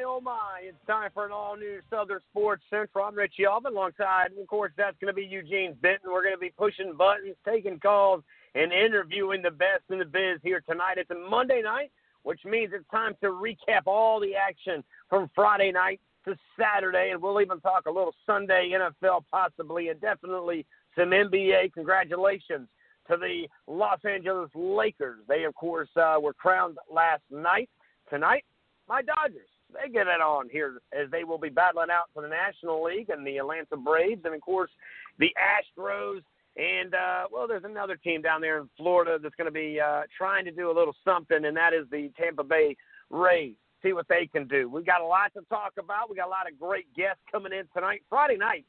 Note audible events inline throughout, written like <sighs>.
my, oh my! It's time for an all-new Southern Sports Central. I'm Richie Alvin, alongside, of course, that's going to be Eugene Benton. We're going to be pushing buttons, taking calls, and interviewing the best in the biz here tonight. It's a Monday night, which means it's time to recap all the action from Friday night to Saturday, and we'll even talk a little Sunday NFL, possibly, and definitely some NBA. Congratulations to the Los Angeles Lakers. They, of course, uh, were crowned last night. Tonight, my Dodgers. They get it on here as they will be battling out for the National League and the Atlanta Braves, and of course the Astros. And uh, well, there's another team down there in Florida that's going to be uh, trying to do a little something, and that is the Tampa Bay Rays. See what they can do. We've got a lot to talk about. We got a lot of great guests coming in tonight. Friday night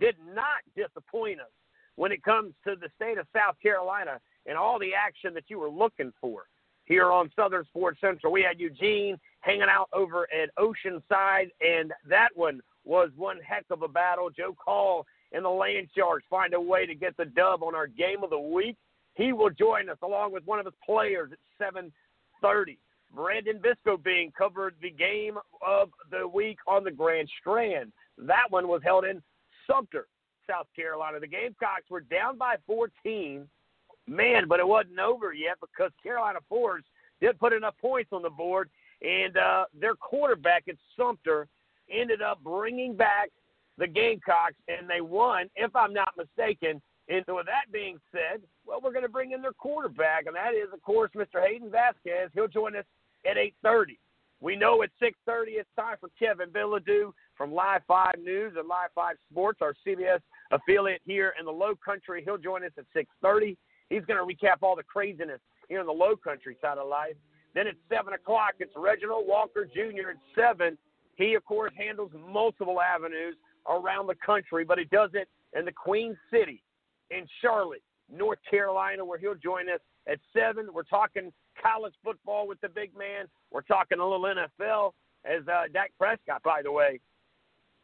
did not disappoint us when it comes to the state of South Carolina and all the action that you were looking for here on Southern Sports Central. We had Eugene hanging out over at Oceanside, and that one was one heck of a battle. Joe Call and the Land Sharks find a way to get the dub on our game of the week. He will join us along with one of his players at 7:30. Brandon Biscobing covered the game of the week on the Grand Strand. That one was held in Sumter, South Carolina. The Gamecocks were down by 14 man, but it wasn't over yet because Carolina Forest did put enough points on the board, and uh, their quarterback at Sumter ended up bringing back the Gamecocks, and they won, if I'm not mistaken. And so with that being said, well, we're going to bring in their quarterback, and that is, of course, Mr. Hayden Vasquez. He'll join us at 8:30. We know at 6:30 it's time for Kevin Bilodeau from Live 5 News and Live 5 Sports, our CBS affiliate here in the Low Country. He'll join us at 6:30. He's going to recap all the craziness here in the low country side of life. Then at 7 o'clock, it's Reginald Walker Jr. at 7. He, of course, handles multiple avenues around the country, but he does it in the Queen City, in Charlotte, North Carolina, where he'll join us at 7. We're talking college football with the big man. We're talking a little NFL, as uh, Dak Prescott, by the way,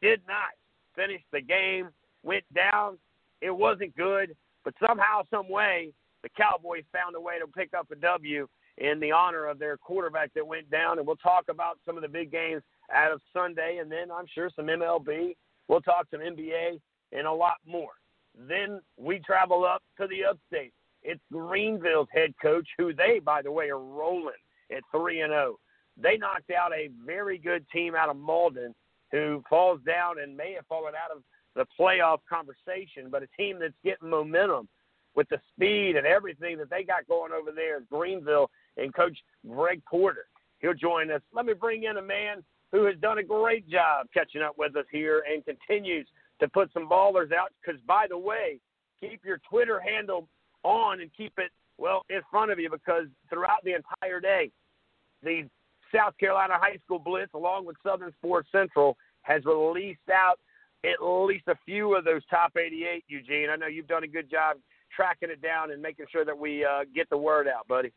did not finish the game, went down. It wasn't good. But somehow, some way, the Cowboys found a way to pick up a W in the honor of their quarterback that went down. And we'll talk about some of the big games out of Sunday, and then I'm sure some MLB. We'll talk some NBA and a lot more. Then we travel up to the upstate. It's Greenville's head coach, who they, by the way, are rolling at three and zero. They knocked out a very good team out of Mauldin, who falls down and may have fallen out of the playoff conversation, but a team that's getting momentum with the speed and everything that they got going over there in Greenville and Coach Greg Porter. He'll join us. Let me bring in a man who has done a great job catching up with us here and continues to put some ballers out. Because, by the way, keep your Twitter handle on and keep it, well, in front of you because throughout the entire day, the South Carolina High School Blitz, along with Southern Sports Central, has released out at least a few of those top 88, Eugene. I know you've done a good job tracking it down and making sure that we uh, get the word out, buddy.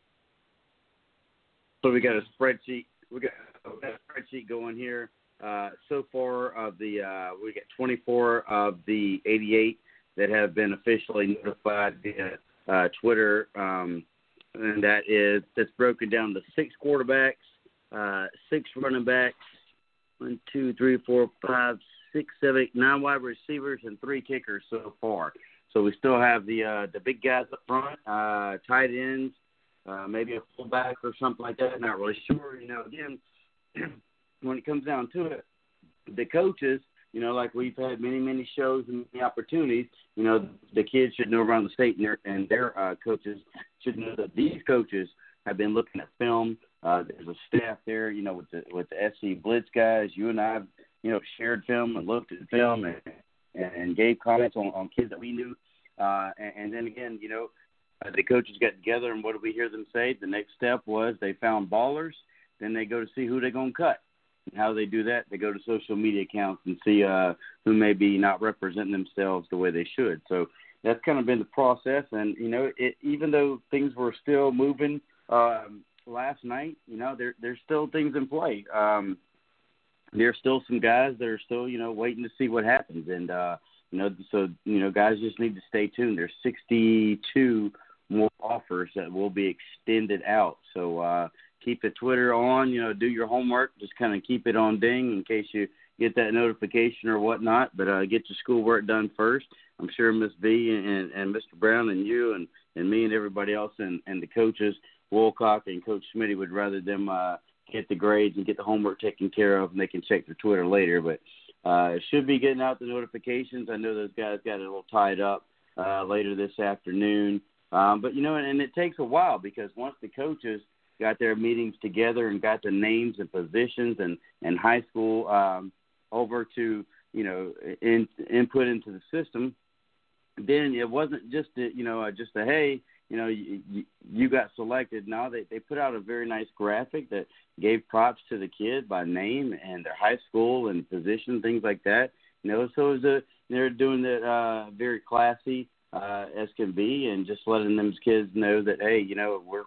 So we got a spreadsheet. We got a spreadsheet going here. Uh, so far, of the uh, we got 24 of the 88 that have been officially notified via uh, Twitter, um, and that is that's broken down to six quarterbacks, uh, six running backs, one, two, three, four, five, six, seven, eight, nine wide receivers, and three kickers so far. So we still have the uh, the big guys up front, uh, tight ends, uh, maybe a fullback or something like that. Not really sure. You know, again, <clears throat> when it comes down to it, the coaches, you know, like we've had many many shows and many opportunities. You know, the kids should know around the state and their and their uh, coaches should know that these coaches have been looking at film. Uh, there's a staff there, you know, with the with the SC Blitz guys. You and I, have, you know, shared film and looked at film and and gave comments on, on kids that we knew. Uh, and, and then again, you know, uh, the coaches got together and what did we hear them say? The next step was they found ballers. Then they go to see who they're going to cut. And how they do that? They go to social media accounts and see uh, who may be not representing themselves the way they should. So that's kind of been the process. And you know, it, even though things were still moving um, last night, you know, there there's still things in play. Um, there's still some guys that are still, you know, waiting to see what happens. And uh, you know, so you know, guys just need to stay tuned. There's 62 more offers that will be extended out. So uh, keep the Twitter on. You know, do your homework. Just kind of keep it on ding in case you get that notification or whatnot. But uh, get your schoolwork done first. I'm sure Miss V and, and Mr. Brown and you and, and me and everybody else and, and the coaches, Wolcock and Coach Smitty would rather them uh, get the grades and get the homework taken care of, and they can check their Twitter later. But uh, should be getting out the notifications. I know those guys got a little tied up uh, later this afternoon. Um, but you know, and, and it takes a while because once the coaches got their meetings together and got the names and positions and and high school um, over to you know in, input into the system, then it wasn't just a, you know just a hey you know you, you got selected. Now they they put out a very nice graphic that gave props to the kid by name and their high school and position things like that. You know, so it was a they're doing it uh, very classy uh, as can be, and just letting them kids know that hey, you know we're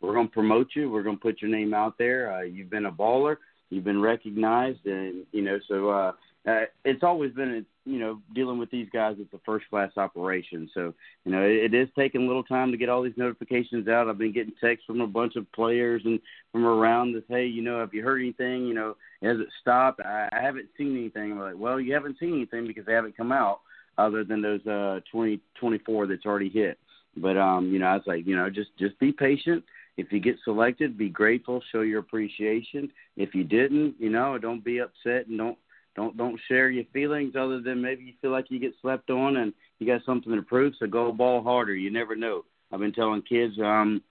we're going to promote you. We're going to put your name out there. Uh, you've been a baller. You've been recognized, and you know so. Uh, uh, it's always been, you know, dealing with these guys. It's a first class operation. So, you know, it, it is taking a little time to get all these notifications out. I've been getting texts from a bunch of players and from around that, hey, you know, have you heard anything? You know, has it stopped? I, I haven't seen anything. I'm like, well, you haven't seen anything because they haven't come out other than those uh 20, 24 that's already hit. But um, you know, I was like, you know, just just be patient. If you get selected, be grateful, show your appreciation. If you didn't, you know, don't be upset and don't don't don't share your feelings other than maybe you feel like you get slept on and you got something to prove. So go ball harder. You never know. I've been telling kids, um,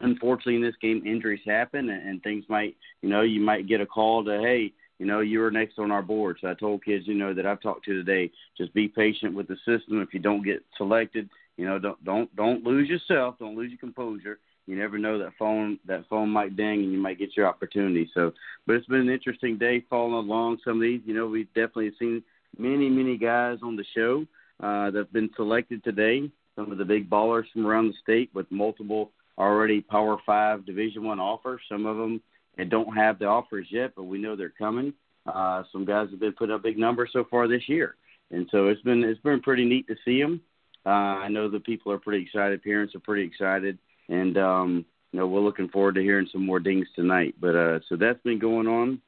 unfortunately in this game injuries happen and, and things might you know you might get a call to hey you know you were next on our board. So I told kids you know that I've talked to today, just be patient with the system. If you don't get selected, you know don't don't don't lose yourself. Don't lose your composure you never know that phone that phone might ding and you might get your opportunity. So, but it's been an interesting day following along some of these. You know, we've definitely seen many many guys on the show uh, that have been selected today. Some of the big ballers from around the state with multiple already Power Five Division One offers. Some of them and don't have the offers yet, but we know they're coming. Uh, some guys have been putting up big numbers so far this year, and so it's been it's been pretty neat to see them. Uh, I know the people are pretty excited. Parents are pretty excited and um, you know we're looking forward to hearing some more dings tonight. But uh, so that's been going on.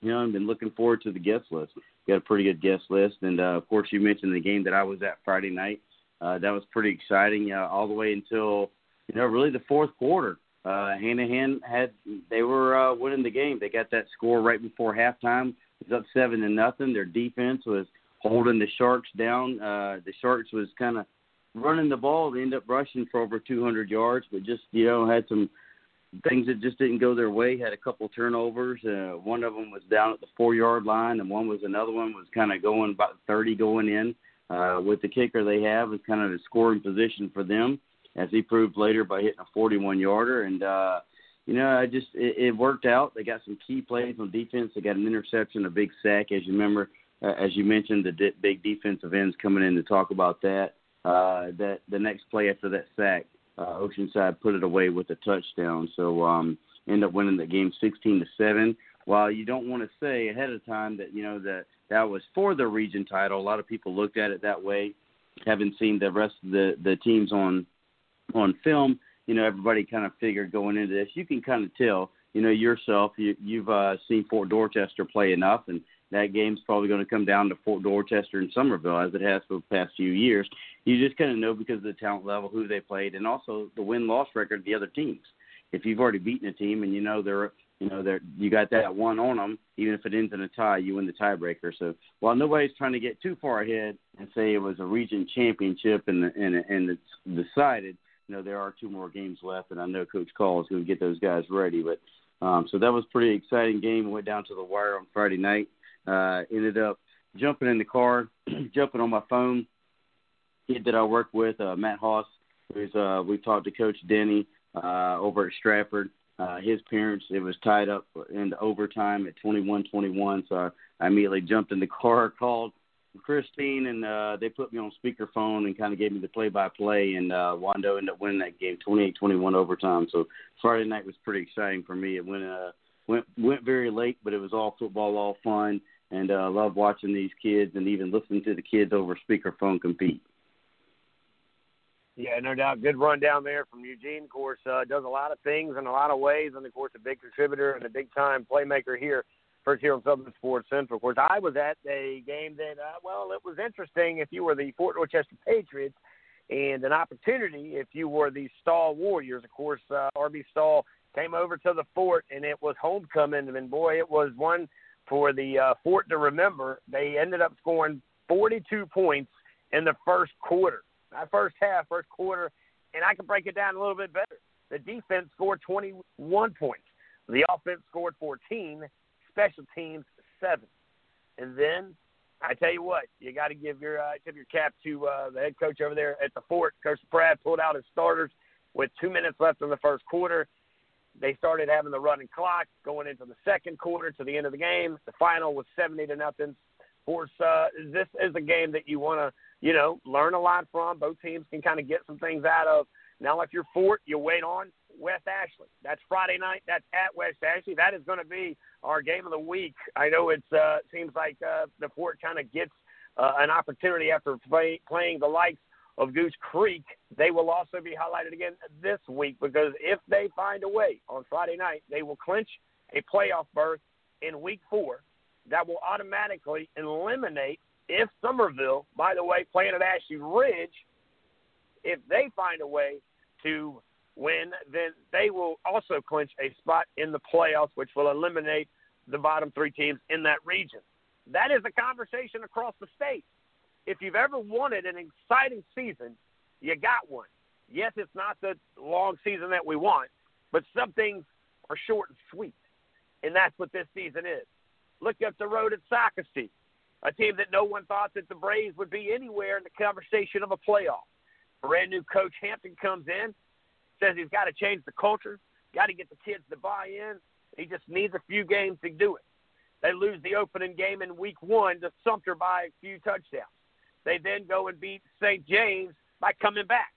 You know, I've been looking forward to the guest list. got a pretty good guest list, and uh, of course, you mentioned the game that I was at Friday night. Uh, that was pretty exciting, uh, all the way until you know really the fourth quarter. Uh, Hanahan had they were uh, winning the game. They got that score right before halftime. It was up seven to nothing. Their defense was holding the Sharks down. Uh, the Sharks was kind of running the ball. They ended up rushing for over 200 yards, but just you know had some things that just didn't go their way. Had a couple turnovers. Uh, one of them was down at the four yard line, and one was another one was kind of going about 30 going in. Uh, with the kicker they have is kind of a scoring position for them, as he proved later by hitting a 41 yarder. And uh, you know, I just it, it worked out. They got some key plays on defense. They got an interception, a big sack, as you remember. Uh, as you mentioned, the big defensive ends coming in to talk about that uh, that the next play after that sack, uh, Oceanside put it away with a touchdown. So um, end up winning the game 16 to seven. While you don't want to say ahead of time that you know that that was for the region title, a lot of people looked at it that way. Having seen the rest of the the teams on on film, you know everybody kind of figured going into this. You can kind of tell, you know yourself. You, you've uh, seen Fort Dorchester play enough, and that game's probably going to come down to Fort Dorchester and Summerville as it has for the past few years. You just kind of know because of the talent level who they played and also the win loss record of the other teams. If you've already beaten a team and you know they're you know they're you got that one on them, even if it ends in a tie, you win the tiebreaker. So while nobody's trying to get too far ahead and say it was a region championship and and and it's decided, you know there are two more games left, and I know Coach Call is going to get those guys ready. But um, so that was pretty exciting game. Went down to the wire on Friday night. Uh, ended up jumping in the car, <clears throat> jumping on my phone. Kid that I work with, uh, Matt Haas, who's uh, we talked to Coach Denny uh, over at Stratford. Uh, his parents, it was tied up into overtime at 21-21, so I, I immediately jumped in the <laughs> car, called Christine, and uh, they put me on speakerphone and kind of gave me the play-by-play. And uh, Wando ended up winning that game, 28-21 overtime. So Friday night was pretty exciting for me. It went uh, went went very late, but it was all football, all fun and uh, love watching these kids and even listening to the kids over speakerphone compete. Yeah, no doubt. Good run down there from Eugene. Of course, uh, does a lot of things in a lot of ways, and of course, a big contributor and a big time playmaker here. First here on Southern Sports Central. Of course, I was at a game that, uh, well, it was interesting if you were the Fort Dorchester Patriots, and an opportunity if you were the Stall Warriors. Of course, uh, RB Stall came over to the fort, and it was homecoming, and boy, it was one for the uh, Fort to remember, they ended up scoring 42 points in the first quarter. Not first half, first quarter, and I can break it down a little bit better. The defense scored 21 points. The offense scored 14. Special teams seven. And then I tell you what, you got to give your uh, tip your cap to uh, the head coach over there at the fort. Coach Pratt pulled out his starters with two minutes left in the first quarter. They started having the running clock going into the second quarter to the end of the game. The final was 70 to nothing. Of course, uh, this is a game that you want to, you know, learn a lot from. Both teams can kind of get some things out of. Now, if you're Fort, you wait on West Ashley. That's Friday night. That's at West Ashley. That is going to be our game of the week. I know it uh, seems like uh, the Fort kind of gets uh, an opportunity after play, playing the likes of Goose Creek, they will also be highlighted again this week because if they find a way on Friday night, they will clinch a playoff berth in week four that will automatically eliminate if Summerville, by the way, playing at Ashley Ridge, if they find a way to win, then they will also clinch a spot in the playoffs, which will eliminate the bottom three teams in that region. That is a conversation across the state if you've ever wanted an exciting season, you got one. Yes, it's not the long season that we want, but some things are short and sweet, and that's what this season is. Look up the road at Socastee, a team that no one thought that the Braves would be anywhere in the conversation of a playoff. Brand new coach Hampton comes in, says he's got to change the culture, got to get the kids to buy in. He just needs a few games to do it. They lose the opening game in week one to Sumter by a few touchdowns. They then go and beat St. James by coming back.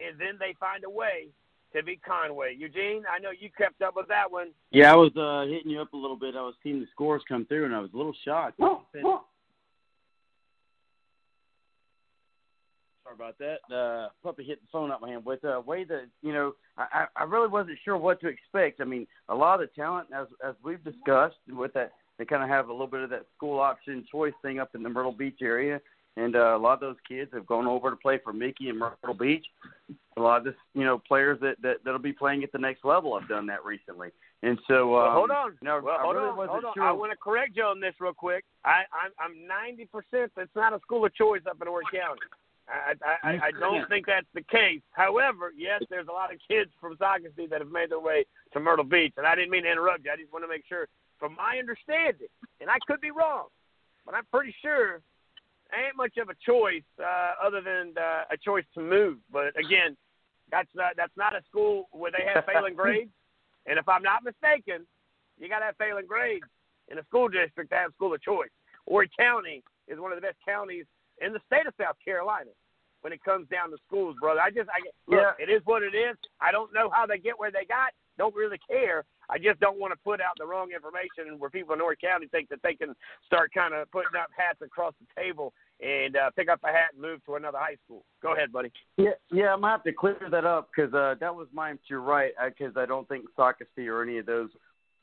And then they find a way to beat Conway. Eugene, I know you kept up with that one. Yeah, I was uh, hitting you up a little bit. I was seeing the scores come through, and I was a little shocked. Sorry about that. Uh, puppy hit the phone out my hand. With the uh, way that you know, I, I really wasn't sure what to expect. I mean, a lot of the talent, as as we've discussed, with that they kind of have a little bit of that school option choice thing up in the Myrtle Beach area and uh, a lot of those kids have gone over to play for Mickey and Myrtle Beach. A lot of this, you know, players that, that that'll be playing at the next level have done that recently. And so, um, well, hold on. No, well, hold really on. Hold on. Sure. I want to correct you on this real quick. I, I'm I'm 90 percent. That's not a school of choice up in Horry County. I, I, I, don't think that's the case. However, yes, there's a lot of kids from Socastee that have made their way to Myrtle Beach, and I didn't mean to interrupt you. I just want to make sure, from my understanding, and I could be wrong, but I'm pretty sure ain't much of a choice uh, other than uh, a choice to move. But again, that's not, that's not a school where they have failing <laughs> grades. And if I'm not mistaken, you got to have failing grades in a school district to have school of choice. Horry County is one of the best counties in the state of South Carolina when it comes down to schools, brother. I just, I look, yeah. it is what it is. I don't know how they get where they got. Don't really care. I just don't want to put out the wrong information where people in Horry County think that they can start kind of putting up hats across the table and uh, pick up a hat and move to another high school. Go ahead, buddy. Yeah, yeah, I'm gonna have to clear that up because uh, that was mine. You're right, because I, I don't think Socastee or any of those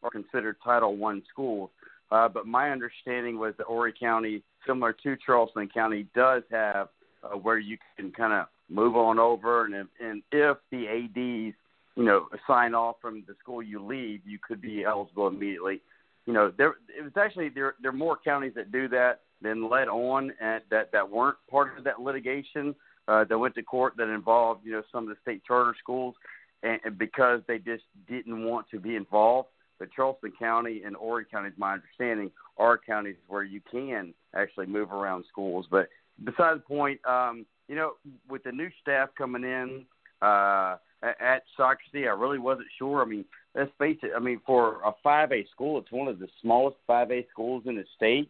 are considered Title One schools. Uh, but my understanding was that Horry County, similar to Charleston County, does have uh, where you can kind of move on over, and if, and if the ads, you know, sign off from the school you leave, you could be eligible immediately. You know, there it was actually there there are more counties that do that than led on that that weren't part of that litigation uh, that went to court that involved you know some of the state charter schools, and, and because they just didn't want to be involved. But Charleston County and Horry County, is my understanding, are counties where you can actually move around schools. But besides the point, um, you know, with the new staff coming in uh, at Socastee, I really wasn't sure. I mean, let's face it. I mean, for a 5A school, it's one of the smallest 5A schools in the state.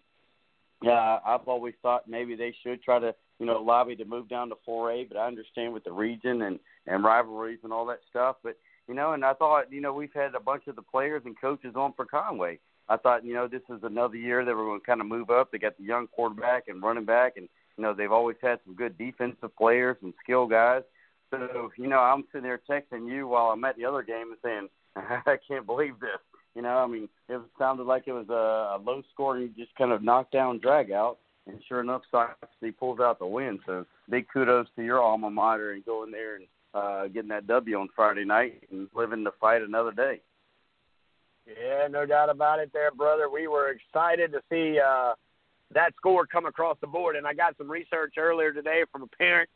Uh, I've always thought maybe they should try to, you know, lobby to move down to 4A, but I understand with the region and and rivalries and all that stuff. But you know, and I thought, you know, we've had a bunch of the players and coaches on for Conway. I thought, you know, this is another year that we're going to kind of move up. They got the young quarterback and running back, and you know, they've always had some good defensive players and skill guys. So, you know, I'm sitting there texting you while I'm at the other game and saying, <laughs> I can't believe this. You know, I mean, it sounded like it was a, a low scoring, just kind of knockdown drag out. And sure enough, he pulls out the win. So big kudos to your alma mater and going there and uh, getting that W on Friday night and living to fight another day. Yeah, no doubt about it there, brother. We were excited to see uh, that score come across the board. And I got some research earlier today from a parent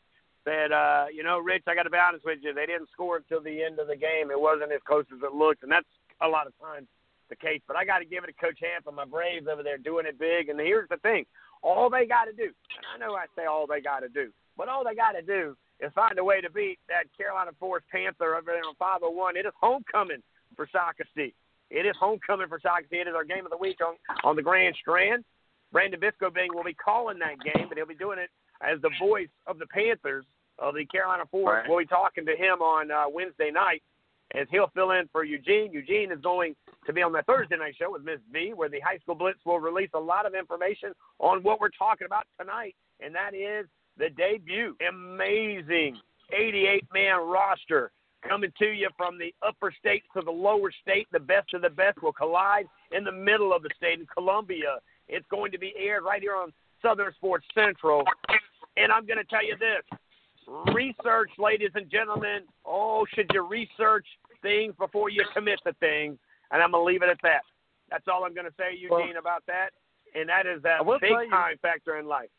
that, uh, you know, Rich, I got to be honest with you, they didn't score until the end of the game. It wasn't as close as it looked. And that's a lot of times the case. But I got to give it to Coach Hamp and my Braves over there doing it big. And here's the thing all they got to do, and I know I say all they got to do, but all they got to do is find a way to beat that Carolina Forest Panther over there on 501. It is homecoming for Socastee. It is homecoming for Socastee. It is our game of the week on, on the Grand Strand. Brandon Biscobing will be calling that game, but he'll be doing it as the voice of the Panthers of the Carolina Forest. Right. We'll be talking to him on uh, Wednesday night as he'll fill in for Eugene. Eugene is going to be on the Thursday night show with Miss V, where the High School Blitz will release a lot of information on what we're talking about tonight, and that is the debut. Amazing 88 man roster coming to you from the upper state to the lower state. The best of the best will collide in the middle of the state in Columbia. It's going to be aired right here on Southern Sports Central. And I'm going to tell you this research, ladies and gentlemen. Oh, should you research things before you commit to things? And I'm going to leave it at that. That's all I'm going to say, Eugene, Well, about that. And that is will big you- time factor in life.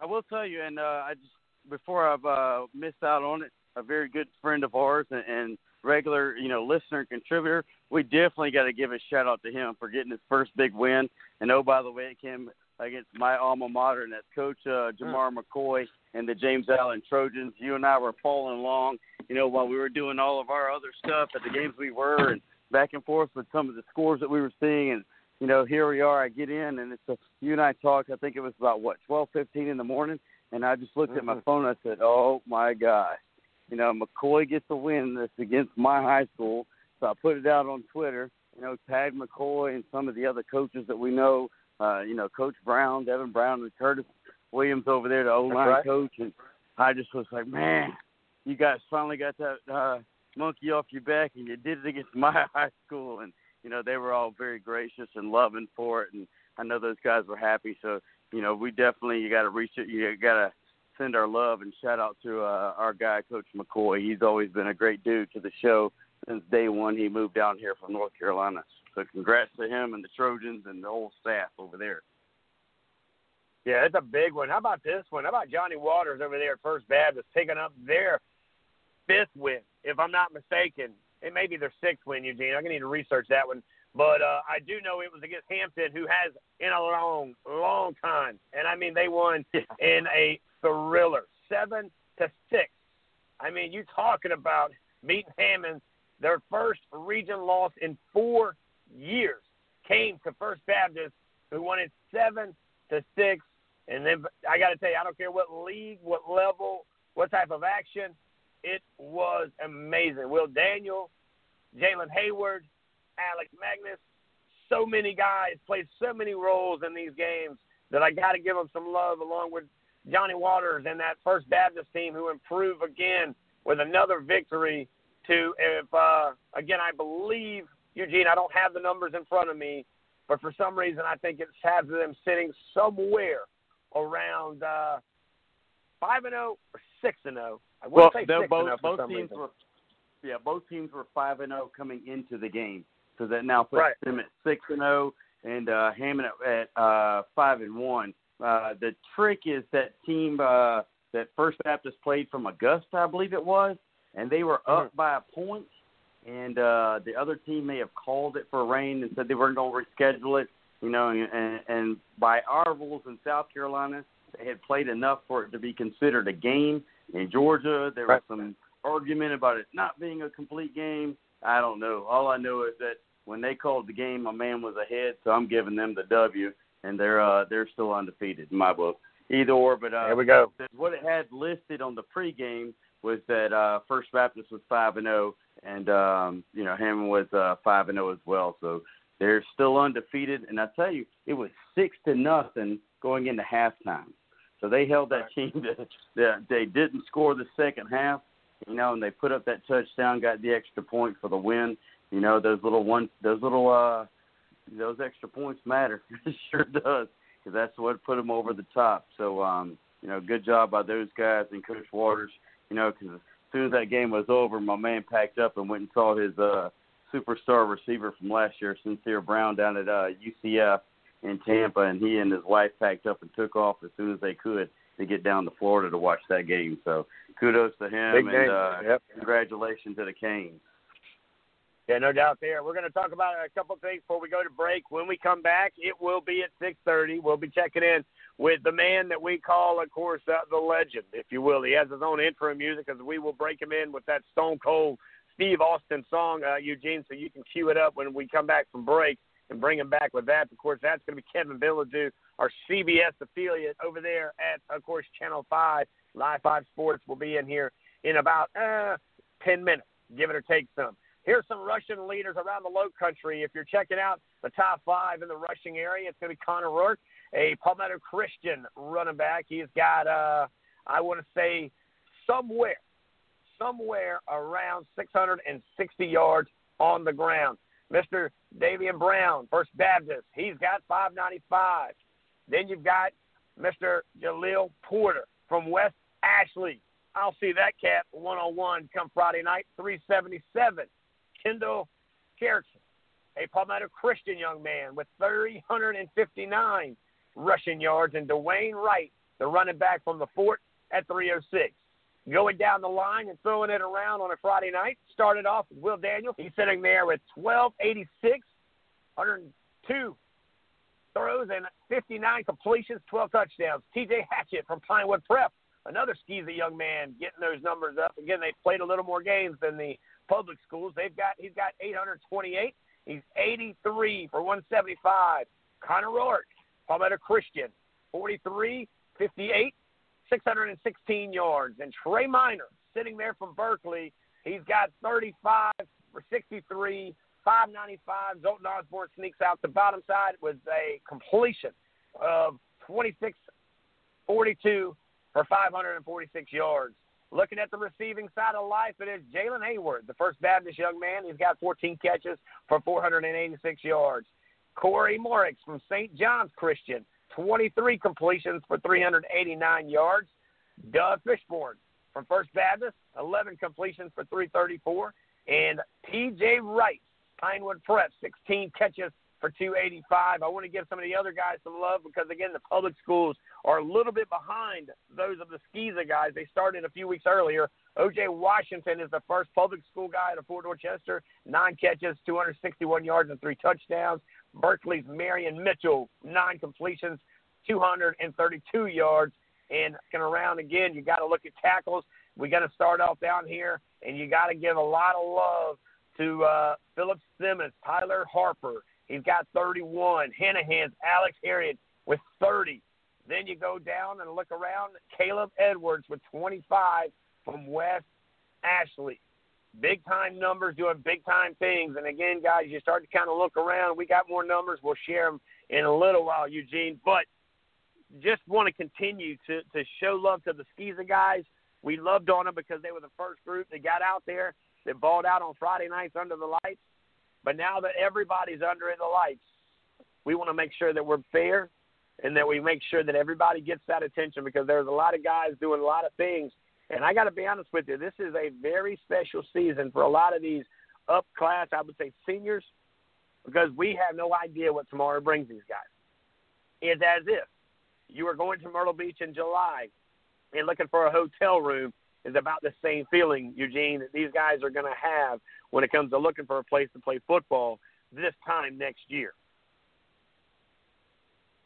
I will tell you, and uh, I just before I've uh, missed out on it, a very good friend of ours and, and regular, you know, listener and contributor. We definitely got to give a shout out to him for getting his first big win. And oh, by the way, it came against my alma mater, and that's Coach uh, Jamar McCoy and the James Island Trojans. You and I were following along, you know, while we were doing all of our other stuff at the games we were, and back and forth with some of the scores that we were seeing, and you know, here we are. I get in, and it's a, you and I talked. I think it was about what twelve fifteen in the morning, and I just looked at my Mhm. phone. I said, "Oh my gosh, you know, McCoy gets a win this against my high school." So I put it out on Twitter. You know, tagged McCoy and some of the other coaches that we know. Uh, you know, Coach Brown, Devin Brown, and Curtis Williams over there, the O line right. coach, and I just was like, man, you guys finally got that uh, monkey off your back, and you did it against <laughs> my high school, and you know they were all very gracious and loving for it, and I know those guys were happy. So you know we definitely you got to reach it, you got to send our love and shout out to uh, our guy Coach McCoy. He's always been a great dude to the show since day one. He moved down here from North Carolina. So congrats to him and the Trojans and the whole staff over there. Yeah, it's a big one. How about this one? How about Johnny Waters over there at First Baptist picking up their fifth win, if I'm not mistaken. It may be their sixth win, Eugene. I'm going to need to research that one. But uh, I do know it was against Hammond, who has in a long, long time. And I mean, they won in a thriller, seven to six. I mean, you talking about beating Hammond, their first region loss in four years came to First Baptist, who won it seven to six. And then I got to tell you, I don't care what league, what level, what type of action, it was amazing. Will Daniel, Jalen Hayward, Alex Magnus, so many guys played so many roles in these games that I got to give them some love, along with Johnny Waters and that First Baptist team who improved again with another victory. To if uh, again, I believe Eugene, I don't have the numbers in front of me, but for some reason I think it has them sitting somewhere around uh, five and zero or six and zero. I well, want to say six both and zero for both some teams reason. were yeah both teams were five and zero coming into the game, so that now puts Right. them at six and zero and uh, Hammond at, at uh, five and one. Uh, the trick is that team uh, that First Baptist played from Augusta, I believe it was, and they were up by a point, and uh, the other team may have called it for rain and said they weren't going to reschedule it. You know, and, and, by our rules in South Carolina, they had played enough for it to be considered a game. In Georgia, there Right. was some argument about it not being a complete game. I don't know. All I know is that when they called the game, my man was ahead, so I'm giving them the W, and they're uh, they're still undefeated in my book. Either or, but uh, There we go. what it had listed on the pregame was that uh, First Baptist was five and zero, and um, you know Hammond was uh, five and zero as well. So they're still undefeated. And I tell you, it was six to nothing going into halftime. So they held that team. <laughs> To, that they didn't score the second half, you know, and they put up that touchdown, got the extra point for the win. You know, those little one, those little, uh, those extra points matter. <laughs> it sure does, because that's what put them over the top. So, um, you know, good job by those guys and Coach Waters. You know, because as soon as that game was over, my man packed up and went and saw his uh, superstar receiver from last year, Sincere Brown, down at uh, UCF in Tampa, and he and his wife packed up and took off as soon as they could to get down to Florida to watch that game. So, kudos to him Big and game. uh, yep. congratulations to the Canes. Yeah, no doubt there. We're going to talk about a couple things before we go to break. When we come back, it will be at 6:30. We'll be checking in with the man that we call, of course, uh, the legend, if you will. He has his own intro music, as we will break him in with that Stone Cold Steve Austin song, uh, Eugene, so you can cue it up when we come back from break and bring him back with that. Of course, that's going to be Kevin Bilodeau, our CBS affiliate over there at, of course, Channel 5. Live 5 Sports will be in here in about uh, 10 minutes, give it or take some. Here's some Russian leaders around the low country. If you're checking out the top five in the rushing area, it's going to be Connor Rourke, a Palmetto Christian running back. He's got, uh, I want to say, somewhere, somewhere around 660 yards on the ground. Mr. Davian Brown, First Baptist, he's got 595. Then you've got Mr. Jaleel Porter from West Ashley. I'll see that cat one on one come Friday night, 377. Kendall Carrickson, a Palmetto Christian young man with 359 rushing yards, and Dwayne Wright, the running back from the fort, at 306. Going down the line and throwing it around on a Friday night, started off with Will Daniels. He's sitting there with 1286, 102 throws and 59 completions, 12 touchdowns. TJ Hatchett from Pinewood Prep, another skeezy young man, getting those numbers up. Again, they played a little more games than the public schools. They've got he's got 828. He's 83 for 175. Connor Rourke, Palmetto Christian, 43, 58, 616 yards. And Trey Miner, sitting there from Berkeley, he's got 35 for 63, 595. Zoltan Osborne sneaks out the bottom side with a completion of 26 42 for 546 yards. Looking at the receiving side of life, it is Jalen Hayward, the First Baptist young man. He's got 14 catches for 486 yards. Corey Morix from St. John's Christian, 23 completions for 389 yards. Doug Fishborn from First Baptist, 11 completions for 334. And T.J. Wright, Pinewood Prep, 16 catches for 285. I want to give some of the other guys some love because, again, the public schools are a little bit behind those of the SCISA guys. They started a few weeks earlier. O.J. Washington is the first public school guy out of Fort Dorchester, nine catches, 261 yards, and three touchdowns. Berkeley's Marion Mitchell, nine completions, 232 yards. And looking around again, you got to look at tackles. We got to start off down here, and you got to give a lot of love to uh, Philip Simmons, Tyler Harper. He's got 31. Hanahan's Alex Harriet with 30. Then you go down and look around. Caleb Edwards with 25 from West Ashley. Big time numbers doing big time things. And again, guys, you start to kind of look around. We got more numbers. We'll share them in a little while, Eugene. But just want to continue to, to show love to the SCISA guys. We loved on them because they were the first group that got out there that balled out on Friday nights under the lights. But now that everybody's under the lights, We want to make sure that we're fair and that we make sure that everybody gets that attention because there's a lot of guys doing a lot of things. And I got to be honest with you, this is a very special season for a lot of these up class, I would say seniors, because we have no idea what tomorrow brings these guys. It's as if you are going to Myrtle Beach in July and looking for a hotel room is about the same feeling, Eugene, that these guys are going to have when it comes to looking for a place to play football this time next year.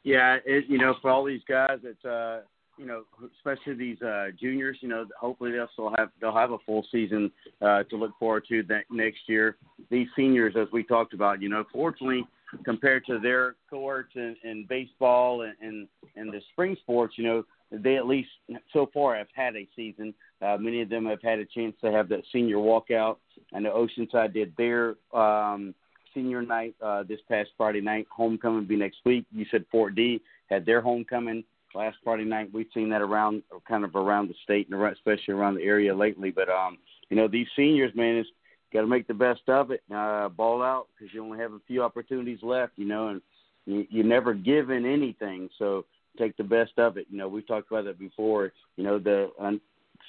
Yeah, it, you know, for all these guys, it's uh, you know, especially these uh, juniors. You know, hopefully they'll still have they'll have a full season uh, to look forward to that next year. These seniors, as we talked about, you know, fortunately compared to their cohorts in, in baseball and, and and the spring sports, you know, they at least so far have had a season. Uh, many of them have had a chance to have that senior walkout. I know Oceanside did their um, senior night uh, this past Friday night. Homecoming will be next week. You said Fort D had their homecoming last Friday night. We've seen that around, kind of around the state and around, especially around the area lately. But um, you know, these seniors, man, it's got to make the best of it. Uh, ball out because you only have a few opportunities left. You know, and you, you're never given anything, so take the best of it. You know, we've talked about that before. You know, the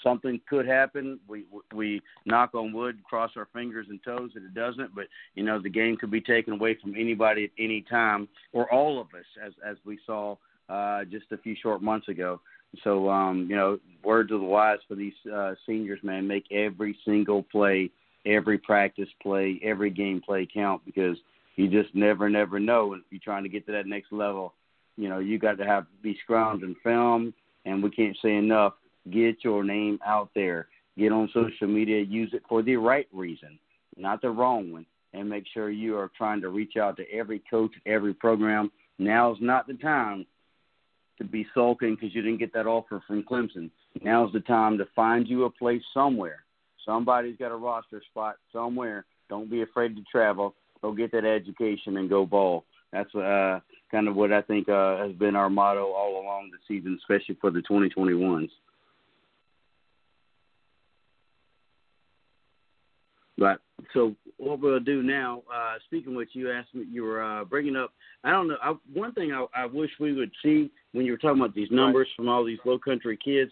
something could happen. We we knock on wood, cross our fingers and toes that it doesn't. But you know, the game could be taken away from anybody at any time, or all of us, as as we saw uh, just a few short months ago. So um, you know, words of the wise for these uh, seniors, man. Make every single play, every practice play, every game play count because you just never, never know. And if you're trying to get to that next level, you know, you got to have be scrounged and filmed. And we can't say enough Get your name out there. Get on social media. Use it for the right reason, not the wrong one. And make sure you are trying to reach out to every coach, every program. Now's not the time to be sulking because you didn't get that offer from Clemson. Now's the time to find you a place somewhere. Somebody's got a roster spot somewhere. Don't be afraid to travel. Go get that education and go ball. That's uh, kind of what I think uh, has been our motto all along the season, especially for the 2021s. But so what we'll do now, uh, speaking with you, asked me you were uh, bringing up. I don't know. I, one thing I, I wish we would see when you were talking about these numbers from all these low country kids.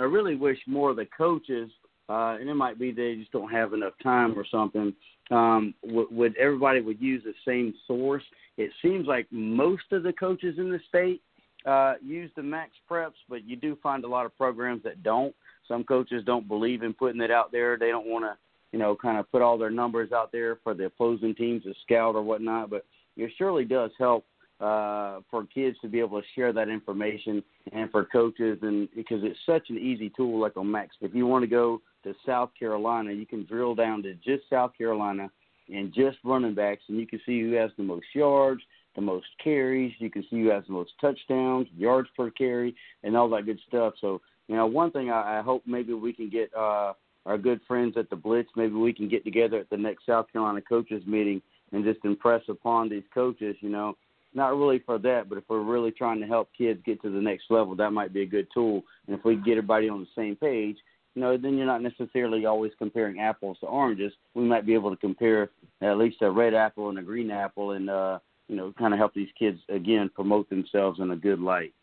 I really wish more of the coaches, uh, and it might be they just don't have enough time or something. Um, would, would everybody would use the same source? It seems like most of the coaches in the state uh, use the max preps, but you do find a lot of programs that don't. Some coaches don't believe in putting it out there. They don't want to you know, kind of put all their numbers out there for the opposing teams to scout or whatnot. But it surely does help uh, for kids to be able to share that information and for coaches, and because it's such an easy tool like on Max. If you want to go to South Carolina, you can drill down to just South Carolina and just running backs, and you can see who has the most yards, the most carries. You can see who has the most touchdowns, yards per carry, and all that good stuff. So, you know, one thing I, I hope maybe we can get. Uh, our good friends at the Blitz. Maybe we can get together at the next South Carolina coaches meeting and just impress upon these coaches, you know, not really for that, but if we're really trying to help kids get to the next level, that might be a good tool. And if we get everybody on the same page, you know, then you're not necessarily always comparing apples to oranges. We might be able to compare at least a red apple and a green apple and, uh, you know, kind of help these kids, again, promote themselves in a good light.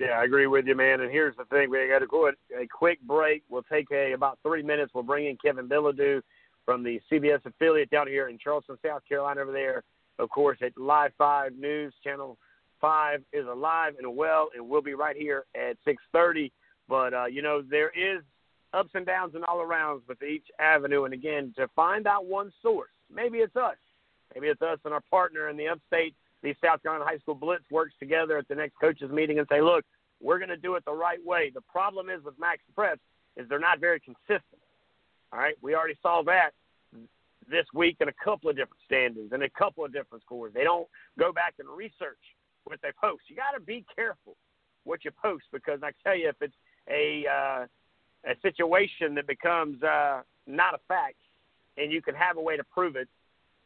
Yeah, I agree with you, man. And here's the thing: we got to go a quick break. We'll take a about three minutes. We'll bring in Kevin Bilodeau from the CBS affiliate down here in Charleston, South Carolina. Over there, of course, at Live Five News Channel Five is alive and well, and we'll be right here at six thirty. But uh, you know, there is ups and downs and all arounds with each avenue. And again, to find out one source, maybe it's us, maybe it's us and our partner in the upstate these South Carolina High School Blitz works together at the next coaches meeting and say, look, we're going to do it the right way. The problem is with Max Preps is they're not very consistent. All right, we already saw that this week in a couple of different standings and a couple of different scores. They don't go back and research what they post. You got to be careful what you post because I tell you, if it's a uh, a situation that becomes uh, not a fact, and you can have a way to prove it,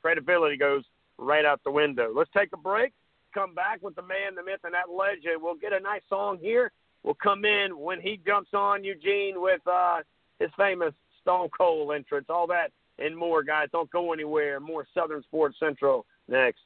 credibility goes right out the window. Let's take a break. Come back with the man, the myth, and that legend. We'll get a nice song here. We'll come in when he jumps on Eugene with uh, his famous Stone Cold entrance, all that and more, guys. Don't go anywhere. More Southern Sports Central next.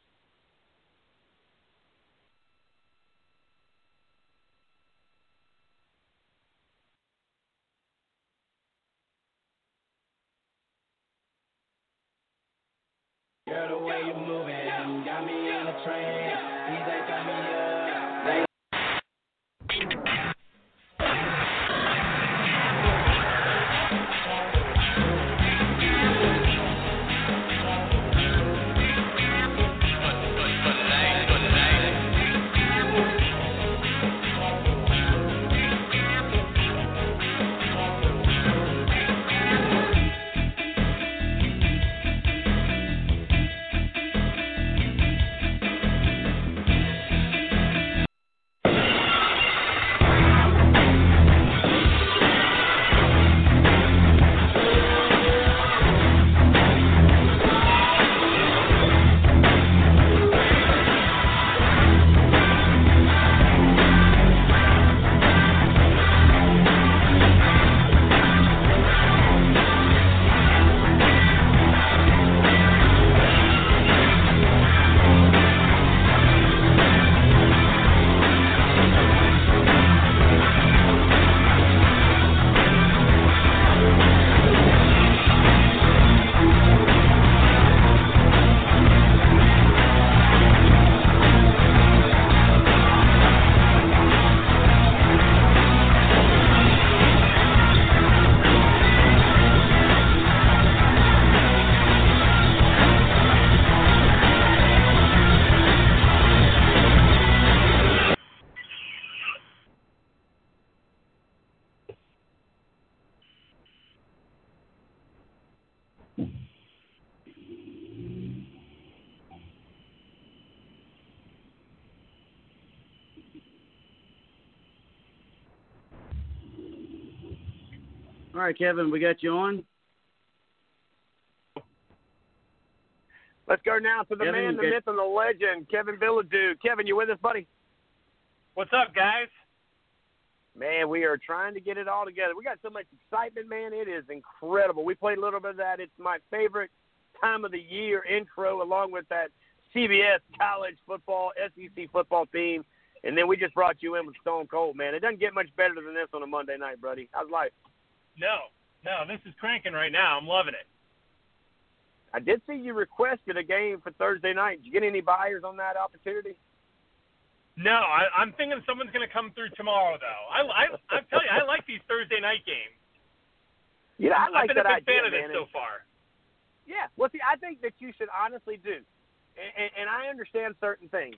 All right, Kevin, we got you on. Let's go now to the Kevin, man, the get- myth, and the legend, Kevin Bilodeau. Kevin, you with us, buddy? What's up, guys? Man, we are trying to get it all together. We got so much excitement, man. It is incredible. We played a little bit of that. It's my favorite time of the year intro, along with that CBS college football, SEC football theme. And then we just brought you in with Stone Cold, man. It doesn't get much better than this on a Monday night, buddy. How's life? No, no, this is cranking right now. I'm loving it. I did see you requested a game for Thursday night. Did you get any buyers on that opportunity? No, I, I'm thinking someone's going to come through tomorrow, though. I, I, I'm telling you, I like these Thursday night games. Yeah, I like I've been that a big idea, fan of man. this so far. Yeah. Well, see, I think that you should honestly do, and, and, and I understand certain things,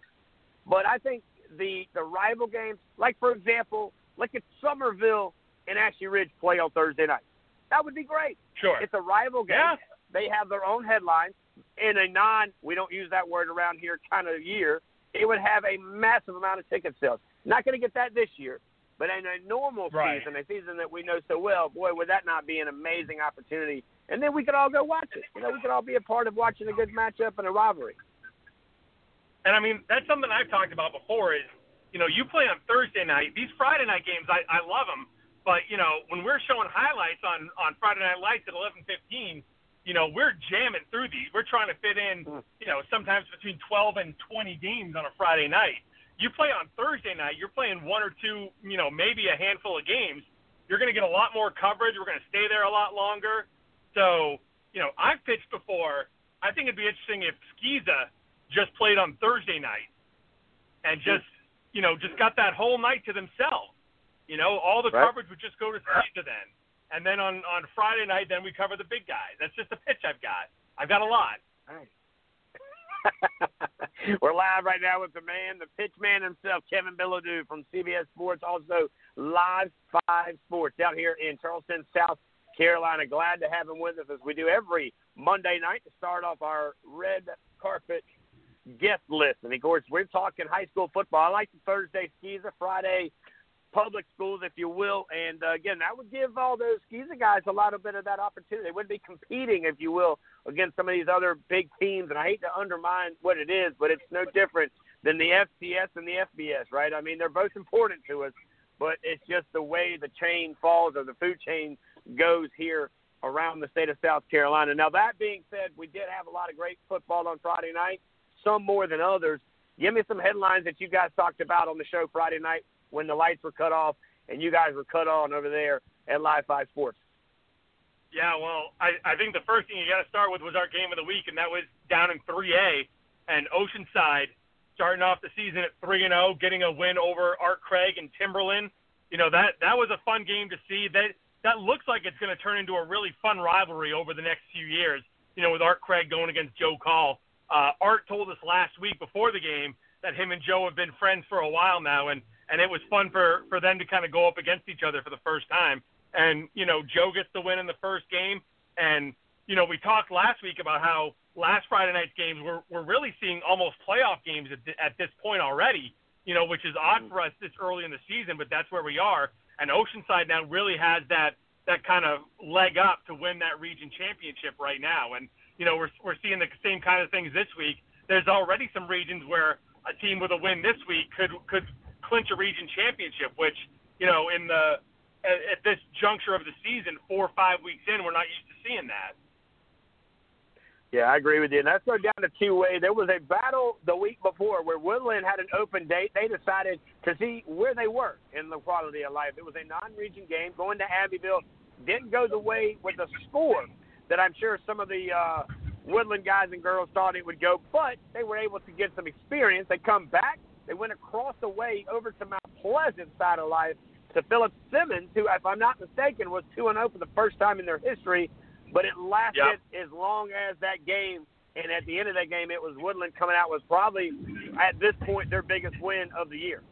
but I think the the rival games, like for example, like at Summerville and Ashley Ridge play on Thursday night, that would be great. Sure. It's a rival game. Yeah. They have their own headlines in a non we don't use that word around here kind of year. It would have a massive amount of ticket sales. Not going to get that this year, but in a normal Right. season, a season that we know so well, boy, would that not be an amazing opportunity? And then we could all go watch it. You know, we could all be a part of watching a good matchup and a rivalry. And I mean, that's something I've talked about before. Is you know, you play on Thursday night. These Friday night games, I, I love them. But you know, when we're showing highlights on on Friday Night Lights at 11:15, you know, we're jamming through these. We're trying to fit in, mm. you know, sometimes between 12 and 20 games on a Friday night. You play on Thursday night, you're playing one or two, you know, maybe a handful of games. You're going to get a lot more coverage. We're going to stay there a lot longer. So, you know, I've pitched before. I think it'd be interesting if SCISA just played on Thursday night and just, you know, just got that whole night to themselves. You know, all the Right. coverage would just go to SCISA then. And then on on Friday night, then we cover the big guys. That's just a pitch I've got. I've got a lot. <laughs> We're live right now with the man, the pitch man himself, Kevin Bilodeau from CBS Sports, also Live Five Sports out here in Charleston, South Carolina. Glad to have him with us as we do every Monday night to start off our red carpet guest list. And of course, we're talking high school football. I like the Thursday SCISA Friday public schools, if you will. And uh, again, that would give all those SCISA guys a lot of bit of that opportunity. They wouldn't be competing, if you will, against some of these other big teams. And I hate to undermine what it is, but it's no different than the FCS and the FBS, right? I mean, they're both important to us, but it's just the way the chain falls or the food chain goes here around the state of South Carolina. Now, that being said, we did have a lot of great football on Friday night, some more than others. Give me some headlines that you guys talked about on the show Friday night when the lights were cut off and you guys were cut on over there at Live Five Sports. Yeah, well, I, I think the first thing you got to start with was our game of the week, and that was down in 3A and Oceanside starting off the season at 3 and 0, getting a win over Art Craig and Timberland. You know that that was a fun game to see. That that looks like it's going to turn into a really fun rivalry over the next few years. You know, with Art Craig going against Joe Call. Uh, Art told us last week before the game that him and Joe have been friends for a while now, and and it was fun for for them to kind of go up against each other for the first time. And you know, Joe gets the win in the first game, and you know, we talked last week about how last Friday night's games we're we're really seeing almost playoff games at, at this point already. You know, which is odd mm-hmm. for us this early in the season, but that's where we are. And Oceanside now really has that that kind of leg up to win that region championship right now. And you know, we're we're seeing the same kind of things this week. There's already some regions where a team with a win this week could could clinch a region championship, which you know in the at, at this juncture of the season, four or five weeks in, we're not used to seeing that. Yeah, I agree with you. And let's go down to two way. There was a battle the week before where Woodland had an open date. They decided to see where they were in the quality of life. It was a non region game. Going to Abbeville didn't go the way with the score that I'm sure some of the uh, Woodland guys and girls thought it would go, but they were able to get some experience. They come back. They went across the way over to Mount Pleasant side of life to Philip Simmons, who, if I'm not mistaken, was 2 0 for the first time in their history but it lasted yep. as long as that game. And at the end of that game, it was Woodland coming out with probably, at this point, their biggest win of the year.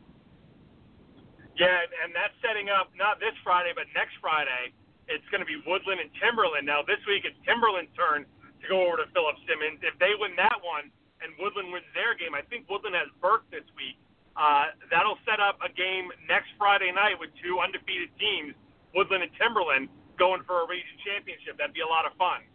Yeah, and that's setting up not this Friday, but next Friday. It's going to be Woodland and Timberland. Now, this week, it's Timberland's turn to go over to Philip Simmons. If they win that one and Woodland wins their game, I think Woodland has Burke this week. Uh, that'll set up a game next Friday night with two undefeated teams, Woodland and Timberland going for a region championship. That'd be a lot of fun.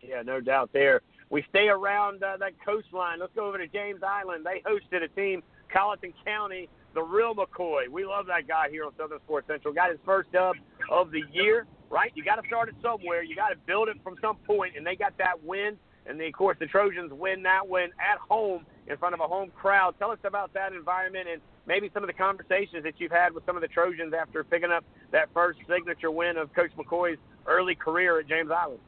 Yeah, no doubt there. We stay around uh, that coastline. Let's go over to James Island. They hosted a team, Colleton County, the real McCoy. We love that guy here on Southern Sports Central. Got his first dub of the year, right? You got to start it somewhere. You got to build it from some point, and they got that win. And of course, the Trojans win that win at home in front of a home crowd. Tell us about that environment and maybe some of the conversations that you've had with some of the Trojans after picking up that first signature win of Coach McCoy's early career at James Island.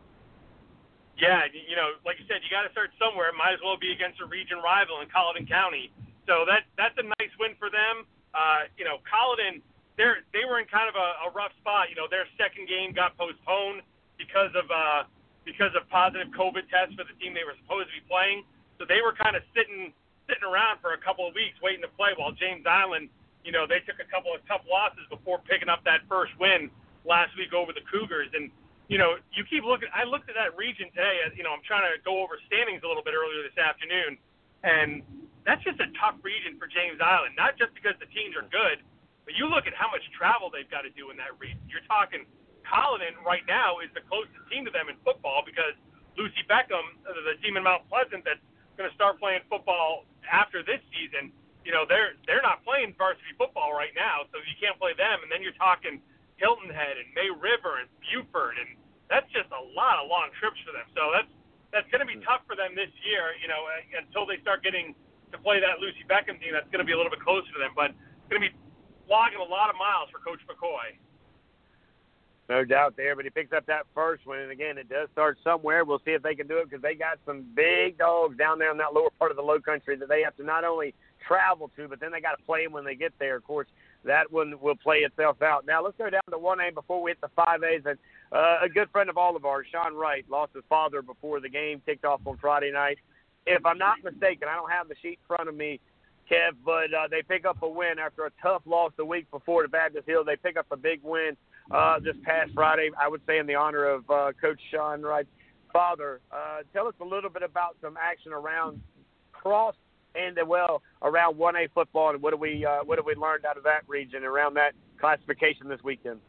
Yeah, you know, like you said, you got to start somewhere. Might as well be against a region rival in Colleton County. So that that's a nice win for them. Uh, you know, Colleton, they they were in kind of a, a rough spot. You know, their second game got postponed because of uh, because of positive COVID tests for the team they were supposed to be playing. So they were kind of sitting sitting around for a couple of weeks waiting to play while James Island, you know, they took a couple of tough losses before picking up that first win last week over the Cougars. And, you know, you keep looking, I looked at that region today, uh, you know, I'm trying to go over standings a little bit earlier this afternoon. And that's just a tough region for James Island, not just because the teams are good, but you look at how much travel they've got to do in that region. You're talking Colleton right now is the closest team to them in football because Lucy Beckham, uh, the team in Mount Pleasant that's going to start playing football after this season, you know, they're they're not playing varsity football right now, so you can't play them. And then you're talking Hilton Head and May River and Beaufort, and that's just a lot of long trips for them. So that's that's going to be tough for them this year, you know, uh, until they start getting to play that Lucy Beckham team. That's going to be a little bit closer to them, but it's going to be logging a lot of miles for Coach McCoy. No doubt there, but he picks up that first one, and again, it does start somewhere. We'll see if they can do it because they got some big dogs down there in that lower part of the Low Country that they have to not only travel to, but then they got to play them when they get there. Of course, that one will play itself out. Now let's go down to one A before we hit the five A's. And uh, a good friend of all of ours, Sean Wright, lost his father before the game kicked off on Friday night. If I'm not mistaken, I don't have the sheet in front of me. Kev, but uh, they pick up a win after a tough loss the week before to Baptist Hill. They pick up a big win uh, this past Friday, I would say in the honor of uh, Coach Sean Wright's father. Uh, tell us a little bit about some action around cross and uh, well around 1A football, and what do we uh, what have we learned out of that region around that classification this weekend?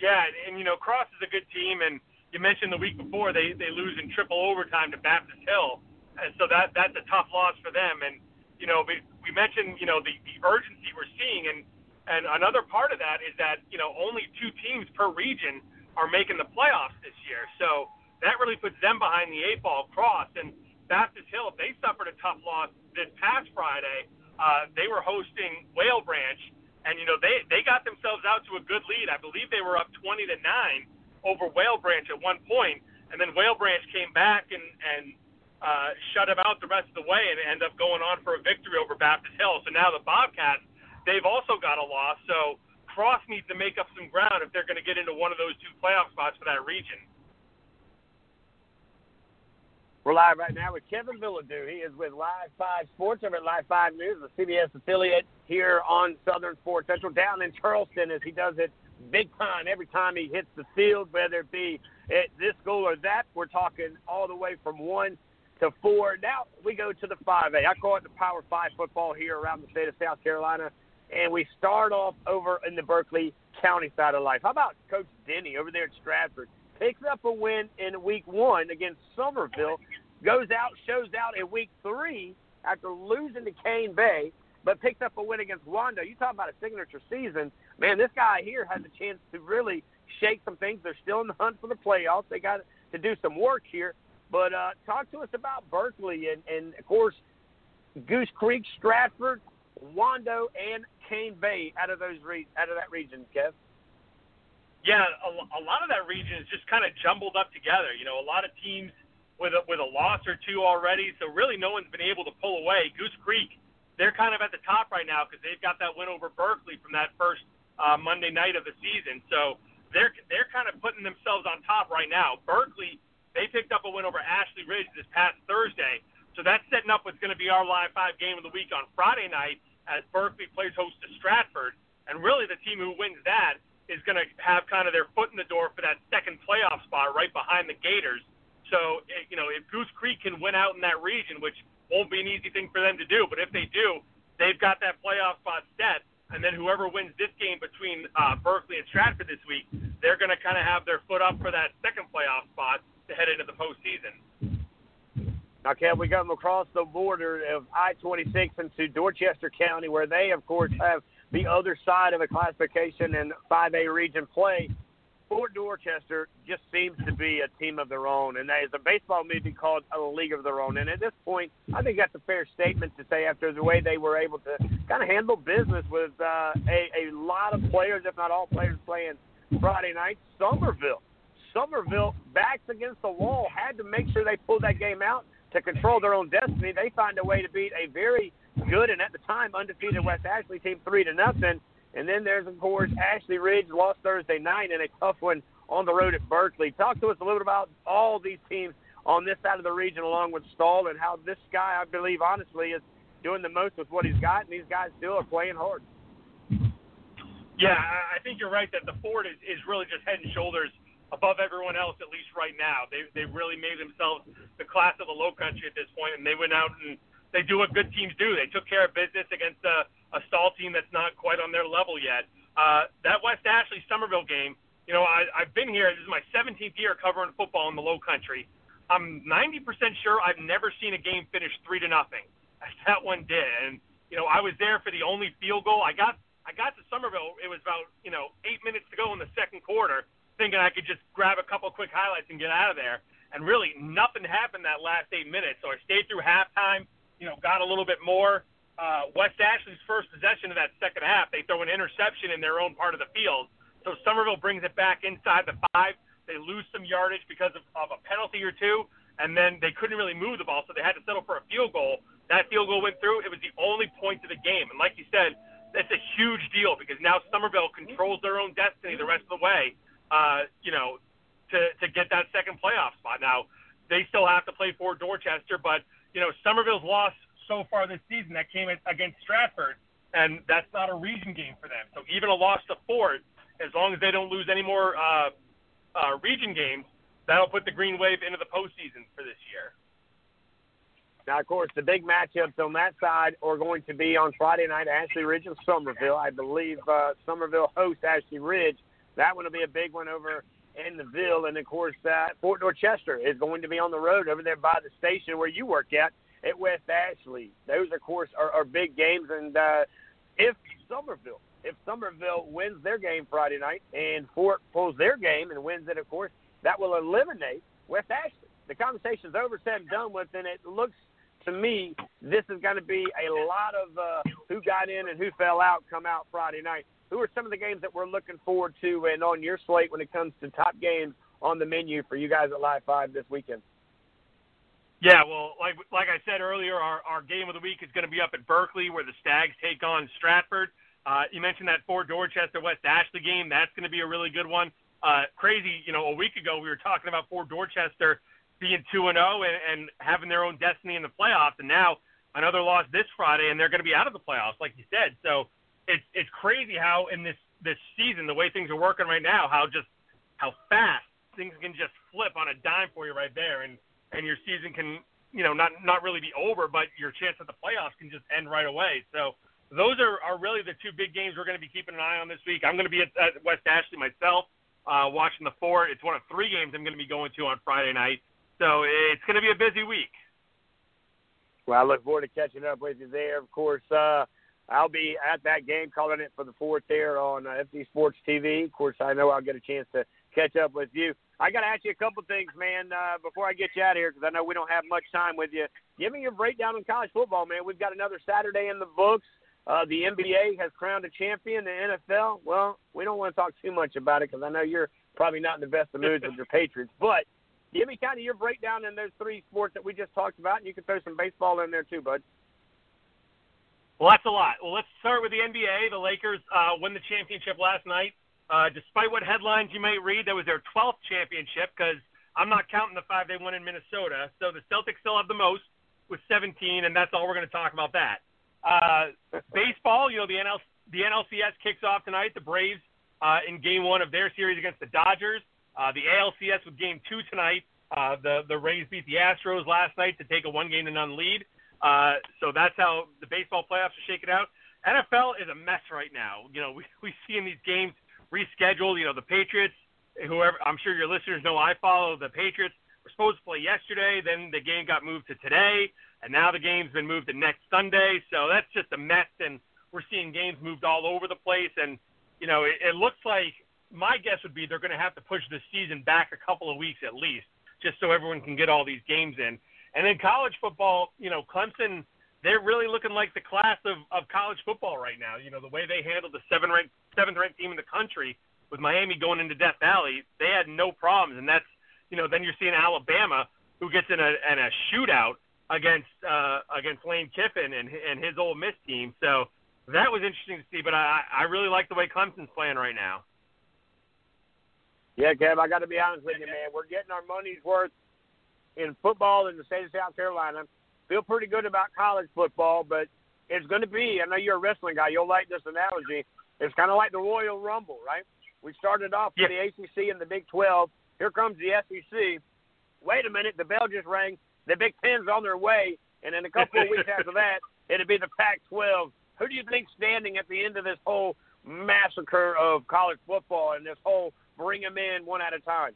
Yeah, and, and you know Cross is a good team, and you mentioned the week before they they lose in triple overtime to Baptist Hill, and so that that's a tough loss for them. And you know we we mentioned you know the the urgency we're seeing, and and another part of that is that you know only two teams per region are making the playoffs this year. So that really puts them behind the eight ball cross. And Baptist Hill, they suffered a tough loss this past Friday. Uh, they were hosting Whale Branch, and you know they they got themselves out to a good lead. I believe they were up 20 to nine over Whale Branch at one point, and then Whale Branch came back and and uh, shut him out the rest of the way and end up going on for a victory over Baptist Hill. So now the Bobcats, they've also got a loss. So Cross needs to make up some ground if they're going to get into one of those two playoff spots for that region. We're live right now with Kevin Bilodeau. He is with Live 5 Sports over at Live 5 News, the CBS affiliate here on Southern Sports Central, down in Charleston as he does it big time every time he hits the field, whether it be at this goal or that. We're talking all the way from one to four. Now we go to the 5A. I call it the Power 5 football here around the state of South Carolina. And we start off over in the Berkeley County side of life. How about Coach Denny over there at Stratford? picks up a win in week one against Somerville, goes out, shows out in week three after losing to Cane Bay, but picks up a win against Wando. You talk about a signature season. Man, this guy here has a chance to really shake some things. They're still in the hunt for the playoffs. They got to do some work here. But uh, talk to us about Berkeley and, and of course, Goose Creek, Stratford, Wando, and Cane Bay out of those re- out of that region, Kev. Yeah, a, a lot of that region is just kind of jumbled up together. You know, a lot of teams with a, with a loss or two already, so really no one's been able to pull away. Goose Creek, they're kind of at the top right now because they've got that win over Berkeley from that first uh, Monday night of the season. So they're they're kind of putting themselves on top right now. Berkeley, they picked up a win over Ashley Ridge this past Thursday, so that's setting up what's going to be our live five game of the week on Friday night as Berkeley plays host to Stratford. And really, the team who wins that is going to have kind of their foot in the door for that second playoff spot right behind the Gators. So, you know, if Goose Creek can win out in that region, which won't be an easy thing for them to do, but if they do, they've got that playoff spot set. And then whoever wins this game between uh, Berkeley and Stratford this week, they're going to kind of have their foot up for that second playoff spot to head into the postseason. Now, Kev, we come across the border of I-26 into Dorchester County, where they, of course, have the other side of a classification in 5A region play, Fort Dorchester just seems to be a team of their own, and there's a baseball movie called A League of Their Own. And at this point, I think that's a fair statement to say after the way they were able to kind of handle business with uh, a, a lot of players, if not all players, playing Friday night. Summerville, Summerville backs against the wall, had to make sure they pulled that game out to control their own destiny. They find a way to beat a very good and at the time undefeated West Ashley team three to nothing. And then there's of course Ashley Ridge lost Thursday night in a tough one on the road at Berkeley. Talk to us a little bit about all these teams on this side of the region along with Stall and how this guy I believe honestly is doing the most with what he's got and these guys still are playing hard. Yeah, I think you're right that the Fort is, is really just head and shoulders above everyone else, at least right now. They they really made themselves the class of the Low Country at this point, and they went out and they do what good teams do. They took care of business against a, a Stall team that's not quite on their level yet. Uh, that West Ashley Summerville game, you know, I, I've been here. This is my 17th year covering football in the Low Country. I'm 90% sure I've never seen a game finish three to nothing, <laughs> that one did. And you know, I was there for the only field goal. I got I got to Summerville. It was about you know eight minutes to go in the second quarter, thinking I could just grab a couple quick highlights and get out of there. And really, nothing happened that last eight minutes. So I stayed through halftime you know, got a little bit more. Uh, West Ashley's first possession of that second half, they throw an interception in their own part of the field. So Summerville brings it back inside the five. They lose some yardage because of, of a penalty or two, and then they couldn't really move the ball, so they had to settle for a field goal. That field goal went through. It was the only point of the game. And like you said, that's a huge deal because now Summerville controls their own destiny the rest of the way, uh, you know, to, to get that second playoff spot. Now, they still have to play Fort Dorchester, but – you know, Summerville's loss so far this season that came against Stratford, and that's not a region game for them. So even a loss to Fort, as long as they don't lose any more uh, uh, region games, that'll put the Green Wave into the postseason for this year. Now, of course, the big matchups on that side are going to be on Friday night, Ashley Ridge and Summerville. I believe uh, Summerville hosts Ashley Ridge. That one will be a big one over in the Ville, and of course uh, Fort Dorchester is going to be on the road over there by the station where you work at at West Ashley. Those, of course, are, are big games, and uh, if Summerville, if Summerville wins their game Friday night and Fort pulls their game and wins it, of course, that will eliminate West Ashley. The conversation's over, said and done with, and it looks to me this is going to be a lot of uh, who got in and who fell out come out Friday night. Who are some of the games that we're looking forward to and on your slate when it comes to top games on the menu for you guys at Live Five this weekend? Yeah, well, like like I said earlier, our, our game of the week is going to be up at Berkeley, where the Stags take on Stratford. Uh, you mentioned that Fort Dorchester West Ashley game. That's going to be a really good one. Uh, crazy, you know, a week ago we were talking about Fort Dorchester being two and zero oh and having their own destiny in the playoffs, and now another loss this Friday, and they're going to be out of the playoffs, like you said. So it's it's crazy how in this this season, the way things are working right now, how just how fast things can just flip on a dime for you right there, and and your season can you know not not really be over, but your chance at the playoffs can just end right away. So those are are really the two big games we're going to be keeping an eye on this week. I'm going to be at, at West Ashley myself uh, watching the Fort. It's one of three games I'm going to be going to on Friday night. So it's going to be a busy week. Well, I look forward to catching up with you there. Of course, uh, I'll be at that game calling it for the Fort there on uh, FD Sports TV. Of course, I know I'll get a chance to catch up with you. I got to ask you a couple things, man, uh, before I get you out of here because I know we don't have much time with you. Give me your breakdown on college football, man. We've got another Saturday in the books. Uh, the NBA has crowned a champion. The NFL, well, we don't want to talk too much about it because I know you're probably not in the best of moods with your <laughs> Patriots. But give me kind of your breakdown in those three sports that we just talked about, and you can throw some baseball in there too, bud. Well, that's a lot. Well, let's start with the NBA. The Lakers uh, won the championship last night. Uh, despite what headlines you may read, that was their 12th championship because I'm not counting the five they won in Minnesota. So the Celtics still have the most with 17, and that's all we're going to talk about that. Uh, baseball, you know, the, NL, the NLCS kicks off tonight. The Braves uh, in game one of their series against the Dodgers. Uh, the ALCS with game two tonight. Uh, the, the Rays beat the Astros last night to take a one game to none lead. Uh, so that's how the baseball playoffs are shaking out. NFL is a mess right now. You know, <laughs> we, we see in these games rescheduled. You know, the Patriots, whoever, I'm sure your listeners know I follow the Patriots, were supposed to play yesterday. Then the game got moved to today and now the game's been moved to next Sunday. So that's just a mess, and we're seeing games moved all over the place. And you know, it, it looks like my guess would be they're going to have to push the season back a couple of weeks at least, just so everyone can get all these games in. And then college football, you know, Clemson, they're really looking like the class of, of college football right now. You know, the way they handled the seven ranked, seventh ranked team in the country with Miami going into Death Valley, they had no problems. And that's, you know, then you're seeing Alabama who gets in a, in a shootout against uh, against Lane Kiffin and and his Ole Miss team. So that was interesting to see. But I I really like the way Clemson's playing right now. Yeah, Kev, I got to be honest with you, man. We're getting our money's worth in football in the state of South Carolina. Feel pretty good about college football, but it's going to be. I know you're a wrestling guy. You'll like this analogy. It's kind of like the Royal Rumble, right? We started off with yeah. the ACC and the Big 12. Here comes the SEC. Wait a minute, the bell just rang the Big Ten's on their way, and in a couple of weeks <laughs> after that, it'll be the Pac-12. Who do you think standing at the end of this whole massacre of college football and this whole bring them in one at a time?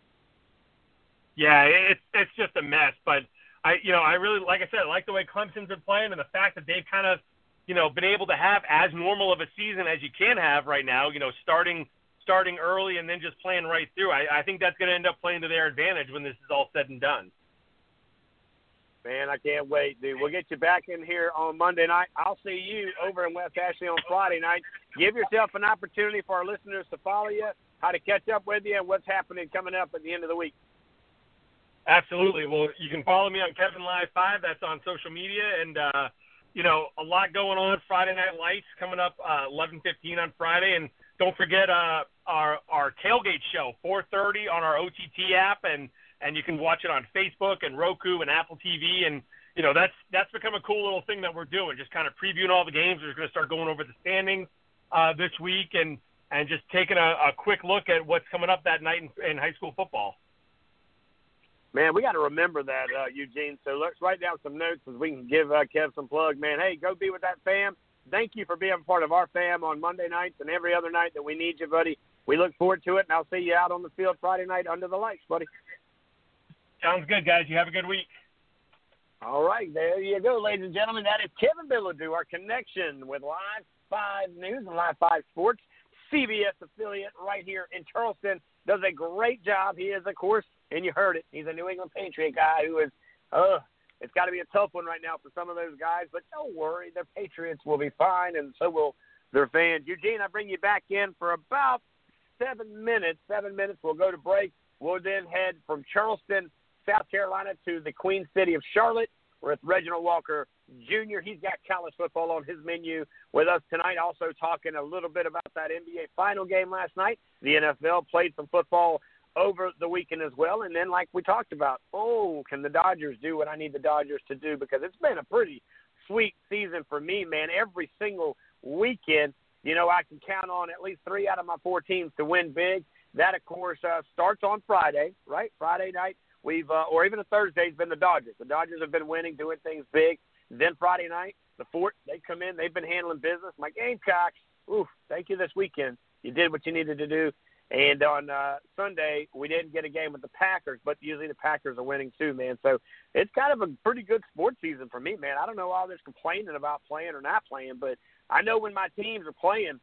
Yeah, it's it's just a mess. But I, you know, I really like I said, I like the way Clemson's been playing and the fact that they've kind of, you know, been able to have as normal of a season as you can have right now. You know, starting starting early and then just playing right through. I, I think that's going to end up playing to their advantage when this is all said and done. Man, I can't wait, dude. We'll get you back in here on Monday night. I'll see you over in West Ashley on Friday night. Give yourself an opportunity for our listeners to follow you, how to catch up with you, and what's happening coming up at the end of the week. Absolutely. Well, you can follow me on Kevin Live Five. That's on social media, and uh, you know a lot going on. Friday Night Lights coming up uh, 11:15 on Friday, and don't forget uh, our our tailgate show 4:30 on our OTT app and and you can watch it on Facebook and Roku and Apple TV and you know that's that's become a cool little thing that we're doing just kind of previewing all the games we're going to start going over the standings uh, this week and and just taking a, a quick look at what's coming up that night in, in high school football Man, we got to remember that, uh, Eugene. So let's write down some notes as we can give uh, Kev some plug. Man, hey, go be with that fam. Thank you for being part of our fam on Monday nights and every other night that we need you, buddy. We look forward to it, and I'll see you out on the field Friday night under the lights, buddy. Sounds good, guys. You have a good week. All right, there you go, ladies and gentlemen. That is Kevin Bilodeau, our connection with Live 5 News and Live 5 Sports, CBS affiliate right here in Charleston. Does a great job. He is, of course, and you heard it, he's a New England Patriot guy who is, uh, it's got to be a tough one right now for some of those guys, but don't worry, the Patriots will be fine, and so will their fans. Eugene, I bring you back in for about seven minutes. Seven minutes. We'll go to break. We'll then head from Charleston, South Carolina, to the Queen City of Charlotte. We're with Reginald Walker Jr. He's got college football on his menu with us tonight. Also talking a little bit about that NBA final game last night. The NFL played some football over the weekend as well. And then, like we talked about, oh, can the Dodgers do what I need the Dodgers to do? Because it's been a pretty sweet season for me, man. Every single weekend, you know, I can count on at least three out of my four teams to win big. That, of course, uh, starts on Friday, right? Friday night, we've, uh, or even a Thursday, has been the Dodgers. The Dodgers have been winning, doing things big. Then Friday night, the Fort, they come in, they've been handling business. My Gamecocks, oof, thank you this weekend. You did what you needed to do. And on uh, Sunday, we didn't get a game with the Packers, but usually the Packers are winning too, man. So it's kind of a pretty good sports season for me, man. I don't know all this complaining about playing or not playing, but I know when my teams are playing,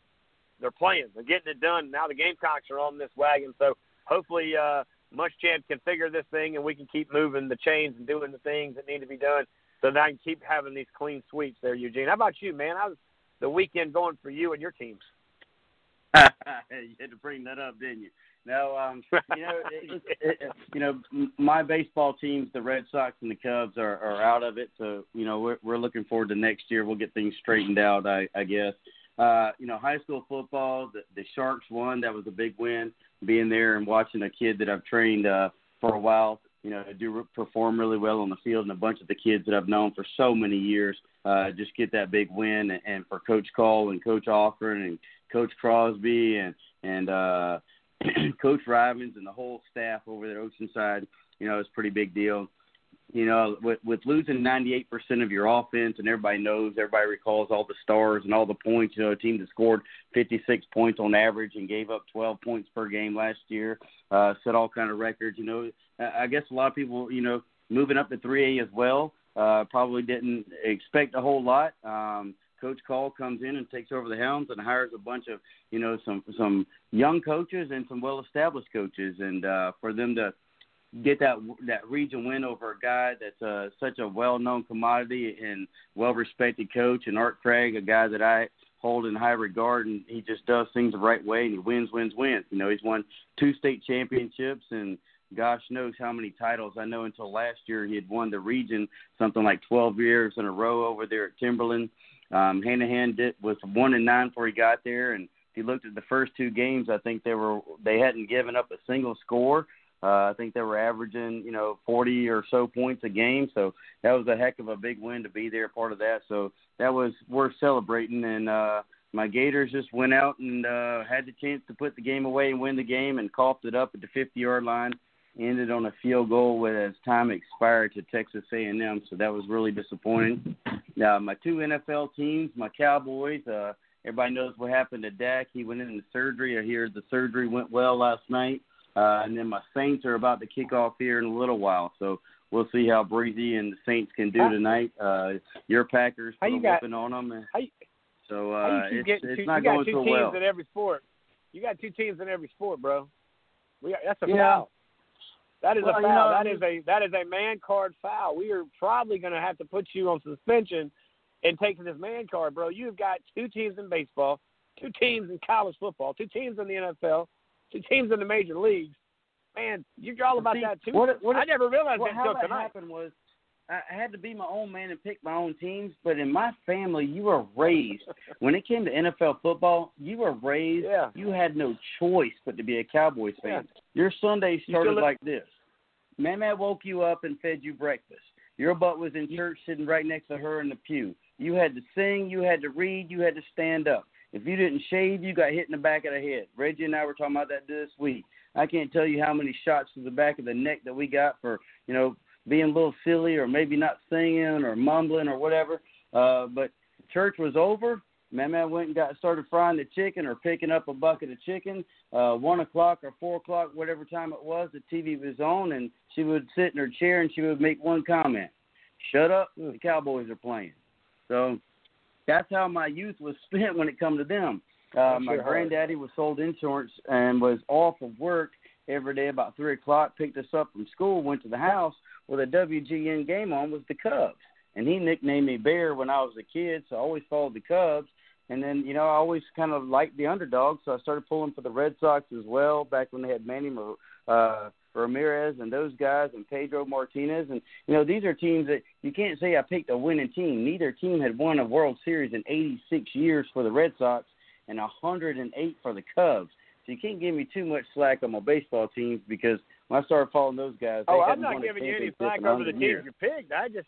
they're playing. They're getting it done. Now the Gamecocks are on this wagon, so hopefully uh, Muschamp can figure this thing and we can keep moving the chains and doing the things that need to be done so that I can keep having these clean sweeps there, Eugene. How about you, man? How's the weekend going for you and your teams? <laughs> you had to bring that up, didn't you? No, um, you know, it, it, it, you know, my baseball teams, the Red Sox and the Cubs, are, are out of it. So, you know, we're we're looking forward to next year. We'll get things straightened out, I, I guess. Uh, you know, high school football, the, the Sharks won. That was a big win. Being there and watching a kid that I've trained uh, for a while, you know, do perform really well on the field, and a bunch of the kids that I've known for so many years uh, just get that big win. And, and for Coach Cole and Coach Offern and Coach Crosby and and uh, <clears throat> Coach Rivens and the whole staff over there, at Oceanside. You know, it's a pretty big deal. You know, with with losing 98% of your offense, and everybody knows, everybody recalls all the stars and all the points. You know, a team that scored 56 points on average and gave up 12 points per game last year, uh, set all kind of records. You know, I guess a lot of people, you know, moving up to 3A as well, uh, probably didn't expect a whole lot. Um, Coach Call comes in and takes over the helms and hires a bunch of you know some some young coaches and some well established coaches, and uh, for them to get that that region win over a guy that's uh, such a well known commodity and well respected coach, and Art Craig, a guy that I hold in high regard, and he just does things the right way, and he wins, wins, wins. You know, he's won two state championships and gosh knows how many titles. I know until last year he had won the region something like 12 years in a row over there at Timberland. Um, Hanahan did, was one and nine before he got there, and if you looked at the first two games, I think they were they hadn't given up a single score. Uh, I think they were averaging, you know, 40 or so points a game. So that was a heck of a big win to be there, part of that. So that was worth celebrating. And uh, my Gators just went out and uh, had the chance to put the game away and win the game and coughed it up at the 50-yard line. Ended on a field goal with as time expired to Texas A&M. So that was really disappointing. Now my two NFL teams, my Cowboys. Uh, everybody knows what happened to Dak. He went into surgery. I hear the surgery went well last night. Uh, and then my Saints are about to kick off here in a little while. So we'll see how Breezy and the Saints can do tonight. Uh, your Packers put a got, on them. And, how you, so uh, you it's, get it's two, not you going got two so teams well. in every sport. You got two teams in every sport, bro. We got, that's a Yeah. foul. That is Well, a you foul. know, that is a that is a man card foul. We are probably going to have to put you on suspension and take this man card, bro. You've got two teams in baseball, two teams in college football, two teams in the NFL, two teams in the major leagues. Man, you're all about See, that too. what- what- I never realized Well, that how until that tonight. happened was I had to be my own man and pick my own teams. But in my family, you were raised <laughs> when it came to NFL football. You were raised. Yeah. You had no choice but to be a Cowboys fan. Your Sunday started li- like this. Mama woke you up and fed you breakfast. Your butt was in church, sitting right next to her in the pew. You had to sing. You had to read. You had to stand up. If you didn't shave, you got hit in the back of the head. Reggie and I were talking about that this week. I can't tell you how many shots to the back of the neck that we got for, you know, being a little silly or maybe not singing or mumbling or whatever. Uh, but church was over. Mama went and got started frying the chicken or picking up a bucket of chicken. Uh, one o'clock or four o'clock, whatever time it was, the TV was on, and she would sit in her chair and she would make one comment: "Shut up, the Cowboys are playing." So that's how my youth was <laughs> spent when it come to them. Uh, my heart. granddaddy was sold insurance and was off of work every day about three o'clock. Picked us up from school, went to the house with a WGN game on was the Cubs, and he nicknamed me Bear when I was a kid, so I always followed the Cubs. And then, you know, I always kind of liked the underdog, so I started pulling for the Red Sox as well back when they had Manny uh, Ramirez and those guys and Pedro Martinez. And, you know, these are teams that you can't say I picked a winning team. Neither team had won a World Series in 86 years for the Red Sox and 108 for the Cubs. So you can't give me too much slack on my baseball teams because when I started following those guys, oh, I'm I'm not giving you any slack over the teams you picked. I just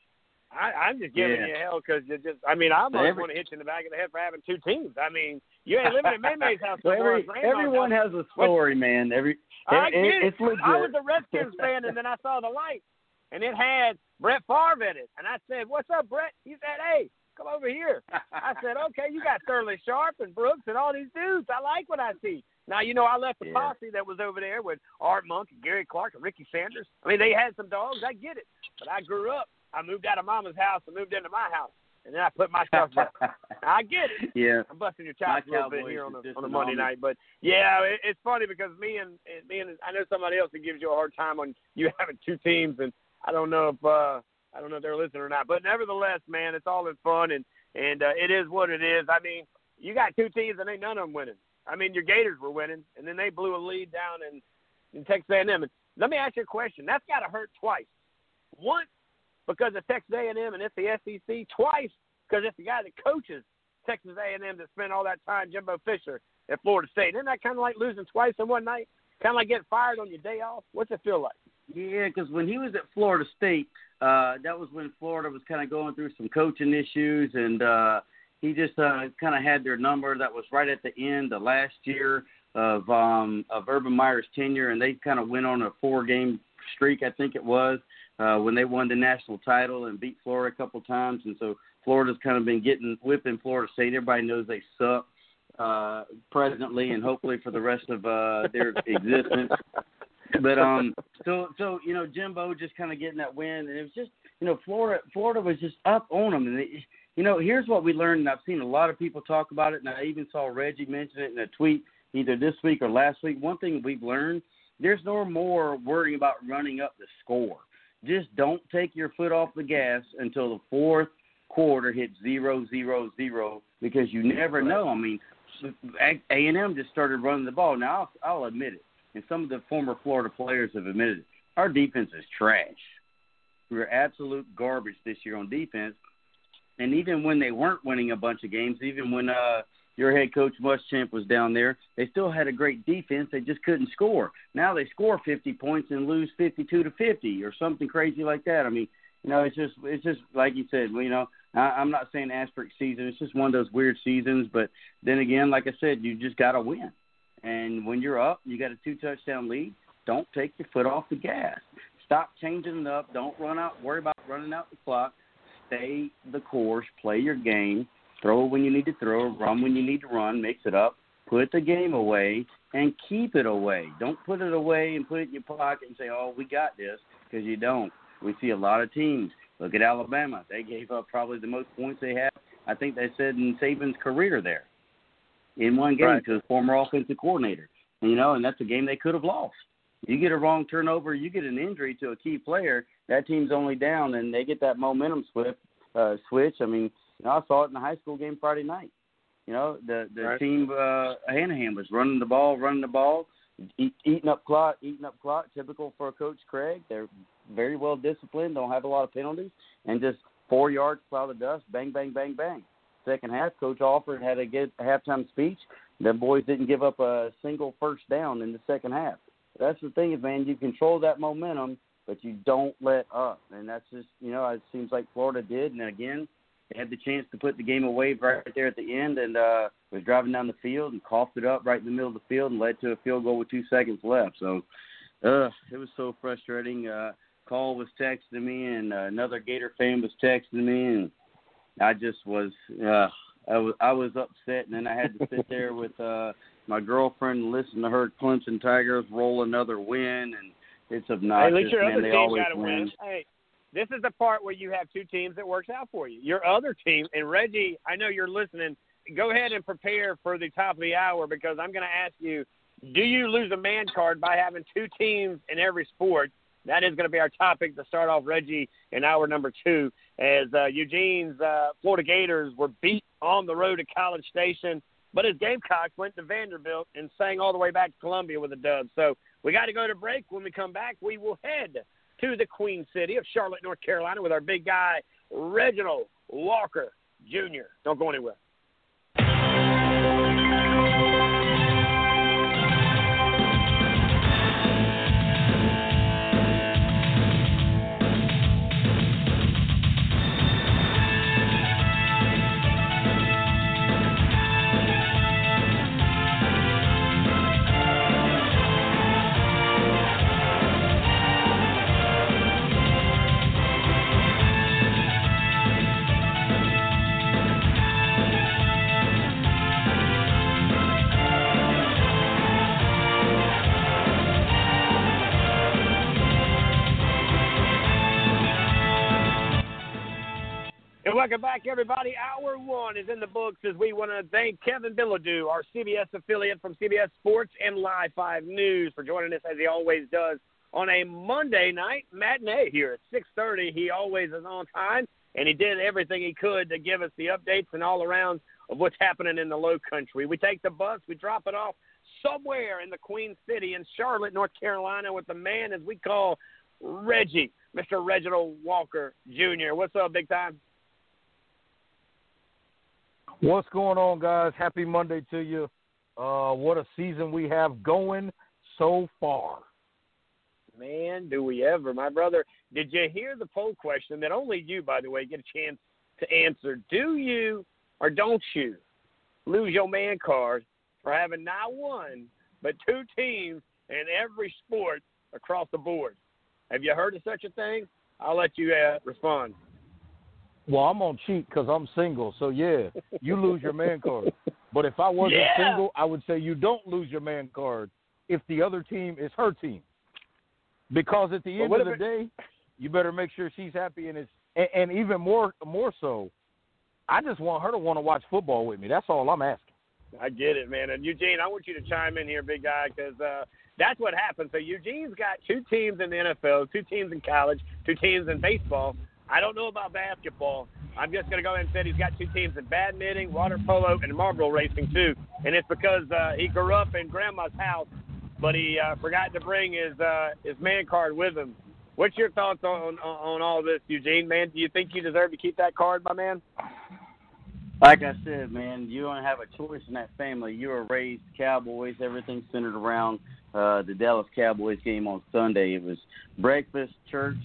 I, I'm just giving Yeah. you hell because you just. I mean, I'm So always going to hit you in the back of the head for having two teams. I mean, you ain't living at <laughs> Maymay's house. No every, everyone house. has a story, man. Every I it, get it. it's legit. I was a Redskins <laughs> fan, and then I saw the light, and it had Brett Favre in it, and I said, "What's up, Brett?" He said, "Hey, come over here." I said, <laughs> "Okay, you got Sterling Sharpe and Brooks and all these dudes. I like what I see." Now you know I left the Yeah. posse that was over there with Art Monk and Gary Clark and Ricky Sanders. I mean, they had some dogs. I get it, but I grew up. I moved out of Mama's house and moved into my house, and then I put my stuff up. <laughs> I get it. yeah. I'm busting your chops a little bit here on a, on a Monday night, but yeah, it, it's funny because me and and me and I know somebody else that gives you a hard time on you <laughs> having two teams, and I don't know if uh I don't know if they're listening or not, but nevertheless, man, it's all in fun and and uh, it is what it is. I mean, you got two teams and ain't none of them winning. I mean, your Gators were winning, and then they blew a lead down in in Texas A&M. And let me ask you a question. That's got to hurt twice. Once because of Texas A&M and it's the SEC. Twice because it's the guy that coaches Texas A&M that spent all that time, Jimbo Fisher, at Florida State. Isn't that kind of like losing twice in one night? Kind of like getting fired on your day off? What's it feel like? Yeah, because when he was at Florida State, uh, that was when Florida was kind of going through some coaching issues, and uh, he just uh, kind of had their number. That was right at the end of last year of um, of Urban Meyer's tenure, and they kind of went on a four-game streak, I think it was, uh, when they won the national title and beat Florida a couple times. And so Florida's kind of been getting whipping Florida State. Everybody knows they suck uh, presently, and hopefully for the rest of uh, their <laughs> existence. But um so so you know Jimbo just kind of getting that win. And it was just you know Florida Florida was just up on them and they, you know here's what we learned and I've seen a lot of people talk about it. And I even saw Reggie mention it in a tweet either this week or last week. One thing we've learned there's no more worrying about running up the score just don't take your foot off the gas until the fourth quarter hits zero zero zero because you never know I mean A and M just started running the ball now I'll, I'll admit it and some of the former Florida players have admitted it. Our defense is trash. We were absolute garbage this year on defense. And even when they weren't winning a bunch of games, even when uh, your head coach Muschamp was down there, they still had a great defense. They just couldn't score. Now they score 50 points and lose 52 to 50 or something crazy like that. I mean, you know, it's just it's just like you said. You know, I, I'm not saying asterisk season. It's just one of those weird seasons. But then again, like I said, you just got to win. And when you're up, you got a two touchdown lead. Don't take your foot off the gas. Stop changing it up. Don't run out. Worry about running out the clock. Stay the course. Play your game. Throw it when you need to throw. Run when you need to run. Mix it up. Put the game away and keep it away. Don't put it away and put it in your pocket and say, "Oh, we got this," because you don't. We see a lot of teams. Look at Alabama. They gave up probably the most points they have. I think they said in Saban's career there in one game Right. to his former offensive coordinator. You know, and that's a game they could have lost. You get a wrong turnover, you get an injury to a key player, that team's only down, and they get that momentum switch. Uh, switch. I mean, you know, I saw it in the high school game Friday night. You know, the the Right. team uh, Hanahan was running the ball, running the ball, eat, eating up clock, eating up clock. Typical for Coach Craig. They're very well disciplined, don't have a lot of penalties, and just four yards cloud of dust, bang, bang, bang, bang. Second half, Coach Alford had a good halftime speech. The boys didn't give up a single first down in the second half. That's the thing is, man, you control that momentum, but you don't let up, and that's just you know it seems like Florida did. And again, they had the chance to put the game away right there at the end, and uh, was driving down the field and coughed it up right in the middle of the field and led to a field goal with two seconds left. So, uh, it was so frustrating. Uh, Call was texting me, and uh, another Gator fan was texting me, and I just was uh I was I was upset and then I had to sit <laughs> there with uh my girlfriend and listen to her Clemson Tigers roll another win and it's Hey, obnoxious, at least your man. other they team always got to win. win. Hey, this is the part where you have two teams that works out for you. Your other team, and Reggie, I know you're listening. Go ahead and prepare for the top of the hour because I'm going to ask you: Do you lose a man card by having two teams in every sport? That is going to be our topic to start off, Reggie, in hour number two, as uh, Eugene's uh, Florida Gators were beat on the road to College Station, but his Gamecocks went to Vanderbilt and sang all the way back to Columbia with a dub. So we got to go to break. When we come back, we will head to the Queen City of Charlotte, North Carolina, with our big guy, Reginald Walker Jr. Don't go anywhere. Welcome back, everybody. Hour one is in the books as we want to thank Kevin Bilodeau, our CBS affiliate from CBS Sports and Live 5 News, for joining us as he always does on a Monday night matinee here at 6.30. He always is on time, and he did everything he could to give us the updates and all around of what's happening in the low country. We take the bus, we drop it off somewhere in the Queen City in Charlotte, North Carolina, with the man as we call Reggie, Mr. Reginald Walker Jr. What's up, big time? What's going on, guys? Happy Monday to you. Uh, what a season we have going so far. Man, do we ever. My brother, did you hear the poll question that only you, by the way, get a chance to answer? Do you or don't you lose your man card for having not one, but two teams in every sport across the board? Have you heard of such a thing? I'll let you uh, respond. Well, I'm on cheat because I'm single, so yeah, you lose your man card. But if I wasn't Yeah. single, I would say you don't lose your man card if the other team is her team. Because at the end of the if day, you better make sure she's happy and it's and, and even more more so, I just want her to want to watch football with me. That's all I'm asking. I get it, man. And Eugene, I want you to chime in here, big guy, because uh, that's what happened. So Eugene's got two teams in the NFL, two teams in college, two teams in baseball. I don't know about basketball. I'm just going to go ahead and say he's got two teams in badminton, water polo, and marble racing too. And it's because uh, he grew up in grandma's house, but he uh, forgot to bring his uh, his man card with him. What's your thoughts on, on on all this, Eugene? Man, do you think you deserve to keep that card, my man? Like I said, man, you don't have a choice in that family. You were raised Cowboys. Everything centered around uh, the Dallas Cowboys game on Sunday. It was breakfast, church,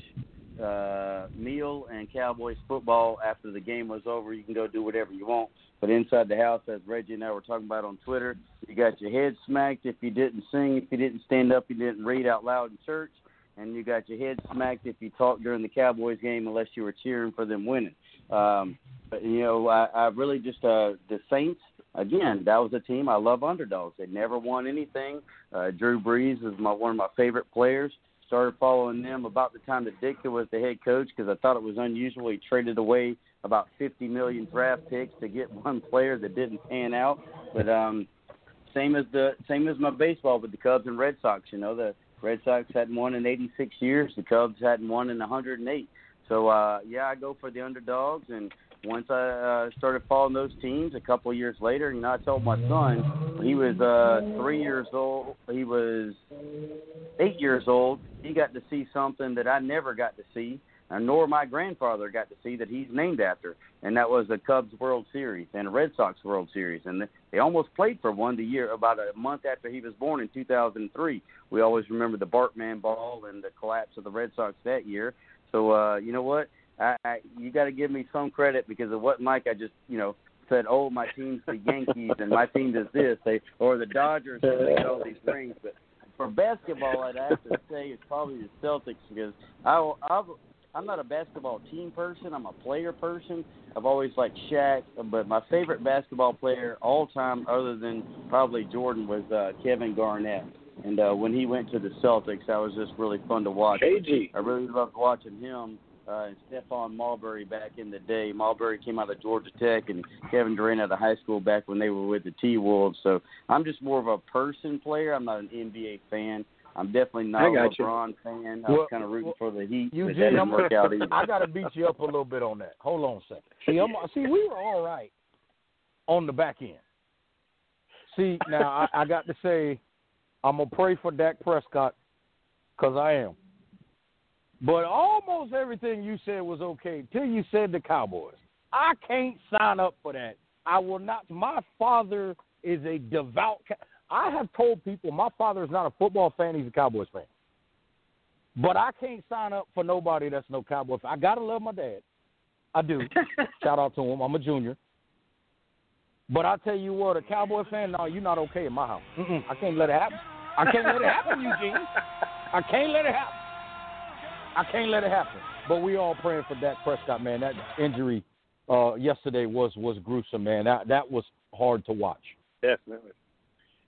uh, meal, and Cowboys football. After the game was over, you can go do whatever you want. But inside the house, as Reggie and I were talking about on Twitter, you got your head smacked if you didn't sing, if you didn't stand up, you didn't read out loud in church, and you got your head smacked if you talked during the Cowboys game unless you were cheering for them winning. Um, but you know, I, I really just uh, the Saints. Again, that was a team I love underdogs. They never won anything. Uh, Drew Brees is my one of my favorite players. Started following them about the time that Ditka was the head coach because I thought it was unusual. He traded away about 50 million draft picks to get <laughs> one player that didn't pan out. But um, same as the same as my baseball with the Cubs and Red Sox. You know, the Red Sox hadn't won in 86 years. The Cubs hadn't won in 108. So uh, yeah, I go for the underdogs. And once I uh, started following those teams, a couple of years later, know, I told my son he was uh, three years old, he was eight years old. He got to see something that I never got to see, uh, nor my grandfather got to see that he's named after, and that was the Cubs World Series and a Red Sox World Series, and they almost played for one the year about a month after he was born in 2003. We always remember the Bartman ball and the collapse of the Red Sox that year. So uh, you know what? I, I you got to give me some credit because it wasn't like I just you know said, "Oh, my team's the Yankees and my team does this," they or the Dodgers and they get all these rings. But for basketball, I'd have to say it's probably the Celtics because I I've, I'm not a basketball team person. I'm a player person. I've always liked Shaq, but my favorite basketball player all time, other than probably Jordan, was uh, Kevin Garnett. And uh, when he went to the Celtics, that was just really fun to watch. KG. I really loved watching him uh, and Stephon Marbury back in the day. Marbury came out of Georgia Tech, and Kevin Durant out of high school back when they were with the T Wolves. So I'm just more of a person player. I'm not an NBA fan. I'm definitely not I a got you. LeBron fan. I Well, kind of rooting well, for the Heat, but that didn't I'm- work out either. I gotta beat you up a little bit on that. Hold on a second. See, I'm, see, we were all right on the back end. See, now I, I got to say, I'm gonna pray for Dak Prescott because I am. But almost everything you said was okay till you said the Cowboys. I can't sign up for that. I will not. My father is a devout. I have told people my father is not a football fan; he's a Cowboys fan. But I can't sign up for nobody that's no Cowboy fan. I gotta love my dad. I do. <laughs> Shout out to him. I'm a junior. But I tell you what, a Cowboy fan, no, you're not okay in my house. Mm-mm, I can't let it happen. I can't let it happen, Eugene. I can't let it happen. I can't let it happen. But we all praying for Dak Prescott, man. That injury uh, yesterday was was gruesome, man. That that was hard to watch. Definitely.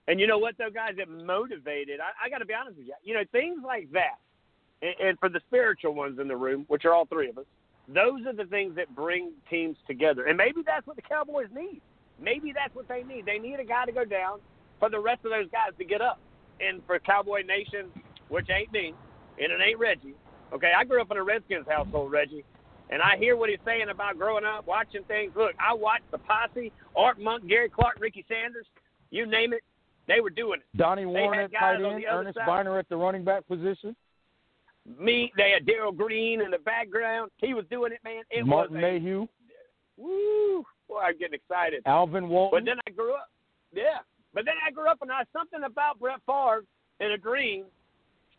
And you know what, though, guys? It motivated. I, I got to be honest with you. You know, things like that, and, and for the spiritual ones in the room, which are all three of us, those are the things that bring teams together. And maybe that's what the Cowboys need. Maybe that's what they need. They need a guy to go down for the rest of those guys to get up. And for Cowboy Nation, which ain't me, and it ain't Reggie. Okay, I grew up in a Redskins household, Reggie. And I hear what he's saying about growing up, watching things. Look, I watched the posse, Art Monk, Gary Clark, Ricky Sanders, you name it. They were doing it. Donnie Warren at tight end, Ernest side. Byner at the running back position, Me, they had Darrell Green in the background. He was doing it, man. It Martin was a, Mayhew, woo. Boy, I'm getting excited. Alvin Walton. But then I grew up. Yeah. But then I grew up and I something about Brett Favre and a Green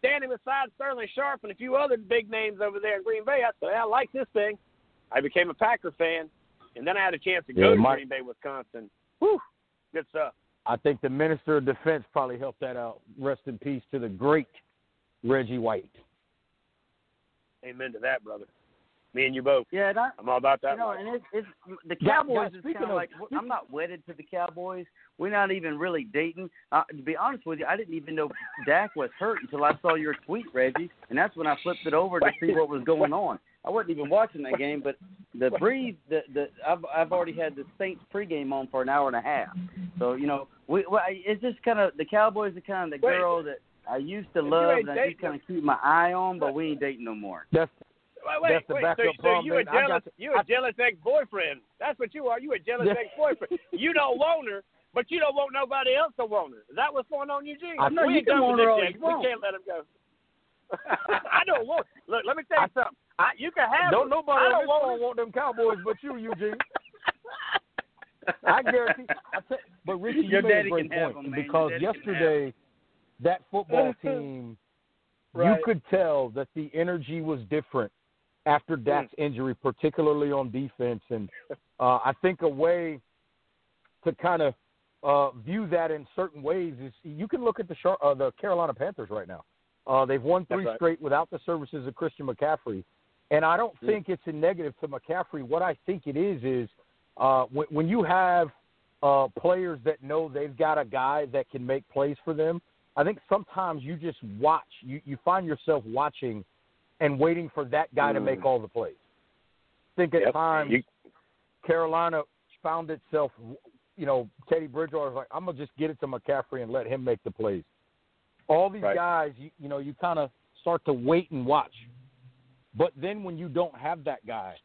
standing beside Sterling Sharpe and a few other big names over there in Green Bay. I said, I like this thing. I became a Packer fan, and then I had a chance to go Yeah, to Mike- Green Bay, Wisconsin. Whew, good stuff. I think the Minister of Defense probably helped that out. Rest in peace to the great Reggie White. Amen to that, brother. Me and you both. Yeah, and I, I'm all about that. you know, life. and it's, it's the Cowboys yeah, is speaking kind of of- like I'm not wedded to the Cowboys. We're not even really dating. Uh, to be honest with you, I didn't even know <laughs> Dak was hurt until I saw your tweet, Reggie, and that's when I flipped it over to see what was going on. I wasn't even watching that game, but the Brees, the the I've I've already had the Saints pregame on for an hour and a half. So you know, we well, it's just kind of the Cowboys are kind of the Wait. girl that I used to You love ain't and I dating just kind of keep my eye on, but we ain't dating no more. That's Wait, wait, That's the wait. backup so, so problem, you a man. I got jealous, to- you a I- jealous ex-boyfriend. That's what you are. You a jealous ex-boyfriend. <laughs> You don't want her, but you don't want nobody else to want her. Is that what's going on, Eugene? I know we you can done want with her this all yet. you We want. can't let him go. <laughs> I don't want. Look, let me tell you something. I, you can have. don't her. nobody I don't want want them Cowboys but you, Eugene. <laughs> I guarantee. I tell, but Richie, you made a great point them, because daddy can have yesterday that football team, you could tell that the energy was different after Hmm. Dak's injury, particularly on defense, and uh, I think a way to kind of uh, view that in certain ways is you can look at the Char- uh, the Carolina Panthers right now. Uh, they've won three right. straight without the services of Christian McCaffrey, and I don't Hmm. think it's a negative to McCaffrey. What I think it is is uh, when, when you have uh, players that know they've got a guy that can make plays for them. I think sometimes you just watch. You you find yourself watching and waiting for that guy to make mm. all the plays. I think at Yep. times You- Carolina found itself, you know, Teddy Bridgewater was like, I'm gonna just get it to McCaffrey and let him make the plays. All these Right. guys, you, you know, you kind of start to wait and watch. But then when you don't have that guy,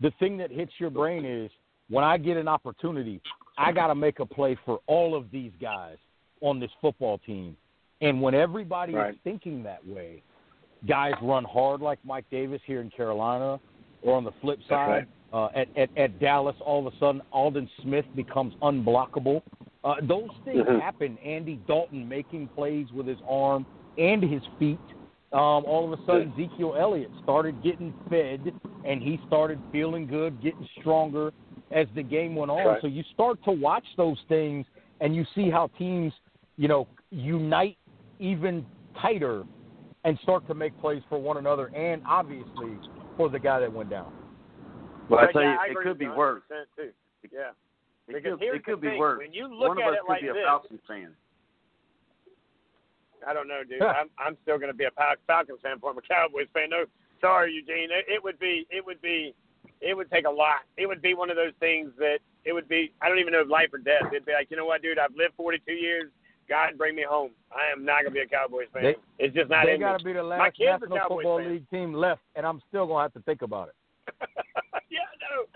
the thing that hits your brain is when I get an opportunity, I got to make a play for all of these guys on this football team. And when everybody Right. is thinking that way, guys run hard like Mike Davis here in Carolina, or on the flip side, uh, at, at at Dallas, all of a sudden Aldon Smith becomes unblockable. Uh, those things Mhm. happen. Andy Dalton making plays with his arm and his feet. Um, all of a sudden, Ezekiel Elliott started getting fed, and he started feeling good, getting stronger as the game went on. Right. So you start to watch those things, and you see how teams, you know, unite even tighter and start to make plays for one another, and obviously for the guy that went down. Well, I tell you, I it could be worse. Too. Yeah. It Because could, here's it could the be thing, worse. when you look One of at us it could like be a this- Falcons fan. I don't know, dude. <laughs> I'm I'm still going to be a Falcons fan for I'm a Cowboys fan. No, sorry, Eugene. It, it would be it would be it would take a lot. It would be one of those things that it would be. I don't even know if life or death. It'd be like, you know what, dude? I've lived 42 years. God, bring me home. I am not gonna be a Cowboys fan. They- it's just not they in got me. be the last National Football fans. League team left, and I'm still gonna have to think about it. <laughs> yeah,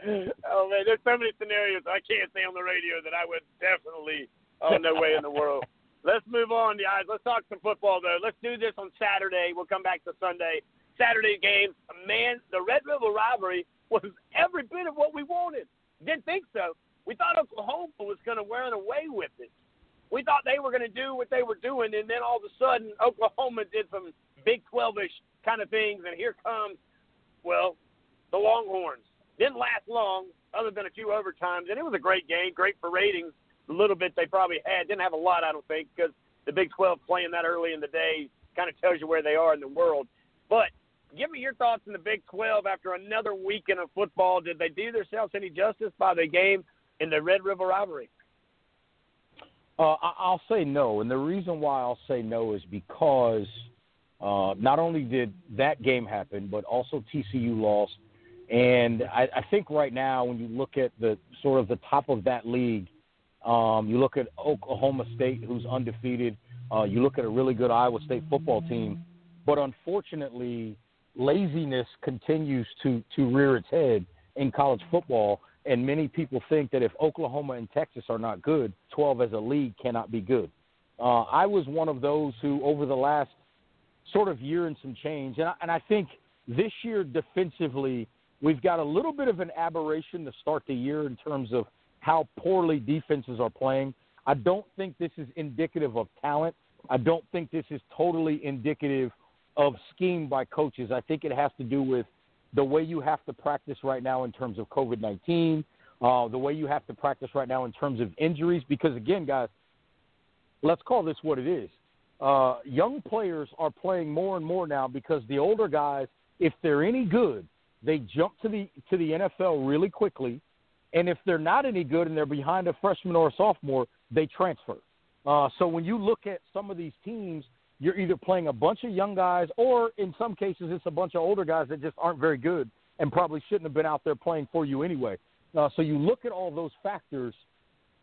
no. Oh man, there's so many scenarios I can't say on the radio that I would definitely. Oh no way in the world. <laughs> Let's move on, guys. Let's talk some football though. Let's do this on Saturday. We'll come back to Sunday. Saturday games. Man, the Red River rivalry was every bit of what we wanted. Didn't think so. We thought Oklahoma was going to run away with it. We thought they were going to do what they were doing, and then all of a sudden, <laughs> Oklahoma did some Big 12-ish kind of things, and here comes, well, the Longhorns. Didn't last long, other than a few overtimes, and it was a great game, great for ratings. The little bit they probably had didn't have a lot, I don't think, because the Big 12 playing that early in the day kind of tells you where they are in the world. But give me your thoughts on the Big 12 after another weekend of football. Did they do themselves any justice by the game in the Red River rivalry? Uh, I'll say no, and the reason why I'll say no is because uh, not only did that game happen, but also TCU lost, and I, I think right now when you look at the sort of the top of that league, um, you look at Oklahoma State, who's undefeated. Uh, you look at a really good Iowa State football team, but unfortunately, laziness continues to to rear its head in college football. And many people think that if Oklahoma and Texas are not good, 12 as a league cannot be good. Uh, I was one of those who, over the last sort of year and some change, and I, and I think this year defensively, we've got a little bit of an aberration to start the year in terms of how poorly defenses are playing. I don't think this is indicative of talent. I don't think this is totally indicative of scheme by coaches. I think it has to do with the way you have to practice right now in terms of COVID 19, uh, the way you have to practice right now in terms of injuries. Because, again, guys, let's call this what it is. Uh, young players are playing more and more now because the older guys, if they're any good, they jump to the to the NFL really quickly, and if they're not any good and they're behind a freshman or a sophomore, they transfer. Uh, so when you look at some of these teams, you're either playing a bunch of young guys, or in some cases, it's a bunch of older guys that just aren't very good and probably shouldn't have been out there playing for you anyway. Uh, so you look at all those factors,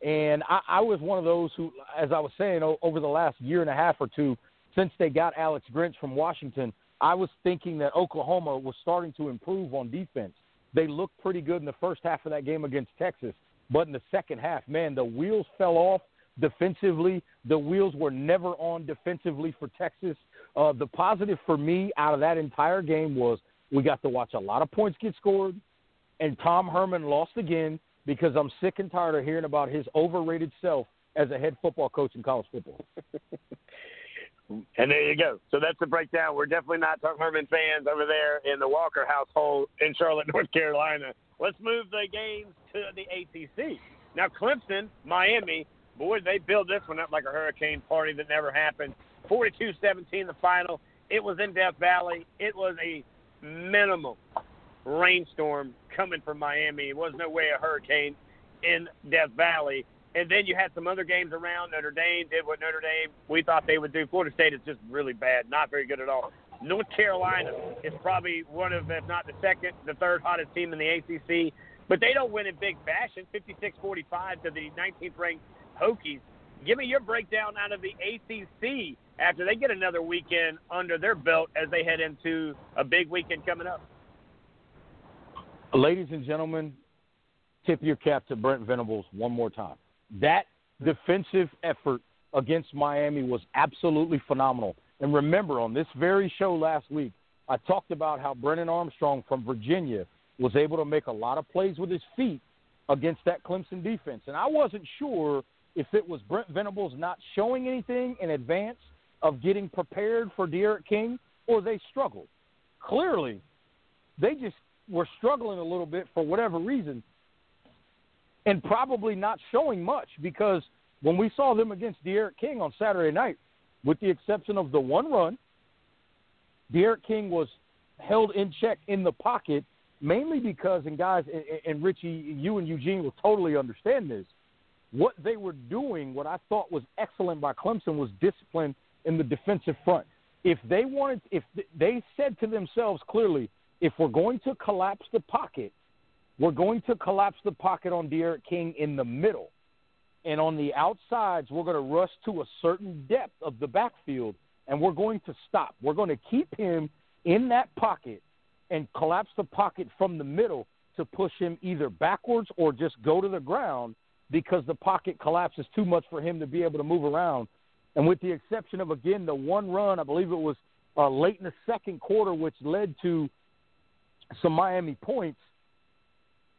and I, I was one of those who, as I was saying, o- over the last year and a half or two, since they got Alex Grinch from Washington, I was thinking that Oklahoma was starting to improve on defense. They looked pretty good in the first half of that game against Texas, but in the second half, man, the wheels fell off defensively. The wheels were never on defensively for Texas. Uh, the positive for me out of that entire game was we got to watch a lot of points get scored, and Tom Herman lost again because I'm sick and tired of hearing about his overrated self as a head football coach in college football. <laughs> And there you go. So that's the breakdown. We're definitely not Tom Herman fans over there in the Walker household in Charlotte, <laughs> North Carolina. Let's move the games to the ACC. Now, Clemson, Miami, boy, they built this one up like a hurricane party that never happened. 42 17 the final. It was in Death Valley. It was a minimal rainstorm coming from Miami. It was no way a hurricane in Death Valley. And then you had some other games around. Notre Dame did what Notre Dame we thought they would do. Florida State is just really bad, not very good at all. North Carolina is probably one of, if not the second, the third hottest team in the ACC. But they don't win in big fashion, 56-45 to the 19th ranked Hokies. Give me your breakdown out of the ACC after they get another weekend under their belt as they head into a big weekend coming up. Ladies and gentlemen, tip your cap to Brent Venables one more time. That defensive effort against Miami was absolutely phenomenal. And remember, on this very show last week, I talked about how Brennan Armstrong from Virginia was able to make a lot of plays with his feet against that Clemson defense. And I wasn't sure if it was Brent Venables not showing anything in advance of getting prepared for D'Eriq King or they struggled. Clearly, they just were struggling a little bit for whatever reason and probably not showing much because when we saw them against D'Eriq King on Saturday night, with the exception of the one run, D'Eriq King was held in check in the pocket mainly because, and guys, and, and Richie, you and Eugene will totally understand this. What they were doing, what I thought was excellent by Clemson, was discipline in the defensive front. If they wanted, if they said to themselves clearly, if we're going to collapse the pocket, we're going to collapse the pocket on D'Eriq King in the middle. and on the outsides, we're going to rush to a certain depth of the backfield, and we're going to stop. We're going to keep him in that pocket and collapse the pocket from the middle to push him either backwards or just go to the ground because the pocket collapses too much for him to be able to move around. And with the exception of, again, the one run, I believe it was uh, late in the second quarter, which led to some Miami points,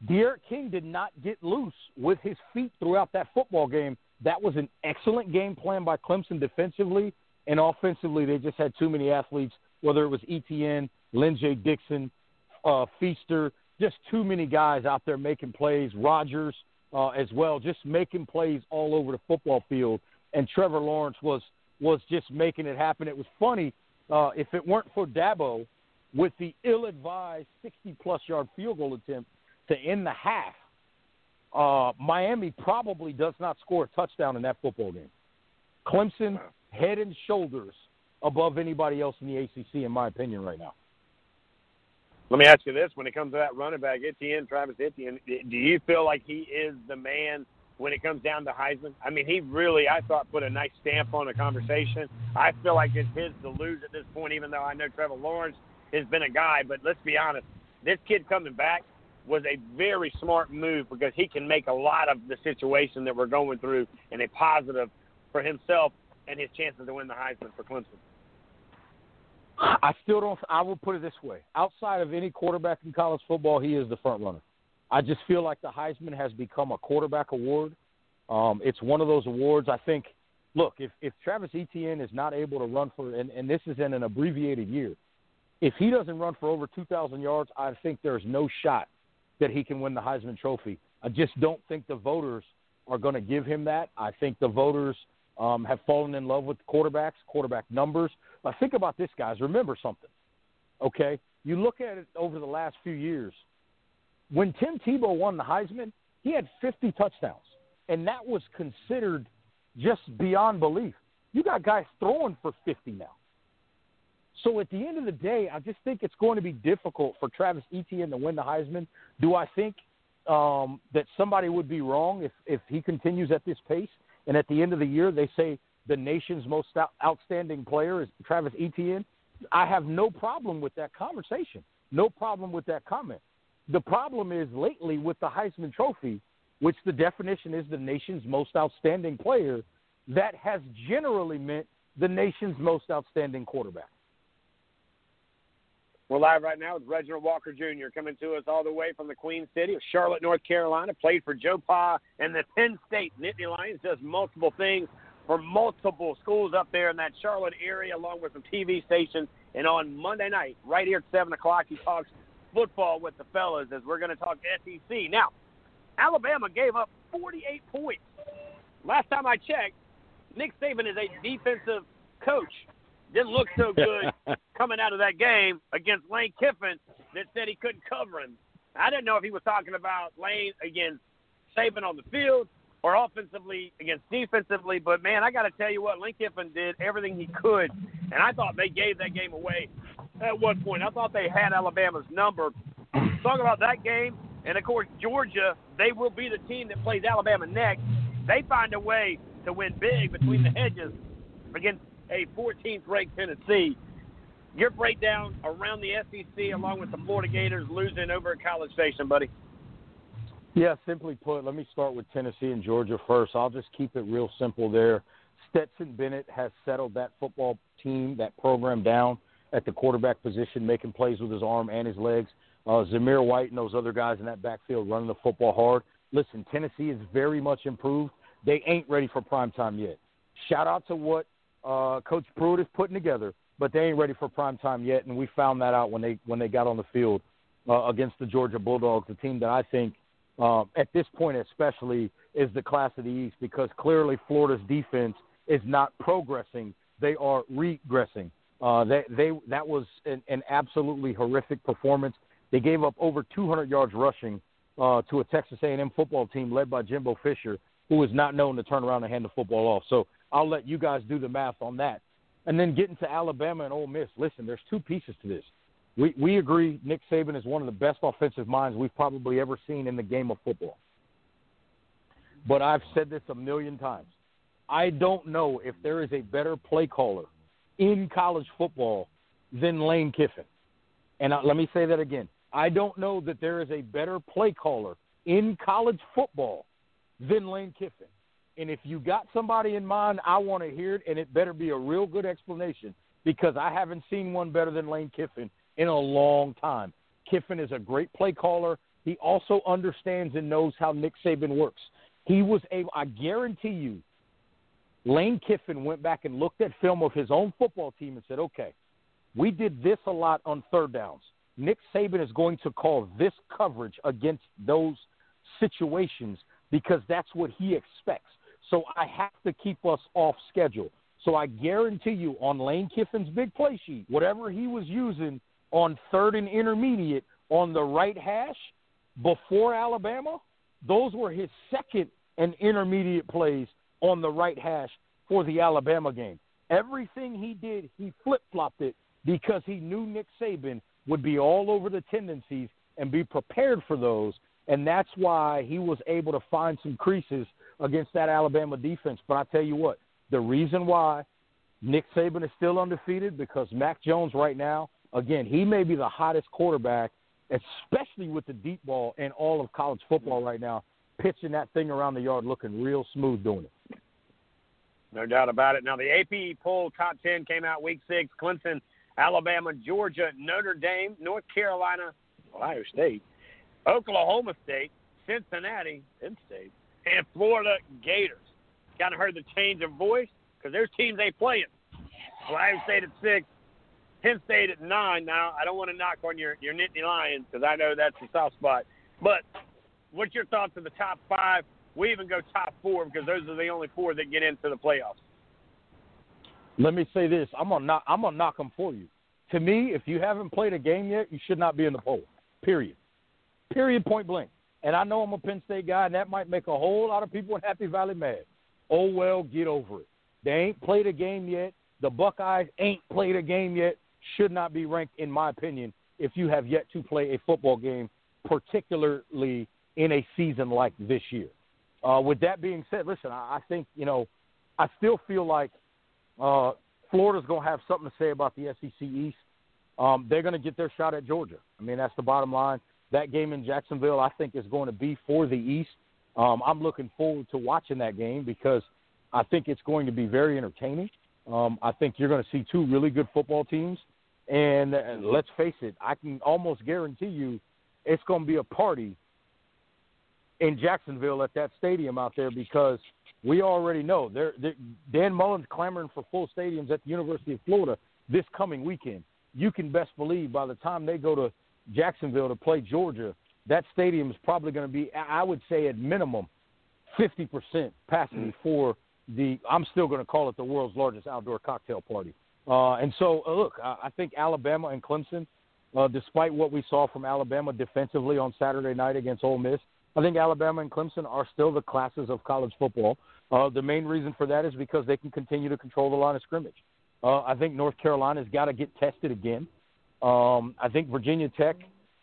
D'Eriq King did not get loose with his feet throughout that football game. That was an excellent game plan by Clemson defensively, and offensively, they just had too many athletes, whether it was Etienne, Lyn-J Dixon, uh, Feaster, just too many guys out there making plays. Rogers uh, as well, just making plays all over the football field. And Trevor Lawrence was was just making it happen. It was funny uh, if it weren't for Dabo with the ill-advised 60-plus yard field goal attempt to end the half. Uh, Miami probably does not score a touchdown in that football game. Clemson head and shoulders above anybody else in the ACC, in my opinion, right now. Let me ask you this: When it comes to that running back, Etienne, Travis Etienne, do you feel like he is the man when it comes down to Heisman? I mean, he really, I thought, put a nice stamp on the conversation. I feel like it's his to lose at this point, even though I know Trevor Lawrence has been a guy. But let's be honest, this kid coming back was a very smart move because he can make a lot of the situation that we're going through in a positive for himself and his chances to win the Heisman for Clemson. I still don't. I will put it this way: outside of any quarterback in college football, he is the front runner. I just feel like the Heisman has become a quarterback award. Um, it's one of those awards. I think. Look, if if Travis Etienne is not able to run for, and, and this is in an abbreviated year, if he doesn't run for over 2,000 yards, I think there's no shot that he can win the Heisman Trophy. I just don't think the voters are going to give him that. I think the voters um, have fallen in love with quarterbacks, quarterback numbers. But think about this, guys. Remember something, okay? You look at it over the last few years. When Tim Tebow won the Heisman, he had 50 touchdowns, and that was considered just beyond belief. You got guys throwing for 50 now. So at the end of the day, I just think it's going to be difficult for Travis Etienne to win the Heisman. Do I think um, that somebody would be wrong if, if he continues at this pace? And at the end of the year, they say the nation's most outstanding player is Travis Etienne. I have no problem with that conversation. No problem with that comment. The problem is lately with the Heisman Trophy, which the definition is the nation's most outstanding player, that has generally meant the nation's most outstanding quarterback. We're live right now with Reginald Walker Jr. coming to us all the way from the Queen City of Charlotte, North Carolina. Played for Joe Pa and the Penn State Nittany Lions. Does multiple things for multiple schools up there in that Charlotte area, along with some TV stations. And on Monday night, right here at 7 o'clock, he talks football with the fellas as we're going to talk SEC. Now, Alabama gave up 48 points. Last time I checked, Nick Saban is a defensive coach didn't look so good <laughs> coming out of that game against Lane Kiffin that said he couldn't cover him. I didn't know if he was talking about Lane against Saban on the field or offensively against defensively, but man, I got to tell you what, Lane Kiffin did everything he could, and I thought they gave that game away at one point. I thought they had Alabama's number. Talk about that game, and of course Georgia, they will be the team that plays Alabama next. They find a way to win big between the hedges against a 14th ranked Tennessee. Your breakdown around the SEC along with the Florida Gators losing over at College Station, buddy. Yeah, simply put, let me start with Tennessee and Georgia first. I'll just keep it real simple there. Stetson Bennett has settled that football team, that program down at the quarterback position, making plays with his arm and his legs. Uh, Zamir White and those other guys in that backfield running the football hard. Listen, Tennessee is very much improved. They ain't ready for prime time yet. Shout out to what uh, Coach Pruitt is putting together, but they ain't ready for prime time yet, and we found that out when they when they got on the field uh, against the Georgia Bulldogs, a team that I think uh, at this point especially is the class of the East because clearly Florida's defense is not progressing; they are regressing. Uh, they, they that was an, an absolutely horrific performance. They gave up over 200 yards rushing uh, to a Texas A&M football team led by Jimbo Fisher, who is not known to turn around and hand the football off. So I'll let you guys do the math on that. And then getting to Alabama and Ole Miss. Listen, there's two pieces to this. We we agree Nick Saban is one of the best offensive minds we've probably ever seen in the game of football. but I've said this a million times. I don't know if there is a better play caller in college football than Lane Kiffin. And uh, let me say that again. I don't know that there is a better play caller in college football than Lane Kiffin. And if you got somebody in mind, I want to hear it, and it better be a real good explanation because I haven't seen one better than Lane Kiffin in a long time. Kiffin is a great play caller. He also understands and knows how Nick Saban works. He was able, I guarantee you, Lane Kiffin went back and looked at film of his own football team and said, okay, we did this a lot on third downs. Nick Saban is going to call this coverage against those situations because that's what he expects. So I have to keep us off schedule. So I guarantee you on Lane Kiffin's big play sheet, whatever he was using on third and intermediate on the right hash before Alabama, those were his second and intermediate plays on the right hash for the Alabama game. Everything he did, he flip flopped it because he knew Nick Saban would be all over the tendencies and be prepared for those. And that's why he was able to find some creases against that Alabama defense. But I tell you what, the reason why Nick Saban is still undefeated because Mac Jones right now, again, he may be the hottest quarterback, especially with the deep ball in all of college football right now, pitching that thing around the yard looking real smooth doing it. No doubt about it. Now, the AP poll top 10 came out week six Clemson, Alabama, Georgia, Notre Dame, North Carolina, Ohio State, Oklahoma State, Cincinnati, Penn State, and Florida Gators. Kind of heard the change of voice because there's teams they playing. Ohio State at six, Penn State at nine. Now, I don't want to knock on your your Nittany Lions because I know that's a soft spot. But what's your thoughts of the top five? We even go top four because those are the only four that get into the playoffs. Let me say this: I'm gonna knock, I'm gonna knock them for you. To me, if you haven't played a game yet, you should not be in the poll. Period. Period. Point blank. And I know I'm a Penn State guy, and that might make a whole lot of people in Happy Valley mad. Oh well, get over it. They ain't played a game yet. The Buckeyes ain't played a game yet. Should not be ranked, in my opinion, if you have yet to play a football game, particularly in a season like this year. Uh, with that being said, listen, I, I think you know, I still feel like uh, Florida's going to have something to say about the SEC East. Um, they're going to get their shot at Georgia. I mean, that's the bottom line. That game in Jacksonville, I think, is going to be for the East. Um, I'm looking forward to watching that game because I think it's going to be very entertaining. Um, I think you're going to see two really good football teams. And, and let's face it, I can almost guarantee you it's going to be a party in Jacksonville at that stadium out there because we already know they're, they're, Dan Mullen's clamoring for full stadiums at the University of Florida this coming weekend. You can best believe by the time they go to Jacksonville to play Georgia, that stadium is probably going to be, I would say, at minimum, 50% capacity mm. for the. I'm still going to call it the world's largest outdoor cocktail party. Uh, and so, uh, look, I, I think Alabama and Clemson, uh, despite what we saw from Alabama defensively on Saturday night against Ole Miss, I think Alabama and Clemson are still the classes of college football. Uh, the main reason for that is because they can continue to control the line of scrimmage. Uh, I think North Carolina's got to get tested again. Um, I think Virginia Tech,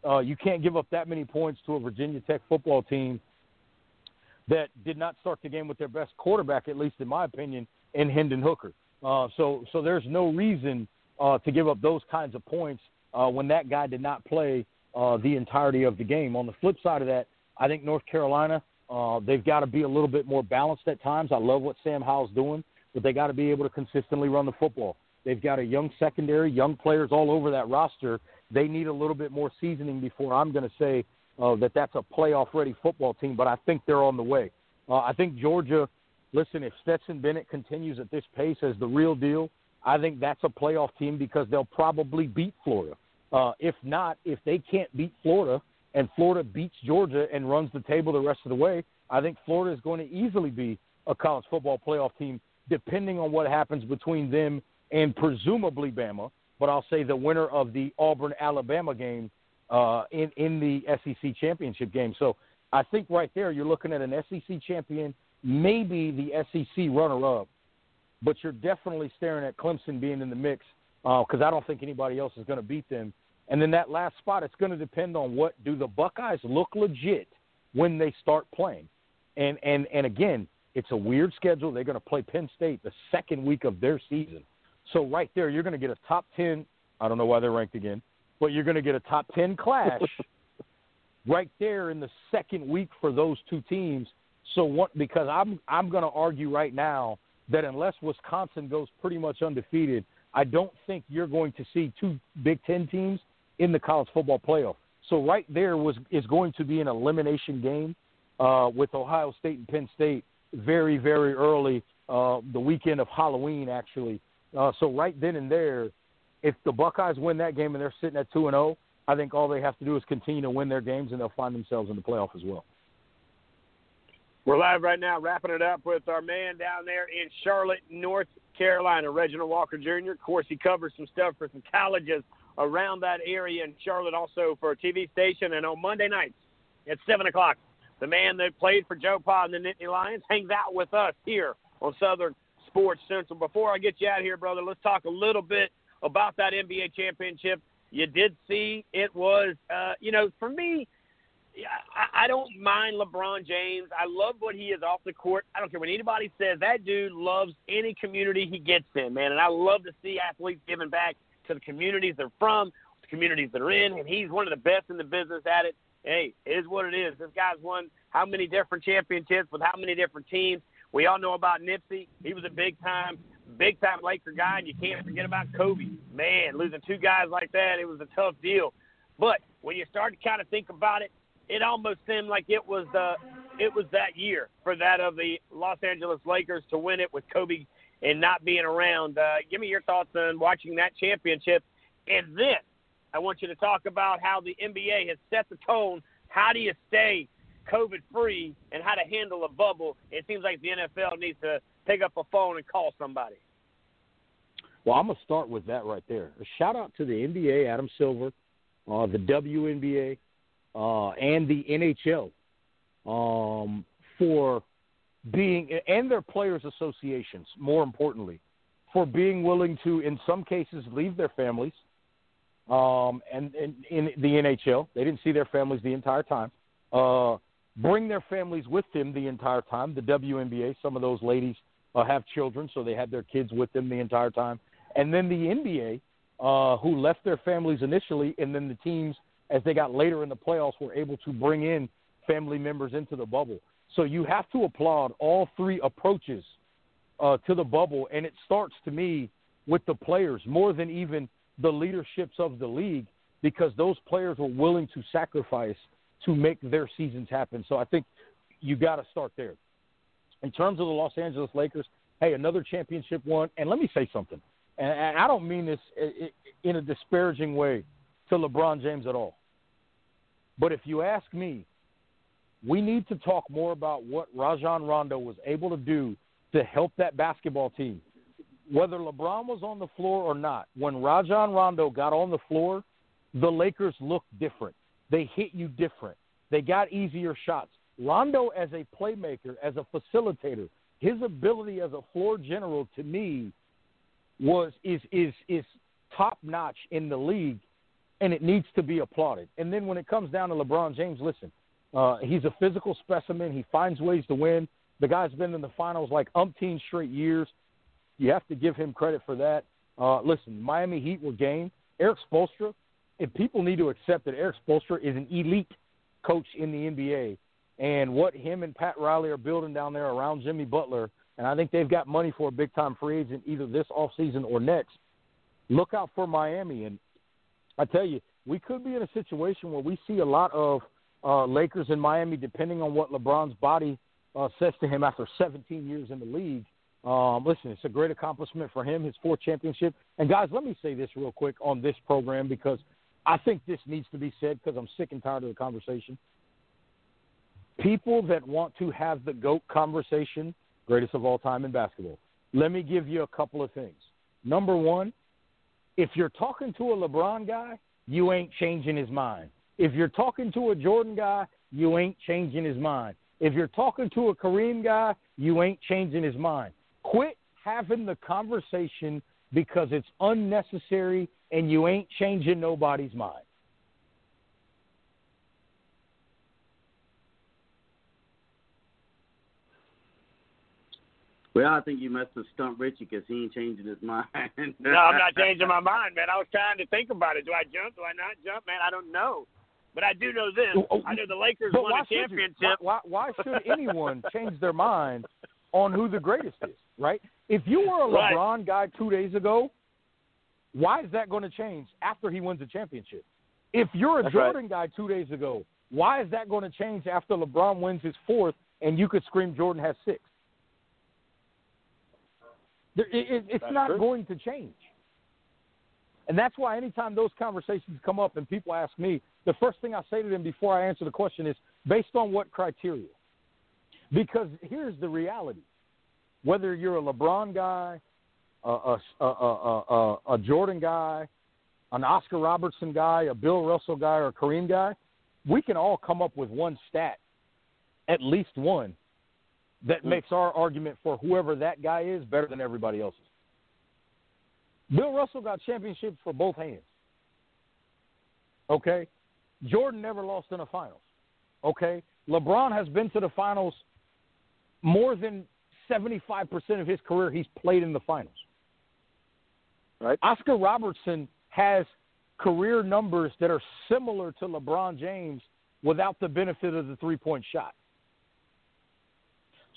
uh, you can't give up that many points to a Virginia Tech football team that did not start the game with their best quarterback, at least in my opinion, in Hendon Hooker. Uh, so, so there's no reason uh, to give up those kinds of points uh, when that guy did not play uh, the entirety of the game. On the flip side of that, I think North Carolina, uh, they've got to be a little bit more balanced at times. I love what Sam Howell's doing, but they got to be able to consistently run the football. They've got a young secondary, young players all over that roster. They need a little bit more seasoning before I'm going to say uh, that that's a playoff ready football team, but I think they're on the way. Uh, I think Georgia, listen, if Stetson Bennett continues at this pace as the real deal, I think that's a playoff team because they'll probably beat Florida. Uh, if not, if they can't beat Florida and Florida beats Georgia and runs the table the rest of the way, I think Florida is going to easily be a college football playoff team, depending on what happens between them and presumably Bama. But I'll say the winner of the Auburn Alabama game uh, in in the SEC championship game. So I think right there you're looking at an SEC champion, maybe the SEC runner-up, but you're definitely staring at Clemson being in the mix because uh, I don't think anybody else is going to beat them. And then that last spot, it's going to depend on what do the Buckeyes look legit when they start playing. And and and again, it's a weird schedule. They're going to play Penn State the second week of their season. So right there, you're going to get a top ten. I don't know why they're ranked again, but you're going to get a top ten clash <laughs> right there in the second week for those two teams. So what? Because I'm I'm going to argue right now that unless Wisconsin goes pretty much undefeated, I don't think you're going to see two Big Ten teams in the college football playoff. So right there was is going to be an elimination game uh, with Ohio State and Penn State very very early uh, the weekend of Halloween actually. Uh, so right then and there, if the Buckeyes win that game and they're sitting at two and zero, I think all they have to do is continue to win their games and they'll find themselves in the playoff as well. We're live right now, wrapping it up with our man down there in Charlotte, North Carolina, Reginald Walker Jr. Of course, he covers some stuff for some colleges around that area in Charlotte, also for a TV station. And on Monday nights at 7 o'clock, the man that played for Joe Pa and the Nittany Lions hangs out with us here on Southern Sports Central. Before I get you out of here, brother, let's talk a little bit about that NBA championship. You did see it was, uh, you know, for me, I, I don't mind LeBron James. I love what he is off the court. I don't care what anybody says. That dude loves any community he gets in, man. And I love to see athletes giving back to the communities they're from, the communities they're in. And he's one of the best in the business at it. Hey, it is what it is. This guy's won how many different championships with how many different teams. We all know about Nipsey. He was a big time, big time Laker guy, and you can't forget about Kobe. Man, losing two guys like that, it was a tough deal. But when you start to kind of think about it, it almost seemed like it was uh, it was that year for that of the Los Angeles Lakers to win it with Kobe and not being around. Uh, give me your thoughts on watching that championship, and then I want you to talk about how the NBA has set the tone. How do you stay COVID free and how to handle a bubble? It seems like the NFL needs to pick up a phone and call somebody. Well, I'm gonna start with that right there. A shout out to the NBA, Adam Silver, uh, the WNBA, uh, and the NHL um, for being and their players associations more importantly for being willing to in some cases leave their families um, and, and in the NHL they didn't see their families the entire time. Uh, bring their families with them the entire time. The WNBA some of those ladies uh, have children so they had their kids with them the entire time. And then the NBA uh, who left their families initially and then the teams as they got later in the playoffs, were able to bring in family members into the bubble. So you have to applaud all three approaches uh, to the bubble, and it starts to me with the players more than even the leaderships of the league because those players were willing to sacrifice to make their seasons happen. So I think you got to start there. In terms of the Los Angeles Lakers, hey, another championship won, and let me say something, and I don't mean this in a disparaging way to LeBron James at all. But if you ask me, we need to talk more about what Rajon Rondo was able to do to help that basketball team. Whether LeBron was on the floor or not, when Rajon Rondo got on the floor, the Lakers looked different. They hit you different. They got easier shots. Rondo as a playmaker, as a facilitator, his ability as a floor general to me was is is is top notch in the league and it needs to be applauded. And then when it comes down to LeBron James, listen, uh, he's a physical specimen. He finds ways to win. The guy's been in the finals like umpteen straight years. You have to give him credit for that. Uh, listen, Miami Heat were game. Erik Spoelstra, if people need to accept that Erik Spoelstra is an elite coach in the NBA, and what him and Pat Riley are building down there around Jimmy Butler, and I think they've got money for a big time free agent either this offseason or next. Look out for Miami. And I tell you, we could be in a situation where we see a lot of uh, Lakers in Miami, depending on what LeBron's body uh, says to him after 17 years in the league. Um, listen, it's a great accomplishment for him, his fourth championship. And guys, let me say this real quick on this program because I think this needs to be said because I'm sick and tired of the conversation. People that want to have the GOAT conversation, greatest of all time in basketball, let me give you a couple of things. Number one, if you're talking to a LeBron guy, you ain't changing his mind. If you're talking to a Jordan guy, you ain't changing his mind. If you're talking to a Kareem guy, you ain't changing his mind. Quit having the conversation because it's unnecessary and you ain't changing nobody's mind. Well, I think you must have stumped Richie because he ain't changing his <laughs> mind. no, I'm not changing my mind, man. I was trying to think about it. Do I jump? Do I not jump? Man, I don't know. But I do know this. Oh, oh, I know the Lakers But won why a should you? championship. Why, why, why should anyone <laughs> change their mind on who the greatest is? Right? If you were a Right. LeBron guy two days ago, why is that going to change after he wins a championship? If you're a That's right. Jordan guy two days ago, why is that going to change after LeBron wins his fourth and you could scream Jordan has six? There- It, it, it's That's not true. going to change. And that's why anytime those conversations come up and people ask me, the first thing I say to them before I answer the question is based on what criteria? Because here's the reality. Whether you're a LeBron guy, a, a, a, a, a, a Jordan guy, an Oscar Robertson guy, a Bill Russell guy, or a Kareem guy, we can all come up with one stat, at least one, that mm. makes our argument for whoever that guy is better than everybody else's. Bill Russell got championships for both hands. Okay? Jordan never lost in the finals. Okay? LeBron has been to the finals more than 75% of his career he's played in the finals. Right. Oscar Robertson has career numbers that are similar to LeBron James without the benefit of the three-point shot.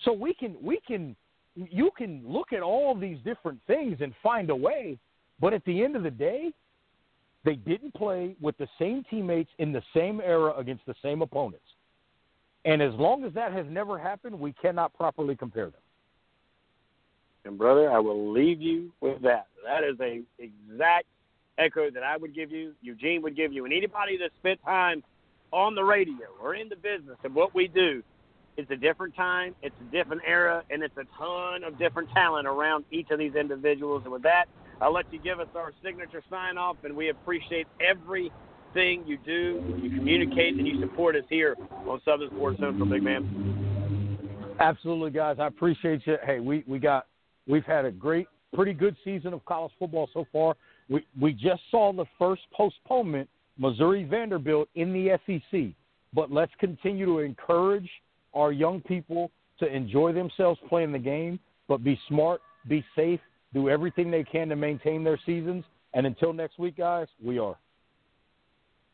So we can we can you can look at all these different things and find a way, but at the end of the day, they didn't play with the same teammates in the same era against the same opponents. And as long as that has never happened, we cannot properly compare them. And brother, I will leave you with that. That is a exact echo that I would give you, Eugene would give you, and anybody that spent time on the radio or in the business of what we do. It's a different time, it's a different era, and it's a ton of different talent around each of these individuals. And with that, I'll let you give us our signature sign off, and we appreciate everything you do, you communicate, and you support us here on Southern Sports Central, big man. Absolutely, guys. I appreciate you. Hey, we, we got we've had a great, pretty good season of college football so far. We we just saw the first postponement, Missouri Vanderbilt in the SEC. But let's continue to encourage our young people to enjoy themselves playing the game, but be smart, be safe, do everything they can to maintain their seasons. And until next week, guys, we are.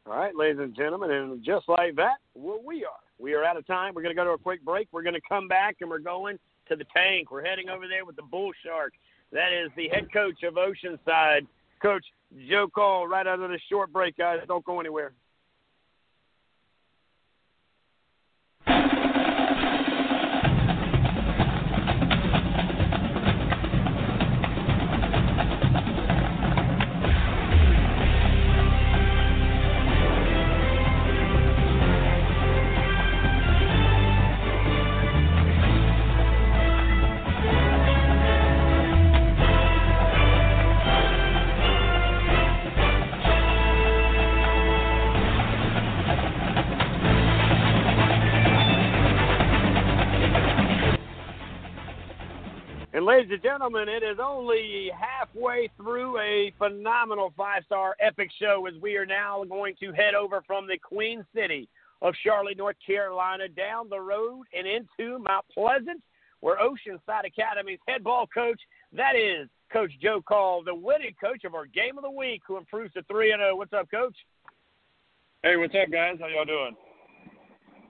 All right, ladies and gentlemen, and just like that, well, we are. We are out of time. We're going to go to a quick break. We're going to come back and we're going to the tank. We're heading over there with the Bull Shark. That is the head coach of Oceanside, Coach Joe Call, right out of this short break, guys. Don't go anywhere. And ladies and gentlemen, it is only halfway through a phenomenal five-star epic show as we are now going to head over from the Queen City of Charlotte, North Carolina, down the road and into Mount Pleasant, where Oceanside Academy's head ball coach, that is Coach Joe Call, the winning coach of our game of the week, who improves to three and zero. What's up, Coach? Hey, what's up, guys? How y'all doing?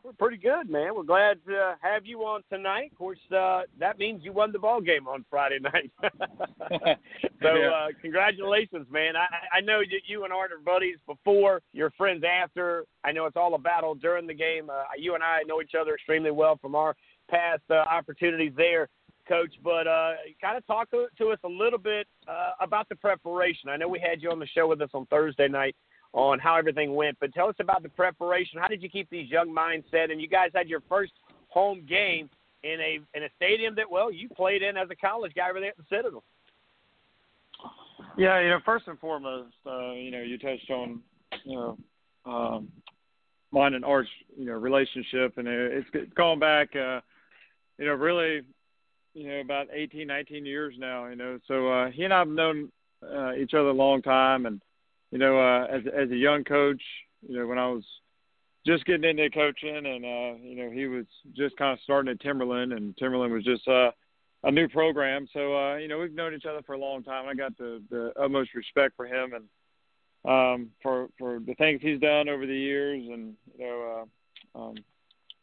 We're pretty good, man. We're glad to have you on tonight. Of course, uh, that means you won the ball game on Friday night. <laughs> so, Yeah. uh, congratulations, man. I, I know that you and Art are buddies before. You're friends after. I know it's all a battle during the game. Uh, you and I know each other extremely well from our past uh, opportunities there, Coach. But uh, kind of talk to, to us a little bit uh, about the preparation. I know we had you on the show with us on Thursday night on how everything went. But tell us about the preparation. How did you keep these young minds set? And you guys had your first home game in a in a stadium that well you played in as a college guy over there at the Citadel. Yeah, you know, first and foremost, uh, you know, you touched on, you know, um, mine and Art's, you know, relationship, and it- it's gone back, uh, you know, really, you know, about 18, 19 years now, you know. So uh, he and I have known uh, each other a long time, and you know, uh, as as a young coach, you know, when I was just getting into coaching, and uh, you know, he was just kind of starting at Timberland, and Timberland was just uh, a new program. So uh, you know, we've known each other for a long time. I got the the utmost respect for him and um, for for the things he's done over the years, and you know, uh, um,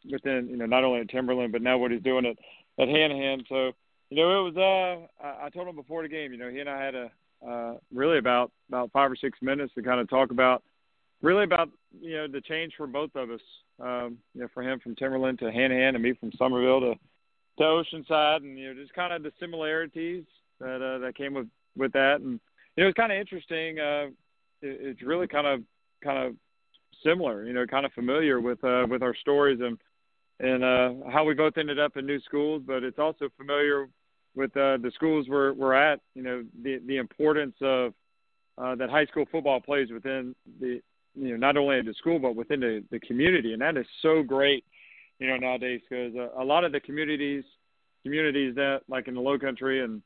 within you know not only at Timberland but now what he's doing at at Hanahan. So you know, it was uh, I, I told him before the game. You know, he and I had a uh, really about about five or six minutes to kind of talk about really about you know the change for both of us. Um, you know, for him from Timberland to Hanahan, and me from Summerville to to Oceanside, and you know just kind of the similarities that uh, that came with with that, and you know it's kind of interesting. Uh, it, it's really kind of kind of similar, you know, kind of familiar with uh, with our stories and and uh, how we both ended up in new schools, but it's also familiar with uh, the schools we're we're at. You know, the the importance of uh, that high school football plays within the you know not only the school but within the the community, and that is so great you know, nowadays because uh, a lot of the communities, communities that like in the Low Country and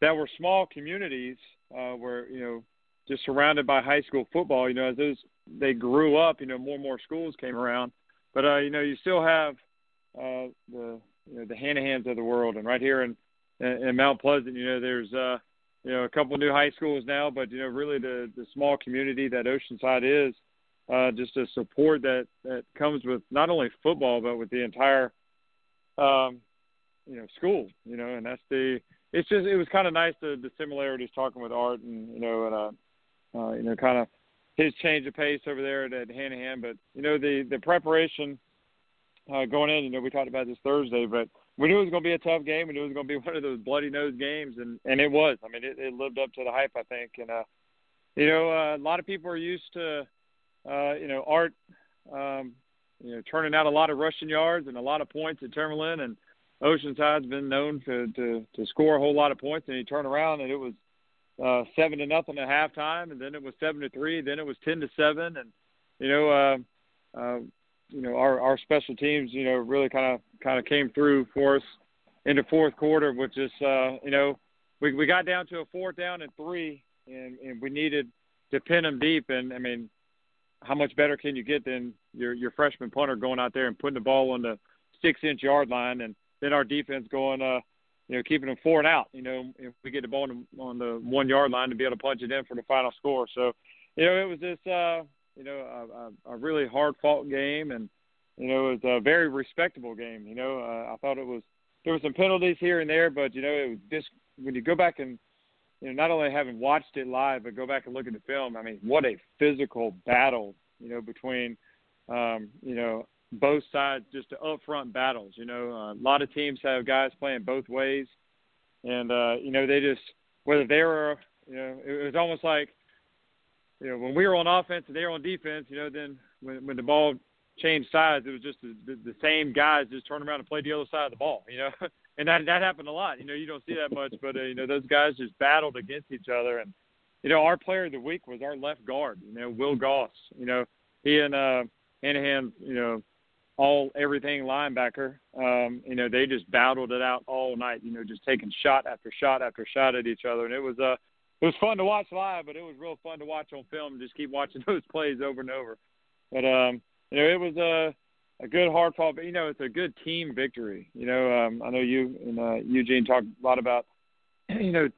that were small communities, uh, were you know just surrounded by high school football. You know, as those they grew up, you know, more and more schools came around, but uh, you know, you still have uh, the you know the Hanahans of the world, and right here in in Mount Pleasant, you know, there's uh, you know a couple new high schools now, but you know, really the the small community that Oceanside is uh, just a support that that comes with not only football but with the entire um, you know school. You know, and that's the it's just it was kind of nice the the similarities talking with Art and you know and uh, uh, you know kind of his change of pace over there at, at Hanahan, but you know the the preparation uh, going in. You know, we talked about this Thursday, but we knew it was going to be a tough game. We knew it was going to be <laughs> one of those bloody nose games, and and it was. I mean, it, it lived up to the hype, I think. And uh, you know, uh, a lot of people are used to uh, you know, Art, um, you know, turning out a lot of rushing yards and a lot of points at Timberland, and Oceanside's been known to to to score a whole lot of points. And he turned around and it was uh, seven to nothing at halftime, and then it was seven to three, then it was ten to seven, and you know, uh, uh, you know, our our special teams, you know, really kind of kind of came through for us in the fourth quarter, which is, uh, you know, we we got down to a fourth down and three, and and we needed to pin them deep, and I mean, how much better can you get than your your freshman punter going out there and putting the ball on the six inch yard line, and then our defense going, uh, you know, keeping them four and out. You know, if we get the ball on the, on the one yard line to be able to punch it in for the final score. So, you know, it was this, uh, you know, a, a really hard fought game, and you know, it was a very respectable game. You know, uh, I thought it was there were some penalties here and there, but you know, it was just when you go back and you know, not only having watched it live, but go back and look at the film. I mean, what a physical battle, you know, between, um, you know, both sides, just upfront battles. You know, uh, a lot of teams have guys playing both ways, and uh, you know, they just whether they were, you know, it was almost like, you know, when we were on offense and they were on defense, you know, then when when the ball changed sides, it was just the, the, the same guys just turn around and play the other side of the ball. You know, <laughs> and that that happened a lot. You know, you don't see that much, but uh, you know those guys just battled against each other. And you know, our player of the week was our left guard. You know, Will Goss. You know, he and uh, Hanahan. You know, all everything linebacker. Um, you know, they just battled it out all night. You know, just taking shot after shot after shot at each other, and it was uh it was fun to watch live, but it was real fun to watch on film just keep watching <laughs> those plays over and over. But um, you know, it was a uh, a good hard fought, but you know, it's a good team victory. You know, um, I know you and uh, Eugene talked a lot about, <clears throat> you know,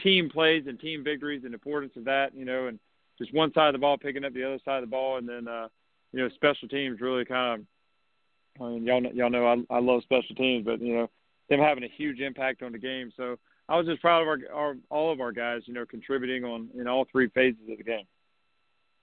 team plays and team victories and importance of that. You know, and just one side of the ball picking up the other side of the ball, and then uh, you know, special teams really kind of. I mean, y'all y'all know I, I love special teams, but you know, them having a huge impact on the game. So I was just proud of our, our all of our guys, you know, contributing on in all three phases of the game.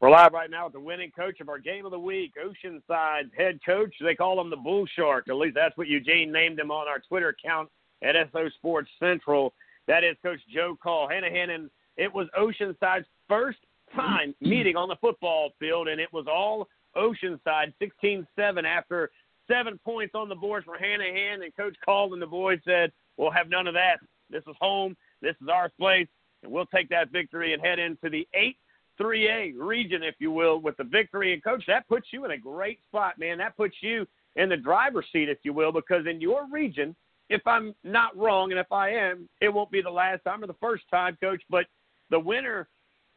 We're live right now with the winning coach of our game of the week, Oceanside head coach. They call him the Bull Shark. At least that's what Eugene named him on our Twitter account at SO Sports Central. That is Coach Joe Call. Hanahan, and it was Oceanside's first time <clears throat> meeting on the football field, and it was all Oceanside, 16 7 after seven points on the board for Hanahan. And Coach Call and the boys said, We'll have none of that. This is home. This is our place. And we'll take that victory and head into the eighth 3A region, if you will, with the victory. And, Coach, that puts you in a great spot, man. That puts you in the driver's seat, if you will, because in your region, if I'm not wrong, and if I am, it won't be the last time or the first time, Coach, but the winner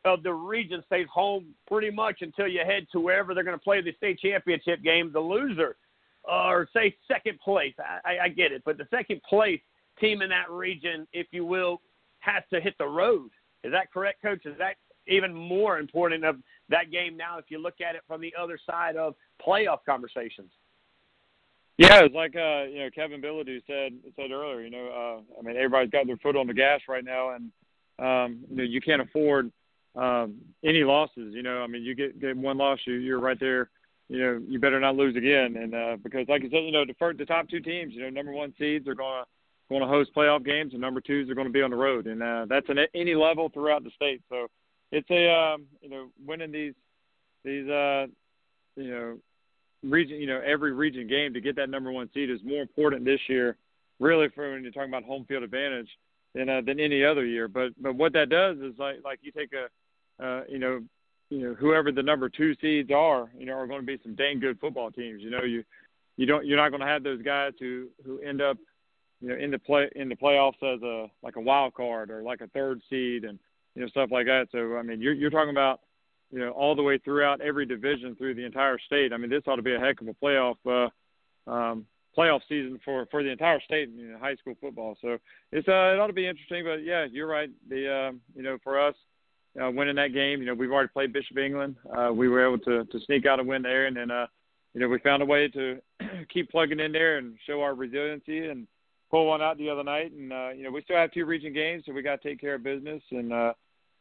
of the region stays home pretty much until you head to wherever they're going to play the state championship game. The loser, or say second place, I, I get it, but the second place team in that region, if you will, has to hit the road. Is that correct, Coach? Is that even more important of that game now if you look at it from the other side of playoff conversations? Yeah, it's like uh, you know Kevin Bilodeau said said earlier. You know, uh, I mean everybody's got their foot on the gas right now, and um, you know you can't afford um, any losses. You know, I mean you get get one loss, you you're right there. You know, you better not lose again, and uh, because like I said, you know the first, the top two teams, you know, number one seeds are going to going to host playoff games, and number twos are going to be on the road, and uh, that's at any level throughout the state. So it's a um, you know winning these these uh, you know region you know every region game to get that number one seed is more important this year, really for when you're talking about home field advantage than uh, than any other year. But but what that does is like like you take a uh, you know you know whoever the number two seeds are you know are going to be some dang good football teams. You know you you don't you're not going to have those guys who who end up you know in the play in the playoffs as a like a wild card or like a third seed and you know stuff like that. So I mean, you're you're talking about you know all the way throughout every division through the entire state. I mean, this ought to be a heck of a playoff uh, um, playoff season for for the entire state in you know, high school football. So it's uh, it ought to be interesting. But yeah, you're right. The uh, you know for us. Uh, winning that game, you know, we've already played Bishop England. Uh, we were able to to sneak out a win there, and then, uh, you know, we found a way to <clears throat> keep plugging in there and show our resiliency and pull one out the other night. And uh, you know, we still have two region games, so we got to take care of business. And uh,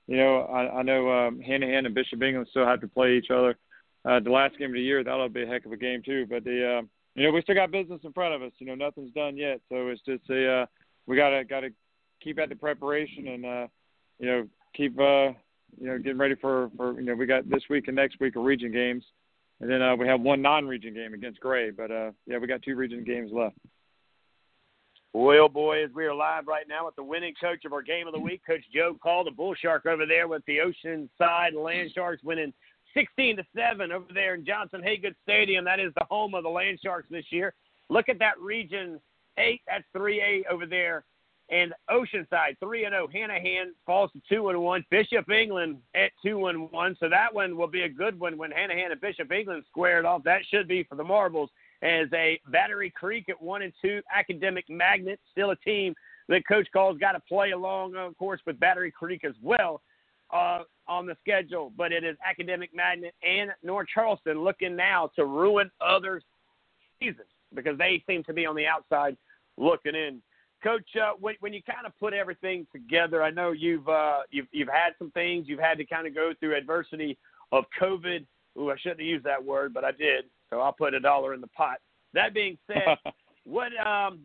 you know, I, I know um, Hanahan and Bishop England still have to play each other. Uh, the last game of the year, that'll be a heck of a game too. But the, uh, you know, we still got business in front of us. You know, nothing's done yet, so it's just a, uh, we gotta gotta keep at the preparation and, uh, you know, keep, uh, you know, getting ready for for you know, we got this week and next week are region games, and then uh, we have one non-region game against Gray. But uh, yeah, we got two region games left. Well, boys, we are live right now with the winning coach of our game of the week, Coach Joe Call, the Bull Shark over there with the Oceanside Land Sharks winning 16 to 7 over there in Johnson Hagood Stadium. That is the home of the Land Sharks this year. Look at that region 8, that's 3A over there. And Oceanside 3 and 0. Hanahan falls to 2 and 1. Bishop England at 2 and 1. So that one will be a good one when Hanahan and Bishop England squared off. That should be for the Marbles as a Battery Creek at one and two. Academic Magnet, still a team that Coach Call's got to play along, of course, with Battery Creek as well uh, on the schedule. But it is Academic Magnet and North Charleston looking now to ruin others' seasons because they seem to be on the outside looking in. Coach, uh, when, when you kind of put everything together, I know you've uh, you've you've had some things you've had to kind of go through adversity of COVID. Ooh, I shouldn't have used that word, but I did. So I'll put a dollar in the pot. That being said, <laughs> what um,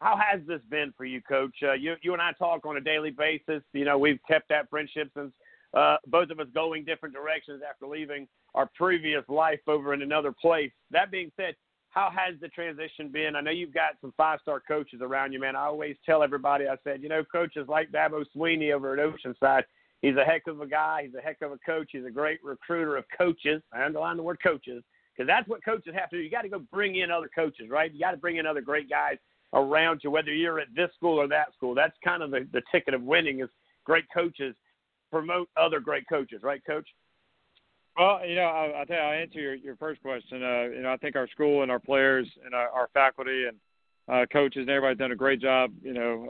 how has this been for you, Coach? Uh, you you and I talk on a daily basis. You know, we've kept that friendship since uh, both of us going different directions after leaving our previous life over in another place. That being said, how has the transition been? I know you've got some five star coaches around you, man. I always tell everybody, I said, you know, coaches like Dabo Swinney over at Oceanside. He's a heck of a guy. He's a heck of a coach. He's a great recruiter of coaches. I underline the word coaches because that's what coaches have to do. You got to go bring in other coaches, right? You got to bring in other great guys around you, whether you're at this school or that school. That's kind of the, the ticket of winning is great coaches promote other great coaches, right, Coach? Well, you know, I, will tell you, I'll answer your, your first question. Uh, you know, I think our school and our players and our, our faculty and uh, coaches and everybody's done a great job. You know,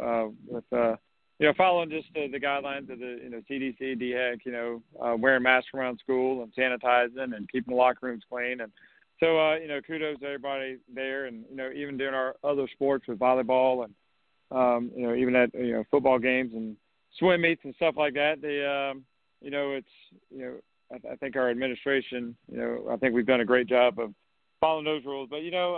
uh, with uh, you know following just the, the guidelines of the you know CDC, DHEC. You know, uh, wearing masks around school and sanitizing and keeping the locker rooms clean. And so, uh, you know, kudos to everybody there. And you know, even doing our other sports with volleyball and um, you know, even at you know football games and swim meets and stuff like that. They, um, you know, it's you know I, I think our administration, you know, I think we've done a great job of following those rules. But you know,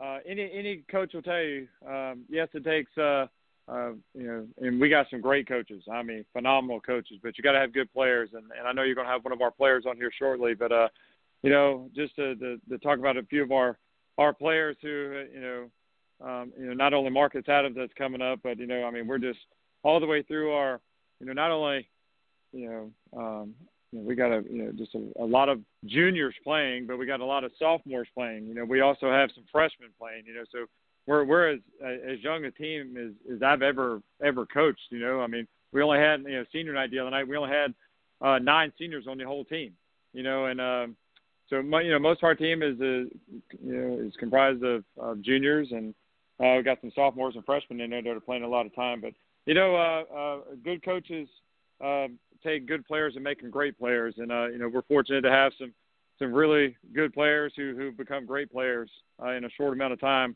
uh, uh, any any coach will tell you, um, yes, it takes, uh, uh, you know, and we got some great coaches. I mean, phenomenal coaches. But you got to have good players, and, and I know you're going to have one of our players on here shortly. But uh, you know, just to, to, to talk about a few of our our players who, you know. Um, you know, not only Marcus Adams that's coming up, but you know, I mean, we're just all the way through our, you know, not only, you know, um, you know, we got a you know just a, a lot of juniors playing, but we got a lot of sophomores playing. You know, we also have some freshmen playing. You know, so we're we're as as young a team as as I've ever ever coached. You know, I mean, we only had you know senior night the other night. We only had uh, nine seniors on the whole team. You know, and um, so my, you know most of our team is uh, you know is comprised of, of juniors and Uh, we got some sophomores and freshmen in there that are playing a lot of time. But you know, uh, uh, good coaches uh, take good players and make them great players. And uh, you know, we're fortunate to have some some really good players who who become great players uh, in a short amount of time.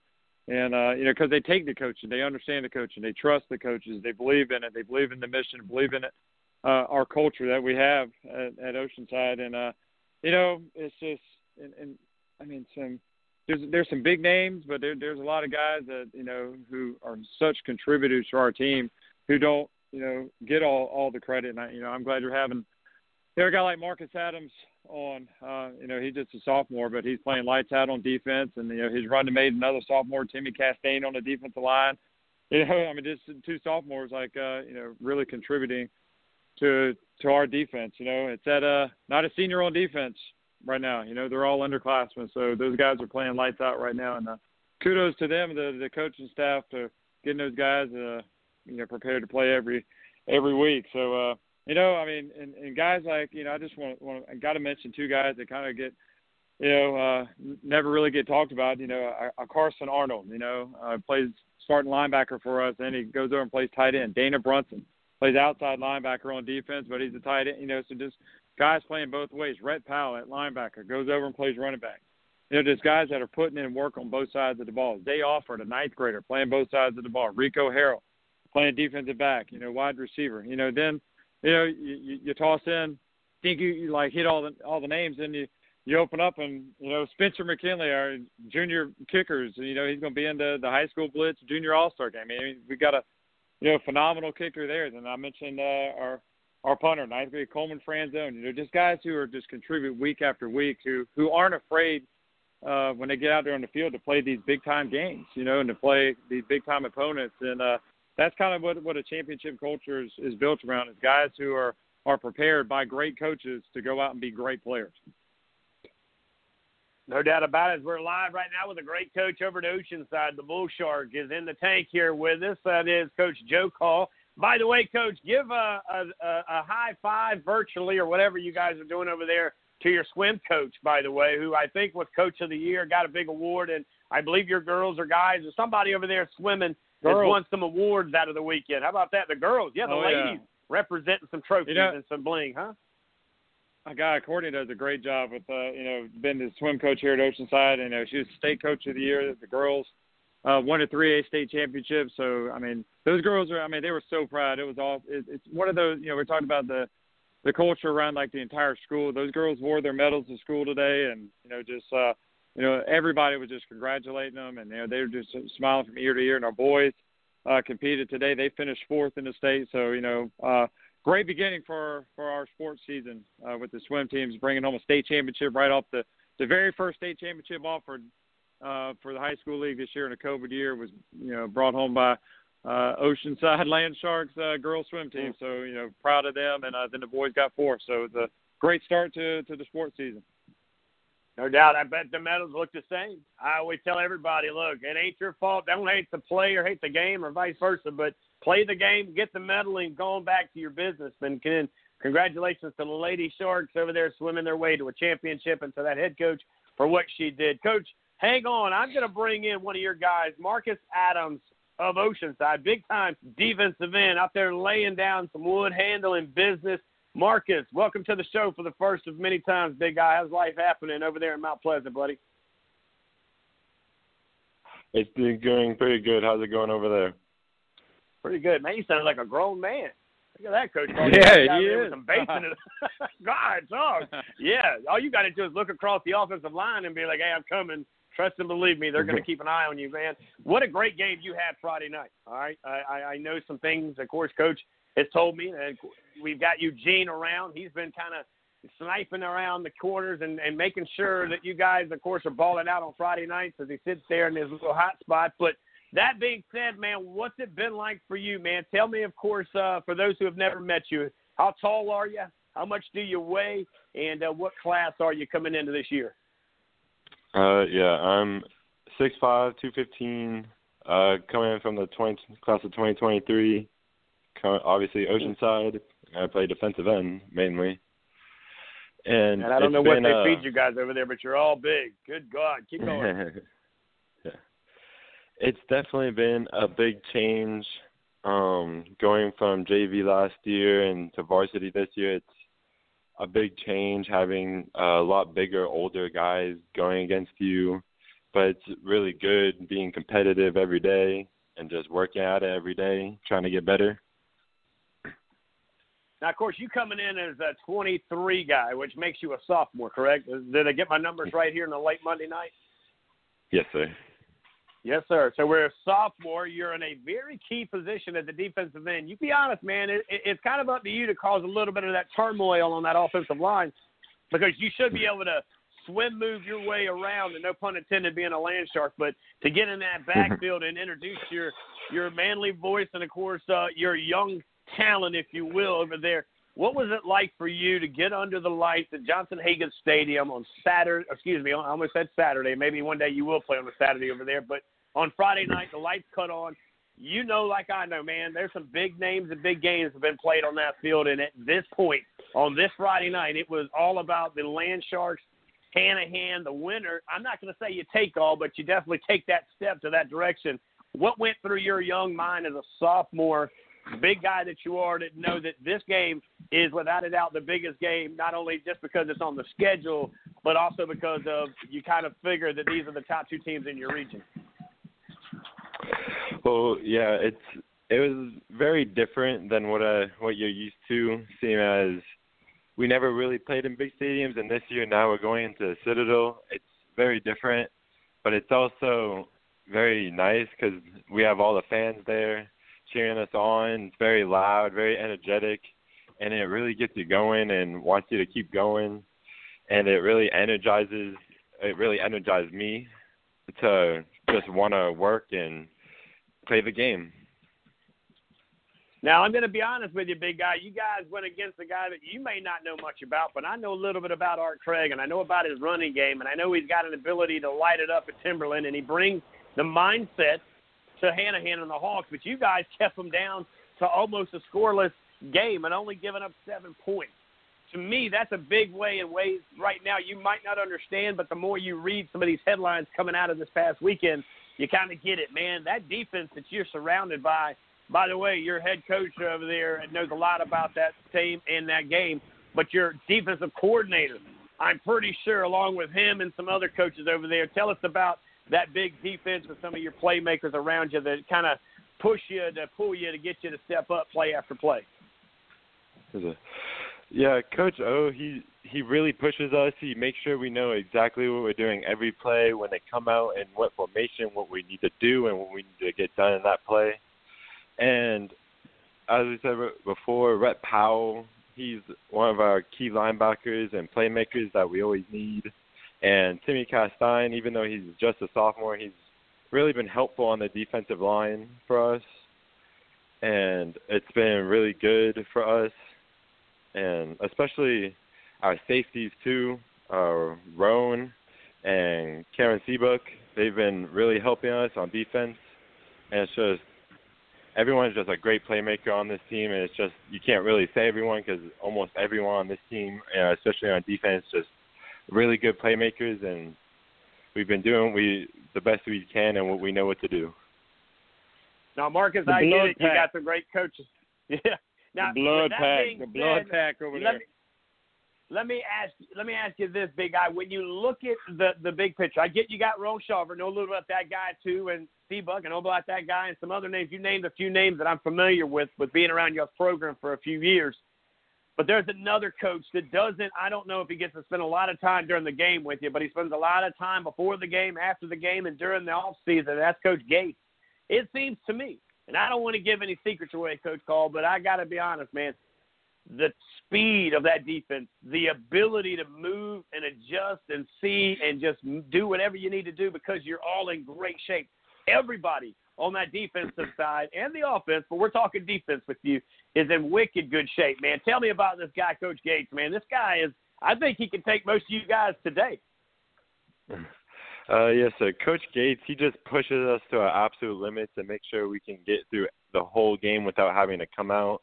And uh, you know, because they take the coaching, they understand the coaching, they trust the coaches, they believe in it, they believe in the mission, believe in it, uh, our culture that we have at, at Oceanside. And uh, you know, it's just, and, and I mean, some there's there's some big names, but there, there's a lot of guys that you know who are such contributors to our team who don't you know get all all the credit. And I, you know, I'm glad you're having. There's a guy like Marcus Adams on. Uh, you know, he's just a sophomore, but he's playing lights out on defense, and you know he's running made another sophomore, Timmy Castaigne, on the defensive line. <laughs> You know, I mean, just two sophomores like uh, you know really contributing to to our defense. You know, it's at a not a senior on defense right now. You know, they're all underclassmen, so those guys are playing lights out right now. And uh, kudos to them, the the coaching staff, to getting those guys, uh, you know, prepared to play every every week. So, uh, you know, I mean, and, and guys like, you know, I just want want I got to mention two guys that kind of get, you know, uh, never really get talked about. You know, uh, Carson Arnold, you know, uh, plays starting linebacker for us, and he goes over and plays tight end. Dana Brunson plays outside linebacker on defense, but he's a tight end. You know, so just guys playing both ways. Rhett Powell at linebacker goes over and plays running back. You know, there's guys that are putting in work on both sides of the ball. They offered a ninth grader playing both sides of the ball. Rico Harrell playing defensive back. You know, wide receiver. You know, then you know you, you toss in, think you, you like hit all the all the names, and you you open up and you know Spencer McKinley, our junior kickers. You know, he's going to be in the the high school blitz junior all star game. I mean, we got a you know phenomenal kicker there. Then I mentioned uh, our our punter, ninth grade Coleman Franzone. You know, just guys who are just contribute week after week, who who aren't afraid uh, when they get out there on the field to play these big time games. You know, and to play these big time opponents. And uh, that's kind of what what a championship culture is, is built around: is guys who are are prepared by great coaches to go out and be great players. No doubt about it. We're live right now with a great coach over at Oceanside. The Bull Shark is in the tank here with us. That is Coach Joe Call. By the way, Coach, give a, a, a high five virtually or whatever you guys are doing over there to your swim coach, by the way, who I think was Coach of the Year, got a big award, and I believe your girls or guys or somebody over there swimming girls. has won some awards out of the weekend. How about that? The girls, yeah, the oh, ladies yeah. representing some trophies you know, and some bling, huh? A guy Courtney does a great job with, uh, you know, been the swim coach here at Oceanside. You know, she was state coach of the year. The girls uh, won a 3A state championship. So I mean, those girls are. I mean, they were so proud. It was all. It, it's one of those. You know, we're talking about the the culture around like the entire school. Those girls wore their medals to school today, and you know, just uh, you know, everybody was just congratulating them, and you know, they were just smiling from ear to ear. And our boys uh, competed today. They finished fourth in the state. So you know. Uh, Great beginning for for our sports season uh, with the swim teams bringing home a state championship right off the the very first state championship offered uh, for the high school league this year in a COVID year was you know brought home by uh, Oceanside <laughs> Land Sharks uh, girls swim team. So you know proud of them, and uh, then the boys got fourth. So it's a great start to to the sports season. No doubt. I bet the medals look the same. I always tell everybody, look, it ain't your fault. Don't hate the player, hate the game, or vice versa. But play the game, get the medal, and go on back to your business. And can, congratulations to the Lady Sharks over there swimming their way to a championship, and to that head coach for what she did. Coach, hang on. I'm going to bring in one of your guys, Marcus Adams of Oceanside, big time defensive end out there laying down some wood, handling business. Marcus, welcome to the show for the first of many times, big guy. How's life happening over there in Mount Pleasant, buddy? It's been going pretty good. How's it going over there? Pretty good, man. You sound like a grown man. Look at that, Coach. <laughs> Yeah, he is. With some bass in it. <laughs> God, dog. <laughs> Yeah, all you got to do is look across the offensive line and be like, "Hey, I'm coming." Trust and believe me, they're going to keep an eye on you, man. What a great game you had Friday night. All right, I, I know some things. Of course, Coach has told me, that we've got Eugene around. He's been kind of sniping around the corners and, and making sure that you guys, of course, are balling out on Friday nights as he sits there in his little hot spot. But that being said, man, what's it been like for you, man? Tell me, of course, uh, for those who have never met you, how tall are you? How much do you weigh? And uh, what class are you coming into this year? Uh, yeah, I'm six five, two fifteen. Uh, coming in from the 20, class of 2023. Obviously, Oceanside. I play defensive end mainly. And, and I don't know been, what they uh, feed you guys over there, but you're all big. Good God, keep going. yeah. <laughs> It's definitely been a big change um going from JV last year and to varsity this year. It's a big change having a lot bigger older guys going against you, but it's really good being competitive every day and just working at it every day, trying to get better. Now, of course, you coming in as a 23 guy, which makes you a sophomore, correct? Did I get my numbers right here in the late Monday night? Yes, sir. Yes, sir. So we're a sophomore. You're in a very key position at the defensive end. You be honest, man. It, it, it's kind of up to you to cause a little bit of that turmoil on that offensive line because you should be able to swim move your way around, and no pun intended, being a land shark, but to get in that backfield and introduce your your manly voice and of course uh, your young talent, if you will, over there. What was it like for you to get under the lights at Johnson Hagood Stadium on Saturday? Excuse me, I almost said Saturday. Maybe one day you will play on a Saturday over there. But on Friday night, the lights cut on. You know, like I know, man, there's some big names and big games have been played on that field. And at this point, on this Friday night, it was all about the Land Sharks, Hanahan, the winner. I'm not going to say you take all, but you definitely take that step to that direction. What went through your young mind as a sophomore big guy that you are that know that this game is without a doubt the biggest game, not only just because it's on the schedule, but also because of you kind of figure that these are the top two teams in your region. Well, yeah, it's it was very different than what uh what you're used to, seeing as we never really played in big stadiums, and this year now we're going into the Citadel. It's very different, but it's also very nice because we have all the fans there cheering us on. It's very loud, very energetic, and it really gets you going and wants you to keep going. And it really energizes. It really energized me to just want to work and play the game. Now I'm going to be honest with you, big guy. You guys went against a guy that you may not know much about, but I know a little bit about Art Craig, and I know about his running game, and I know he's got an ability to light it up at Timberland, and he brings the mindset to Hanahan and the Hawks, but you guys <laughs> kept them down to almost a scoreless game and only giving up seven points. To me, that's a big way in ways right now you might not understand, but the more you read some of these headlines coming out of this past weekend, you kind of get it, man. That defense that you're surrounded by, by the way, your head coach over there knows a lot about that team and that game, but your defensive coordinator, I'm pretty sure, along with him and some other coaches over there, tell us about that big defense with some of your playmakers around you that kind of push you to pull you to get you to step up play after play. Yeah, Coach O, he he really pushes us. He makes sure we know exactly what we're doing every play when they come out and what formation, what we need to do, and what we need to get done in that play. And as we said before, Rhett Powell, he's one of our key linebackers and playmakers that we always need. And Timmy Castine, even though he's just a sophomore, he's really been helpful on the defensive line for us. And it's been really good for us. And especially our safeties, too, uh, Roan and Karen Seabuck, they've been really helping us on defense. And it's just everyone's just a great playmaker on this team, and it's just you can't really say everyone because almost everyone on this team, uh, especially on defense, just really good playmakers, and we've been doing we the best we can and what we know what to do. Now, Marcus, the I get it. Pack. You got some great coaches. <laughs> Yeah. Now, the blood pack, the said, blood pack over let there. Me, let me ask. Let me ask you this, big guy. When you look at the the big picture, I get you got Ron Shaver, know a little about that guy too, and Steve Buck, I know about that guy, and some other names. You named a few names that I'm familiar with, with being around your program for a few years. But there's another coach that doesn't. I don't know if he gets to spend a lot of time during the game with you, but he spends a lot of time before the game, after the game, and during the off season. That's Coach Gates. It seems to me, and I don't want to give any secrets away, Coach Call, but I got to be honest, man. The speed of that defense, the ability to move and adjust and see and just do whatever you need to do because you're all in great shape. Everybody on that defensive side and the offense, but we're talking defense with you, is in wicked good shape, man. Tell me about this guy, Coach Gates, man. This guy is, I think he can take most of you guys today. <laughs> Uh, yes, sir. Coach Gates, he just pushes us to our absolute limits and makes sure we can get through the whole game without having to come out.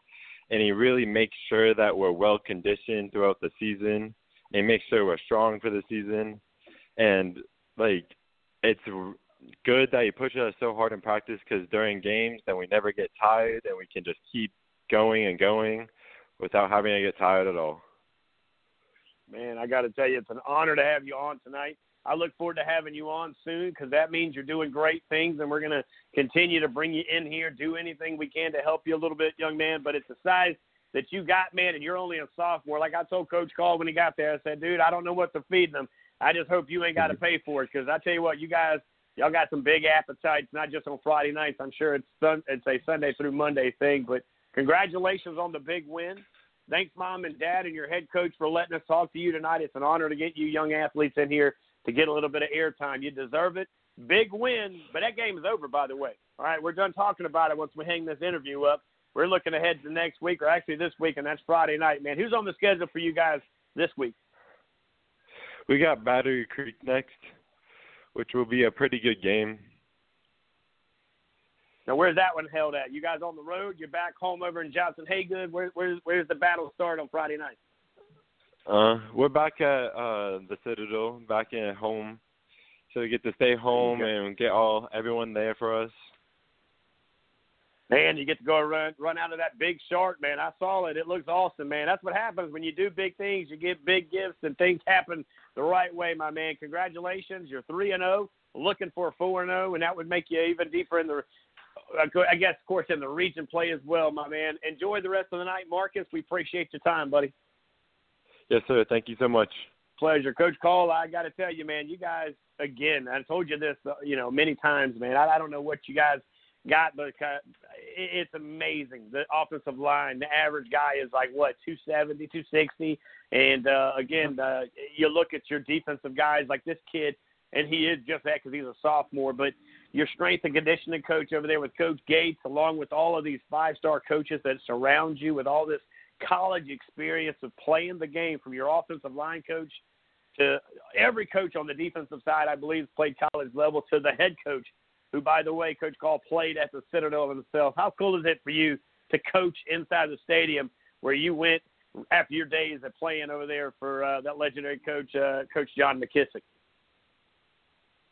And he really makes sure that we're well conditioned throughout the season and makes sure we're strong for the season. And like, it's good that he pushes us so hard in practice because during games, then we never get tired and we can just keep going and going without having to get tired at all. Man, I got to tell you, it's an honor to have you on tonight. I look forward to having you on soon because that means you're doing great things, and we're going to continue to bring you in here, do anything we can to help you a little bit, young man. But it's the size that you got, man, and you're only a sophomore. Like I told Coach Call when he got there, I said, dude, I don't know what to feed them. I just hope you ain't got to <laughs> pay for it because I tell you what, you guys, y'all got some big appetites, not just on Friday nights. I'm sure it's sun, it's a Sunday through Monday thing, but congratulations on the big win. Thanks, mom and dad, and your head coach for letting us talk to you tonight. It's an honor to get you young athletes in here to get a little bit of airtime. You deserve it. Big win, but that game is over, by the way. All right, we're done talking about it once we hang this interview up. We're looking ahead to next week, or actually this week, and that's Friday night, man. Who's on the schedule for you guys this week? We got Battery Creek next, which will be a pretty good game. Now, where's that one held at? You guys on the road? You're back home over in Johnson Hagood. Where, where's where's the battle start on Friday night? Uh, we're back at uh the Citadel, back at home, so we get to stay home and get all everyone there for us. Man, you get to go run run out of that big shark, man. I saw it. It looks awesome, man. That's what happens when you do big things. You get big gifts and things happen the right way, my man. Congratulations. You're 3 and 0, looking for 4 and 0, and that would make you even deeper in the I guess of course in the region play as well, my man. Enjoy the rest of the night, Marcus. We appreciate your time, buddy. Yes, sir. Thank you so much. Pleasure, Coach Call. I got to tell you, man, you guys again. I told you this, uh, you know, many times, man. I, I don't know what you guys got, but it's amazing. The offensive line, the average guy is like what 270, 260, and uh, again, uh, you look at your defensive guys like this kid, and he is just that because he's a sophomore. But your strength and conditioning coach over there with Coach Gates, along with all of these five-star coaches that surround you with all this college experience of playing the game from your offensive line coach to every coach on the defensive side, I believe, played college level to the head coach who, by the way, Coach Call played at the Citadel himself. How cool is it for you to coach inside the stadium where you went after your days of playing over there for uh, that legendary coach, uh, Coach John McKissick?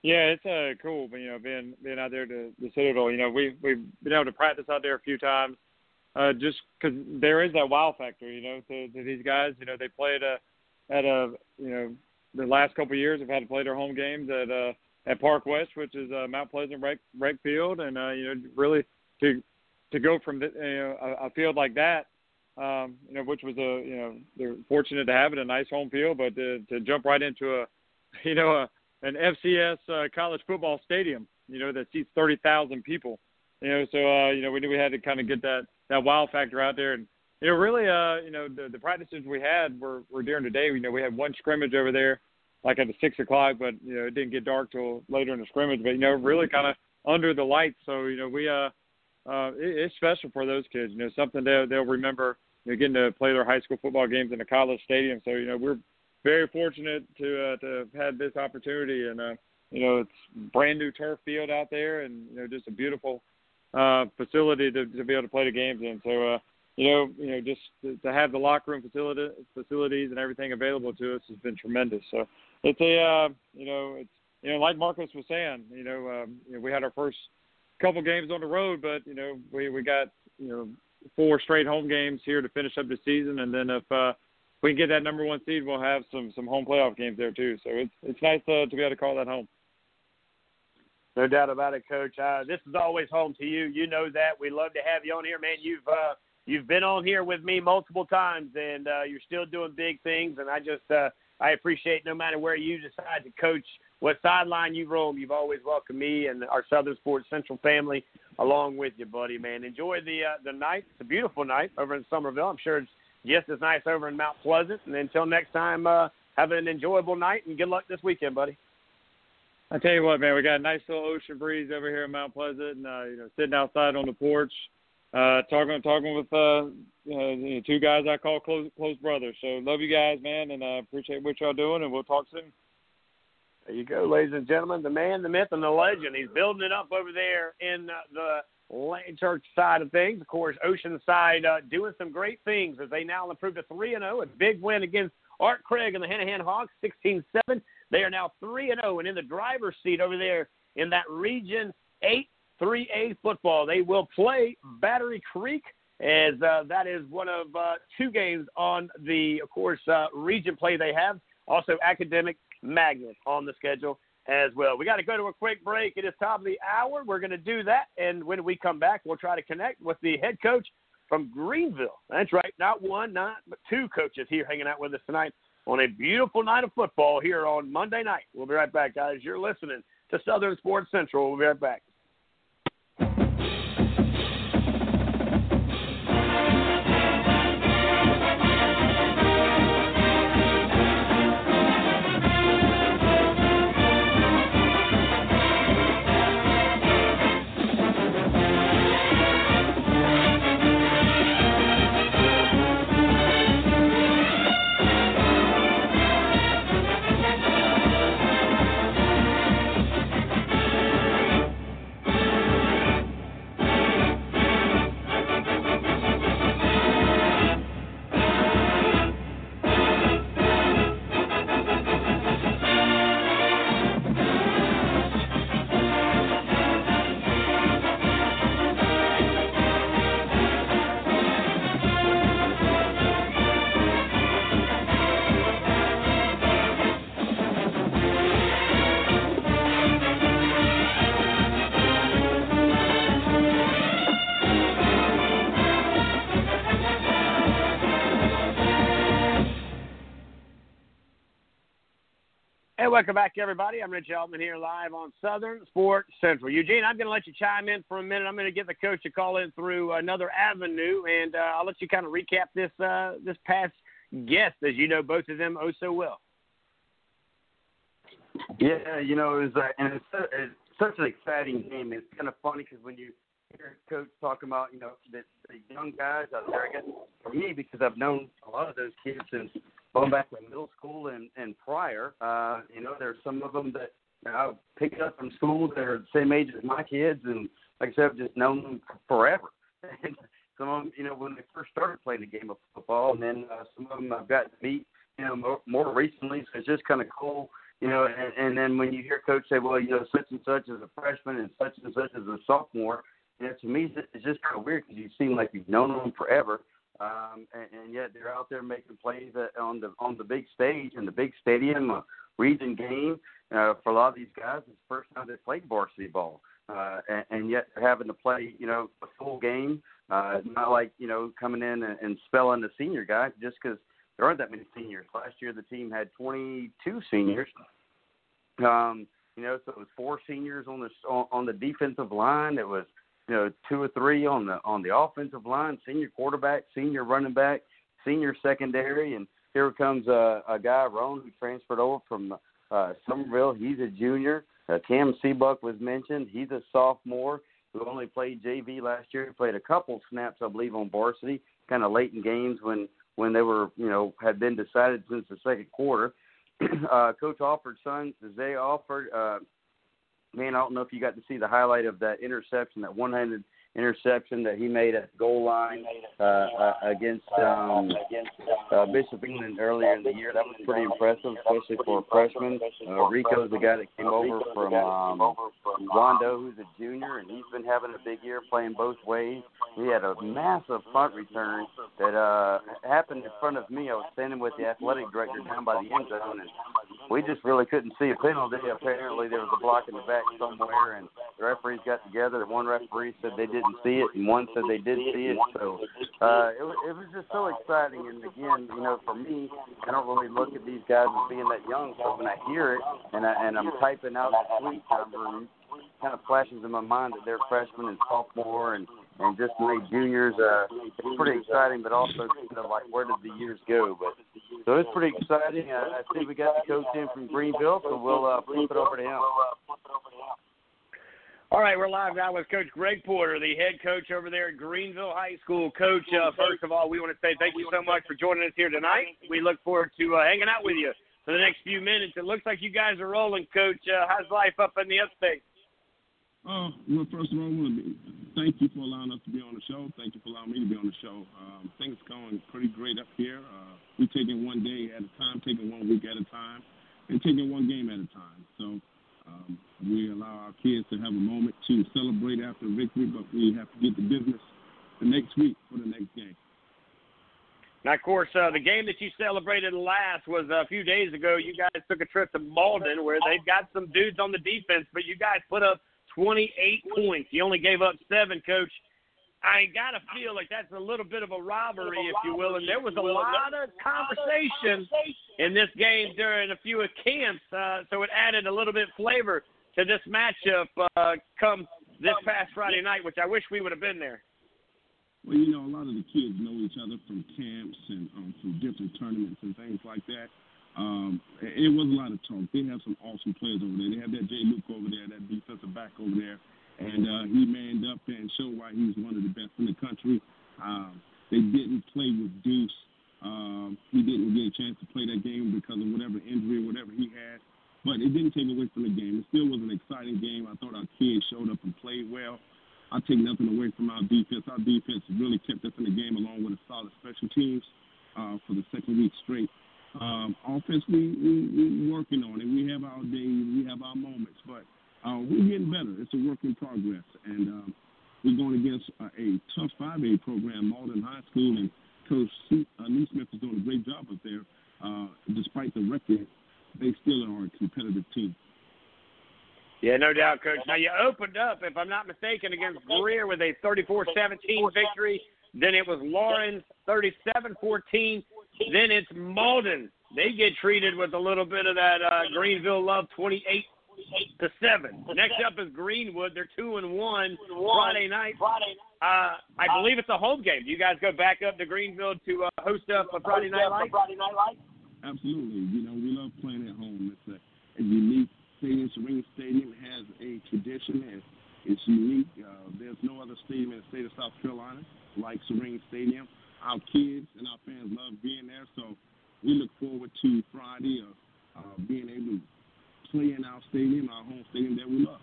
Yeah, it's uh, cool. You know, being being out there to the Citadel. You know, we we've been able to practice out there a few times, uh, just because there is that wow factor. You know, to, to these guys. You know, they played a at a you know the last couple of years have had to play their home games at uh at Park West, which is uh, Mount Pleasant rec, rec field, and uh, you know really to to go from the, you know a, a field like that, um, you know which was a you know they're fortunate to have it a nice home field, but to, to jump right into a <laughs> you know a an FCS uh, college football stadium, you know that seats thirty thousand people, you know so uh, you know we knew we had to kind of get that that wow factor out there and. You know, really, uh, you know, the, the practices we had were, were during the day. You know, we had one scrimmage over there like at the six o'clock, but you know it didn't get dark till later in the scrimmage. But you know, really kind of under the lights. So you know, we uh, uh, it, it's special for those kids. You know, something they'll they'll remember. You know, getting to play their high school football games in a college stadium. So you know, we're very fortunate to uh, to have had this opportunity, and uh, you know, it's brand new turf field out there, and you know, just a beautiful uh, facility to, to be able to play the games in. So. Uh, you know, you know, just to, to have the locker room facility, facilities and everything available to us has been tremendous. So, it's a uh, you know it's you know like Marcus was saying you know, um, you know we had our first couple games on the road, but you know we we got you know four straight home games here to finish up the season, and then if uh, we can get that number one seed, we'll have some some home playoff games there too. So it's it's nice to, to be able to call that home. No doubt about it, Coach. Uh, this is always home to you. You know that. We love to have you on here, man. You've uh, you've been on here with me multiple times, and uh, you're still doing big things. And I just uh, I appreciate no matter where you decide to coach, what sideline you roam, you've always welcomed me and our Southern Sports Central family along with you, buddy. Man, enjoy the uh, the night. It's a beautiful night over in Summerville. I'm sure it's just as nice over in Mount Pleasant. And until next time, uh, have an enjoyable night and good luck this weekend, buddy. I tell you what, man, we got a nice little ocean breeze over here in Mount Pleasant, and uh, you know, sitting outside on the porch, uh, talking talking with uh, uh, two guys I call close close brothers. So love you guys, man, and uh, appreciate what y'all doing, and we'll talk soon. There you go, ladies and gentlemen. The man, the myth, and the legend. He's building it up over there in uh, the Land Shark side of things. Of course, Oceanside uh, doing some great things as they now improve to 3 and 0. A big win against Art Craig and the Hanahan Hawks, 16 7. They are now 3 and 0 and in the driver's seat over there in that Region 8 3A football. They will play Battery Creek as uh, that is one of uh, two games on the, of course, uh, region play they have. Also, Academic Magnet on the schedule as well. We got to go to a quick break. It is top of the hour. We're going to do that, and when we come back, we'll try to connect with the head coach from Greenville. That's right, not one, not but two coaches here hanging out with us tonight on a beautiful night of football here on Monday night. We'll be right back, guys. You're listening to Southern Sports Central. We'll be right back. Welcome back, everybody. I'm Rich Altman here live on Southern Sports Central. Eugene, I'm going to let you chime in for a minute. I'm going to get the coach to call in through another avenue, and uh, I'll let you kind of recap this uh, this past guest, as you know both of them oh so well. Yeah, you know, it was, uh, and it's, uh, it's such an exciting game. It's kind of funny because when you hear coach talking about, you know, the, the young guys out there, I guess for me, because I've known a lot of those kids since going back to middle school and, and prior, uh, you know, there's some of them that I picked up from school that are the same age as my kids, and like I said, I've just known them forever. <laughs> And some of them, you know, when they first started playing the game of football, and then uh, some of them I've got to meet, you know, more, more recently. So it's just kind of cool, you know. And, and then when you hear coach say, well, you know, such and such is a freshman and such and such is a sophomore, you know, to me it's just kind of weird because you seem like you've known them forever um, and, and yet they're out there making plays on the on the big stage in the big stadium, a region game. Uh, for a lot of these guys, it's the first time they played varsity ball, uh, and, and yet they're having to play, you know, a full game. Uh, it's not like you know coming in and, and spelling the senior guys just because there aren't that many seniors. Last year the team had 22 seniors. Um, you know, so it was four seniors on the on, on the defensive line. It was you know, two or three on the on the offensive line, senior quarterback, senior running back, senior secondary, and here comes a, a guy, Roan, who transferred over from uh, Summerville. He's a junior. Uh, Cam Seabuck was mentioned. He's a sophomore who only played JV last year. He played a couple snaps, I believe, on varsity, kind of late in games when when they were, you know, had been decided since the second quarter. <clears throat> uh, Coach Alford's son, Zay Alford, uh, man, I don't know if you got to see the highlight of that interception, that one-handed interception that he made at goal line uh, uh, against um, uh, Bishop England earlier in the year. That was pretty impressive, especially for a freshman. Uh, Rico's the guy that came over from um, Wando, who's a junior, and he's been having a big year playing both ways. He had a massive punt return that uh, happened in front of me. I was standing with the athletic director down by the end zone, and we just really couldn't see a penalty. Apparently, there was a block in the back somewhere, and the referees got together. One referee said they didn't see it, and one said they did see it. So uh, it, it was just so exciting. And again, you know, for me, I don't really look at these guys as being that young. So when I hear it and I, and I'm typing out the tweet number, kind of flashes in my mind that they're freshmen and sophomore and and just made juniors. Uh, it's pretty exciting, but also kind of like where did the years go? But so it's pretty exciting. Uh, I see we got the coach in from Greenville, so we'll uh, flip it over to him. All right, we're live now with Coach Greg Porter, the head coach over there at Greenville High School. Coach, uh, first of all, we want to say thank you so much for joining us here tonight. We look forward to uh, hanging out with you for the next few minutes. It looks like you guys are rolling, Coach. Uh, how's life up in the upstate? Uh, well, first of all, I want to thank you for allowing us to be on the show. Thank you for allowing me to be on the show. Um, things going pretty great up here. Uh, we're taking one day at a time, taking one week at a time, and taking one game at a time. So Um, we allow our kids to have a moment to celebrate after victory, but we have to get to business the next week for the next game. Now, of course, uh, the game that you celebrated last was a few days ago. You guys took a trip to Mauldin, where they've got some dudes on the defense, but you guys put up 28 points. You only gave up seven, Coach. I got to feel like that's a little bit of a rivalry, if you will. And there was a lot of conversation in this game during a few of camps, uh, so it added a little bit flavor to this matchup uh, come this past Friday night, which I wish we would have been there. Well, you know, a lot of the kids know each other from camps and um, from different tournaments and things like that. Um, it was a lot of talk. They have some awesome players over there. They have that Jay Luke over there, that defensive back over there, and uh, he manned up and showed why he's one of the best in the country. Um, they didn't play with Deuce. Um, he didn't get a chance to play that game because of whatever injury, or whatever he had. But it didn't take away from the game. It still was an exciting game. I thought our kids showed up and played well. I take nothing away from our defense. Our defense really kept us in the game along with a solid special teams uh, for the second week straight. Um, offense, we, we, we working on it. We have our days, we have our moments, but uh, we're getting better. It's a work in progress, and um, we're going against uh, a tough 5A program, Mauldin High School, and Coach C- uh, is doing a great job up there. Uh, despite the record, they still are a competitive team. Yeah, no doubt, Coach. Now, you opened up, if I'm not mistaken, against Greer with a 34 17 victory. Then it was Lawrence 37 14. Then it's Mauldin. They get treated with a little bit of that uh, Greenville love 28 to 7. Next up is Greenwood. They're 2 and 1 Friday night. Friday night. Uh, I believe it's a home game. Do you guys go back up to Greenville to uh, host up a Friday night light? Absolutely. You know, we love playing at home. It's a, a unique stadium. Sirrine Stadium has a tradition and it's unique. Uh, there's no other stadium in the state of South Carolina like Sirrine Stadium. Our kids and our fans love being there, so we look forward to Friday of uh, being able to play in our stadium, our home stadium that we love.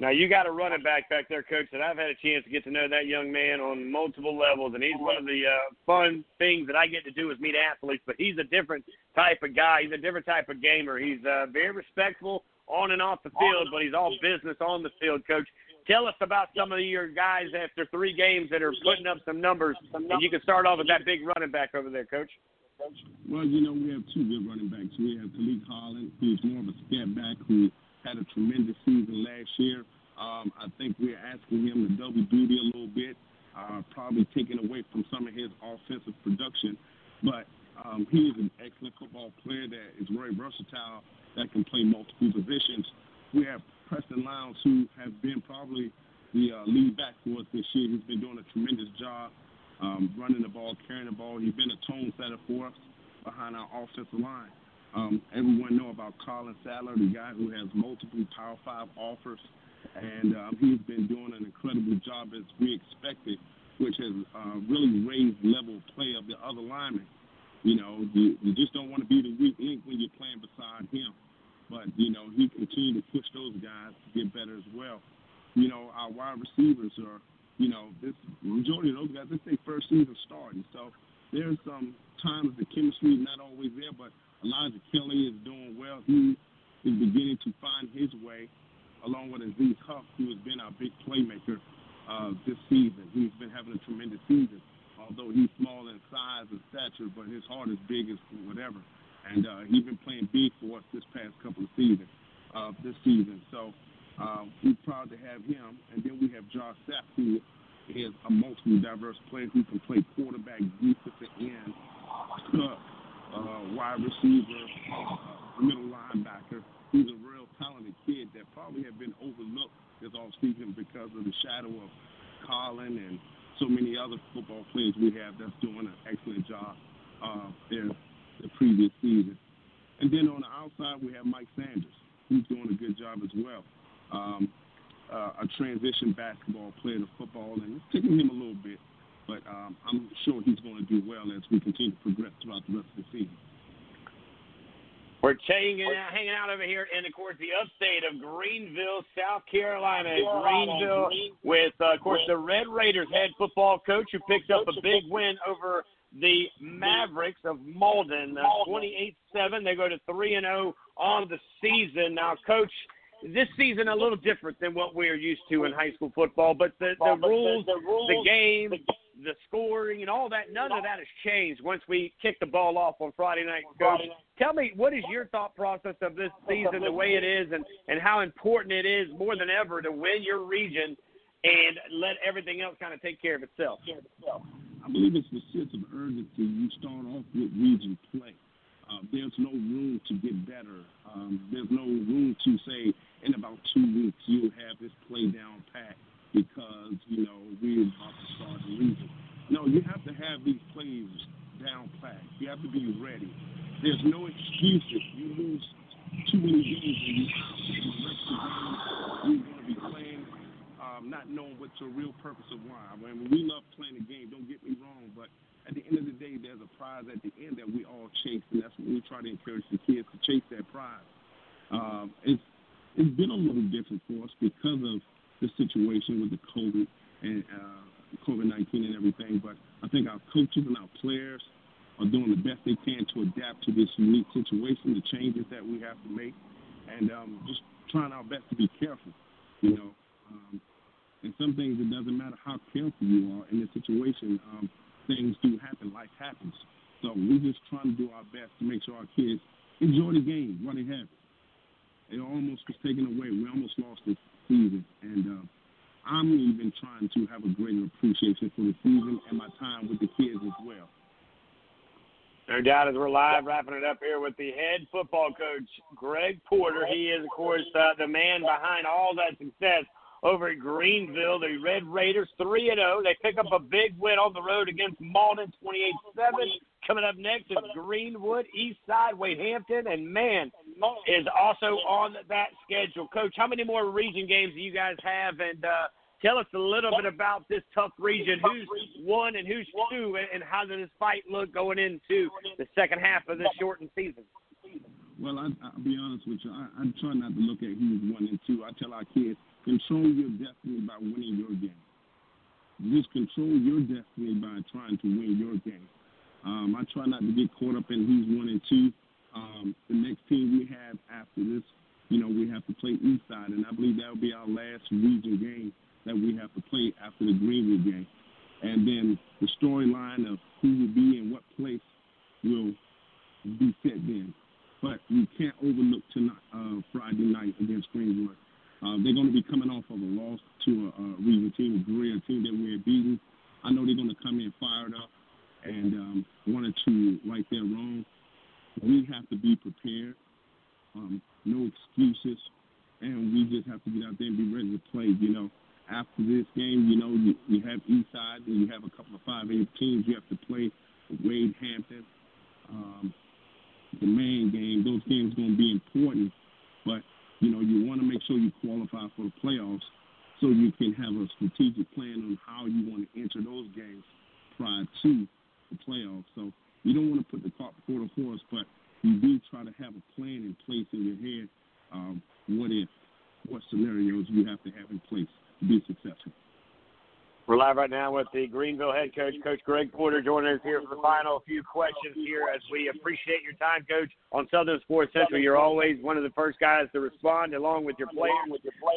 Now you got a running back back there, coach, that I've had a chance to get to know that young man on multiple levels, and he's one of the uh, fun things that I get to do is meet athletes. But he's a different type of guy. He's a different type of gamer. He's uh, very respectful on and off the field, but he's all business on the field, coach. Tell us about some of your guys after three games that are putting up some numbers, and you can start off with that big running back over there, coach. Well, you know, we have two good running backs. We have Khalid Holland, who's more of a scat back, who had a tremendous season last year. Um, I think we're asking him to double duty a little bit, uh, probably taking away from some of his offensive production. But um, he is an excellent football player that is very versatile, that can play multiple positions. We have Preston Lowndes, who has been probably the uh, lead back for us this year. He's been doing a tremendous job um, running the ball, carrying the ball. He's been a tone setter for us behind our offensive line. Um, everyone know about Collin Sadler, the guy who has multiple Power Five offers, and um, he's been doing an incredible job as we expected, which has uh, really raised level play of the other linemen. You know, you, you just don't want to be the weak link when you're playing beside him. But you know, he continued to push those guys to get better as well. You know, our wide receivers are, you know, this majority of those guys, this is their first season starting. So there's some times the chemistry is not always there, but Elijah Kelly is doing well. He is beginning to find his way, along with Aziz Huff, who has been our big playmaker uh, this season. He's been having a tremendous season, although he's small in size and stature, but his heart is big as whatever. And uh, he's been playing big for us this past couple of seasons, uh, this season. So uh, we're proud to have him. And then we have Josh Sapp, who is a multiple diverse player who can play quarterback, defensive end, uh, wide receiver, uh, middle linebacker. He's a real talented kid that probably had been overlooked this offseason because of the shadow of Collin and so many other football players we have that's doing an excellent job uh, there the previous season. And then on the outside, we have Mike Sanders, who's doing a good job as well. Um, uh, a transition basketball player to football, and it's taking him a little bit, but um, I'm sure he's going to do well as we continue to progress throughout the rest of the season. We're hanging out, hanging out over here in, of course, the upstate of Greenville, South Carolina. Greenville with, uh, of course, the Red Raiders head football coach who picked up a big win over the Mavericks of Mauldin, uh, 28-7. They go to 3 and 0 on the season. Now, coach, this season a little different than what we're used to in high school football, but the, the rules, the game, the scoring, and all that, none of that has changed once we kick the ball off on Friday night. Coach, tell me, what is your thought process of this season, the way it is, and, and how important it is more than ever to win your region and let everything else kind of take care of itself? I believe it's the sense of urgency. You start off with region play. Uh, there's no room to get better. Um, there's no room to say in about two weeks you'll have this play down pat because you know we're about to start region. No, you have to have these plays down pat. You have to be ready. There's no excuses. You lose too many games and you out. The rest of the game, you're going to be playing um, not knowing what your real purpose of why. I mean, we love playing the game. Don't get me wrong, but at the end of the day, there's a prize at the end that we all chase, and that's what we try to encourage the kids to chase that prize. Um, it's it's been a little different for us because of the situation with the COVID and uh, COVID nineteen and everything. But I think our coaches and our players are doing the best they can to adapt to this unique situation, the changes that we have to make, and um, just trying our best to be careful. You know, um, and some things it doesn't matter how careful you are in this situation. Um, things do happen. Life happens. So we're just trying to do our best to make sure our kids enjoy the game while they have it. It almost was taken away. We almost lost this season, and uh, I'm even trying to have a greater appreciation for the season and my time with the kids as well. No doubt, as we're live wrapping it up here with the head football coach, Greg Porter. He is, of course, uh, the man behind all that success over at Greenville. The Red Raiders 3 and 0. They pick up a big win on the road against Mauldin 28-7. Coming up next is Greenwood, East Side, Wade Hampton, and Mann is also on that schedule. Coach, how many more region games do you guys have? And uh, tell us a little bit about this tough region. Who's one and who's two, and how does this fight look going into the second half of this shortened season? Well, I, I'll be honest with you. I, I try not to look at who's one and two. I tell our kids Control your destiny by winning your game. Just control your destiny by trying to win your game. Um, I try not to get caught up in who's one and two. Um, the next team we have after this, you know, we have to play Eastside, and I believe that will be our last region game that we have to play after the Greenwood game. And then the storyline of who will be in what place will be set then. But you can't overlook tonight, uh, Friday night against Greenwood. Uh, they're going to be coming off of a loss to a, a region team, a Berea team that we had beaten. I know they're going to come in fired up and um, wanted to right their wrong. We have to be prepared, um, no excuses, and we just have to get out there and be ready to play. You know, after this game, you know, you, you have Eastside and you have a couple of 5A teams you have to play. Wade Hampton, um, the main game. Those games are going to be important, but you know, you want to make sure you qualify for the playoffs so you can have a strategic plan on how you want to enter those games prior to the playoffs. So you don't want to put the cart before the horse, but you do try to have a plan in place in your head. Um, what if, what scenarios you have to have in place be successful. We're live right now with the Greenville head coach, Coach Greg Porter, joining us here for the final few questions here as we appreciate your time, Coach, on Southern Sports Central. You're always one of the first guys to respond along with your players.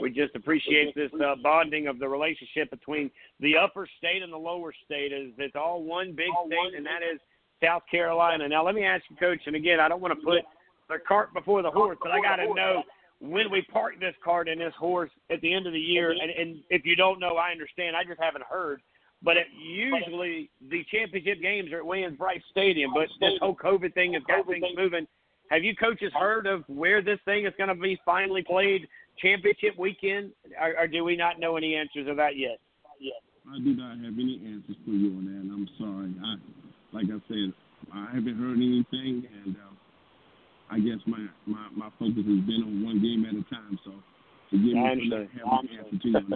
We just appreciate this uh, bonding of the relationship between the upper state and the lower state. Is It's all one big state, and that is South Carolina. Now, let me ask you, Coach, and again, I don't want to put the cart before the horse, but I got to know – when we park this cart and this horse at the end of the year, and, and if you don't know, I understand. I just haven't heard. But it, usually the championship games are at Williams-Brice Stadium. But this whole COVID thing has got things moving. Have you coaches heard of where this thing is going to be finally played championship weekend, or, or do we not know any answers of that yet? Yet. I do not have any answers for you on that, and I'm sorry. I, like I said, I haven't heard anything, and uh, I guess my, my, my focus has been on one game at a time. So forgive me for not having an answer to you.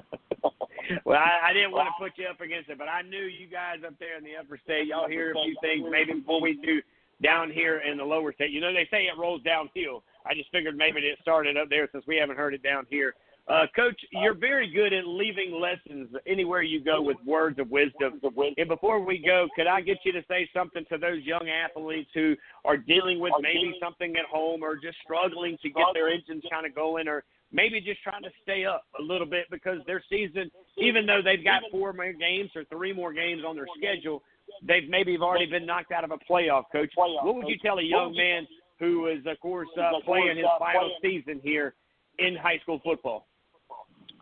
well, I, I didn't want to put you up against it, but I knew you guys up there in the upper state, y'all hear a few things maybe before we do down here in the lower state. You know, they say it rolls downhill. I just figured maybe it started up there since we haven't heard it down here Uh, Coach, you're very good at leaving lessons anywhere you go with words of wisdom. And before we go, could I get you to say something to those young athletes who are dealing with maybe something at home or just struggling to get their engines kind of going or maybe just trying to stay up a little bit because their season, even though they've got four more games or three more games on their schedule, they've maybe have already been knocked out of a playoff, Coach. What would you tell a young man who is, of course, uh, playing his final season here in high school football?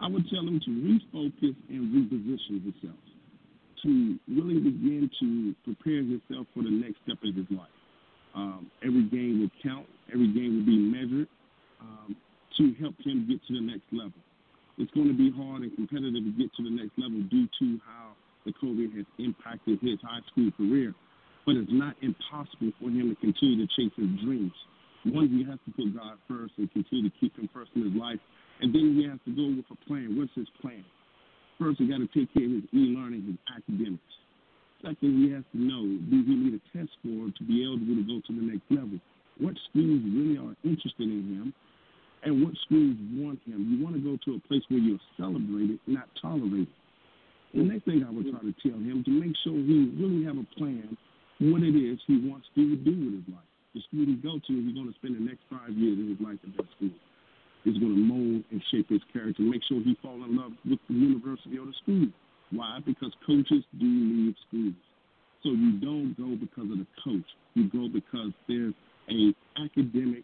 I would tell him to refocus and reposition himself, to really begin to prepare himself for the next step of his life. Um, every game will count. Every game will be measured um, to help him get to the next level. It's going to be hard and competitive to get to the next level due to how the COVID has impacted his high school career. But it's not impossible for him to continue to chase his dreams. One, he has to put God first and continue to keep him first in his life and then he has to go with a plan. What's his plan? First, he got to take care of his e-learning, his academics. Second, he has to know, do he need a test score to be eligible to go to the next level? What schools really are interested in him, and what schools want him? You want to go to a place where you're celebrated, not tolerated. The next thing I would try to tell him to make sure he really have a plan what it is he wants to do with his life. The school he go to, he's going to spend the next five years of his life in that school is going to mold and shape his character, make sure he fall in love with the university or the school. Why? Because coaches do leave schools. So you don't go because of the coach. You go because there's a academic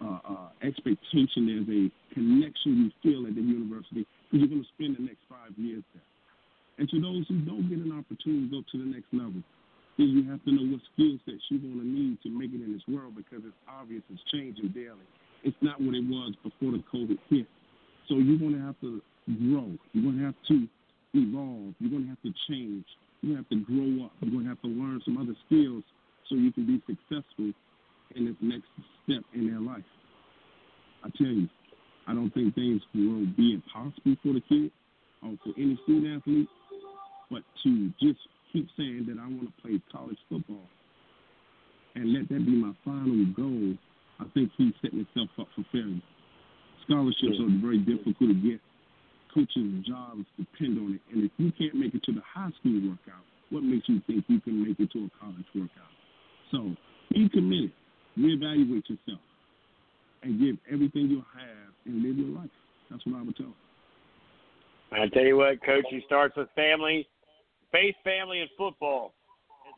uh, uh, expectation, there's a connection you feel at the university because you're going to spend the next five years there. And to those who don't get an opportunity to go to the next level, then you have to know what skill sets you're going to need to make it in this world because it's obvious it's changing daily it's not what it was before the COVID hit. So you're going to have to grow. You're going to have to evolve. You're going to have to change. You're going to have to grow up. You're going to have to learn some other skills so you can be successful in this next step in their life. I tell you, I don't think things will be impossible for the kid or for any student athlete, but to just keep saying that I want to play college football and let that be my final goal I think he's setting himself up for failure. Scholarships are very difficult to get. Coaches' jobs depend on it. And if you can't make it to the high school workout, what makes you think you can make it to a college workout? So be committed. Reevaluate yourself and give everything you have and live your life. That's what I would tell. I tell you what, Coach, he starts with family, faith, family, and football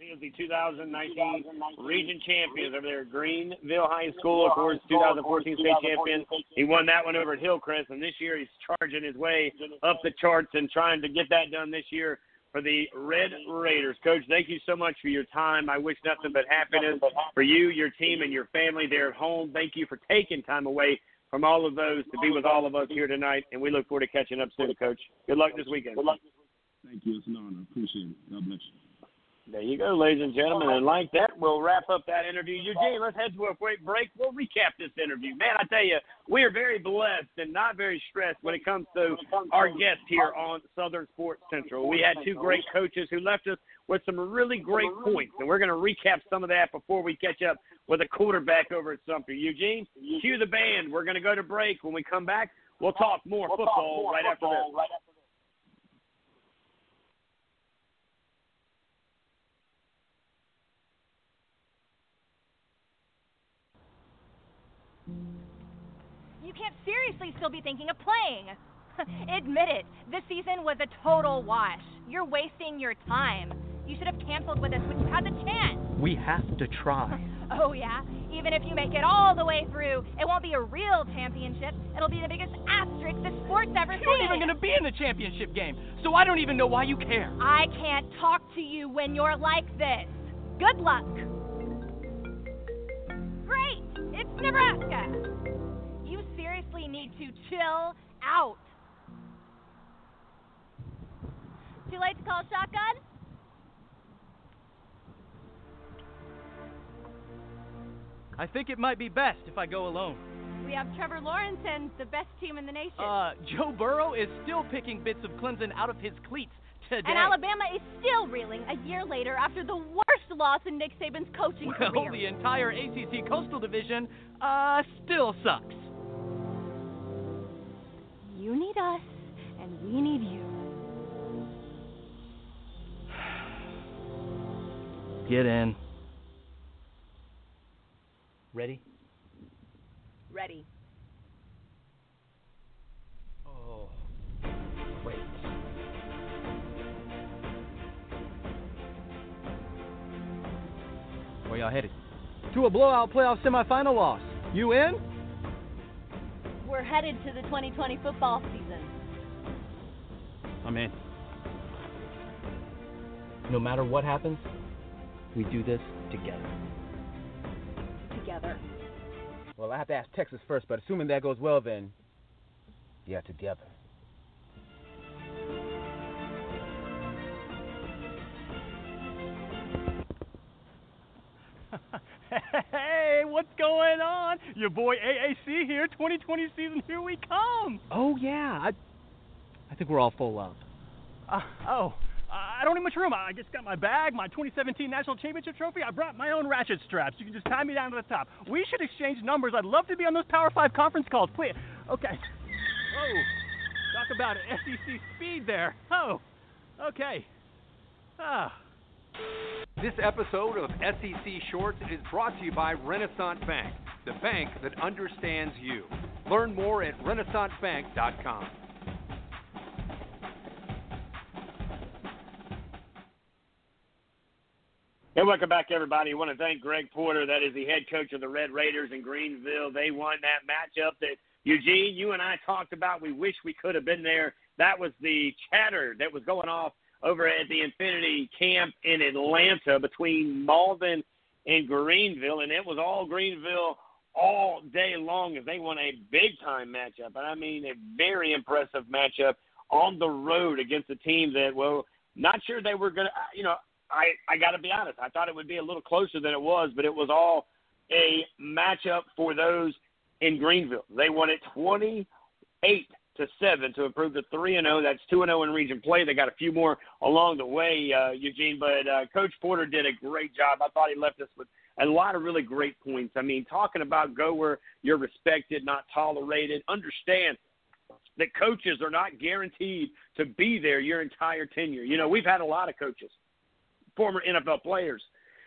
is the 2019 region champions over there at Greenville High School. Of course, 2014 state champion. He won that one over at Hillcrest, and this year he's charging his way up the charts and trying to get that done this year for the Red Raiders. Coach, thank you so much for your time. I wish nothing but happiness for you, your team, and your family there at home. Thank you for taking time away from all of those to be with all of us here tonight, and we look forward to catching up soon, Coach. Good luck this weekend. Thank you. It's an honor. Appreciate it. God bless you. There you go, ladies and gentlemen. And like that, we'll wrap up that interview. Eugene, let's head to a quick break. We'll recap this interview. Man, I tell you, we are very blessed and not very stressed when it comes to our guest here on Southern Sports Central. We had two great coaches who left us with some really great points, and we're going to recap some of that before we catch up with a quarterback over at Sumter. Eugene, cue the band. We're going to go to break. When we come back, we'll talk more football right after this. You can't seriously still be thinking of playing. <laughs> Admit it, this season was a total wash. You're wasting your time. You should have canceled with us when you had the chance. We have to try. <laughs> oh, yeah? Even if you make it all the way through, it won't be a real championship. It'll be the biggest asterisk the sport's ever seen. You're not even going to be in the championship game, so I don't even know why you care. I can't talk to you when you're like this. Good luck. Great! It's Nebraska! Need to chill out. Too late to call shotgun? I think it might be best if I go alone. We have Trevor Lawrence and the best team in the nation. Uh, Joe Burrow is still picking bits of Clemson out of his cleats today. And Alabama is still reeling a year later after the worst loss in Nick Saban's coaching well, career. the entire ACC Coastal Division uh, still sucks. You need us, and we need you. <sighs> Get in. Ready? Ready. Oh, wait. Where y'all headed? To a blowout playoff semifinal loss. You in? We're headed to the 2020 football season. I'm in. No matter what happens, we do this together. Together. Well, I have to ask Texas first, but assuming that goes well, then yeah, together. <laughs> <laughs> hey, what's going on? Your boy AAC here. 2020 season, here we come. Oh yeah, I I think we're all full up. Uh, oh, I don't need much room. I just got my bag, my 2017 National Championship trophy. I brought my own ratchet straps. You can just tie me down to the top. We should exchange numbers. I'd love to be on those Power 5 conference calls. Please. Okay. Oh, Talk about. SEC speed there. Oh. Okay. Ah. This episode of SEC Shorts is brought to you by Renaissance Bank, the bank that understands you. Learn more at renaissancebank.com. And welcome back, everybody. I want to thank Greg Porter. That is the head coach of the Red Raiders in Greenville. They won that matchup that Eugene, you and I talked about. We wish we could have been there. That was the chatter that was going off over at the Infinity Camp in Atlanta between Mauldin and Greenville, and it was all Greenville all day long as they won a big time matchup. And I mean, a very impressive matchup on the road against a team that, well, not sure they were to, you know, I, I got to be honest. I thought it would be a little closer than it was, but it was all a matchup for those in Greenville. They won it 28 to 7 to improve to 3 and 0. That's 2 and 0 in region play. They got a few more along the way, uh, Eugene, but uh, Coach Porter did a great job. I thought he left us with a lot of really great points. I mean, talking about go where you're respected, not tolerated. Understand that coaches are not guaranteed to be there your entire tenure. You know, we've had a lot of coaches former NFL players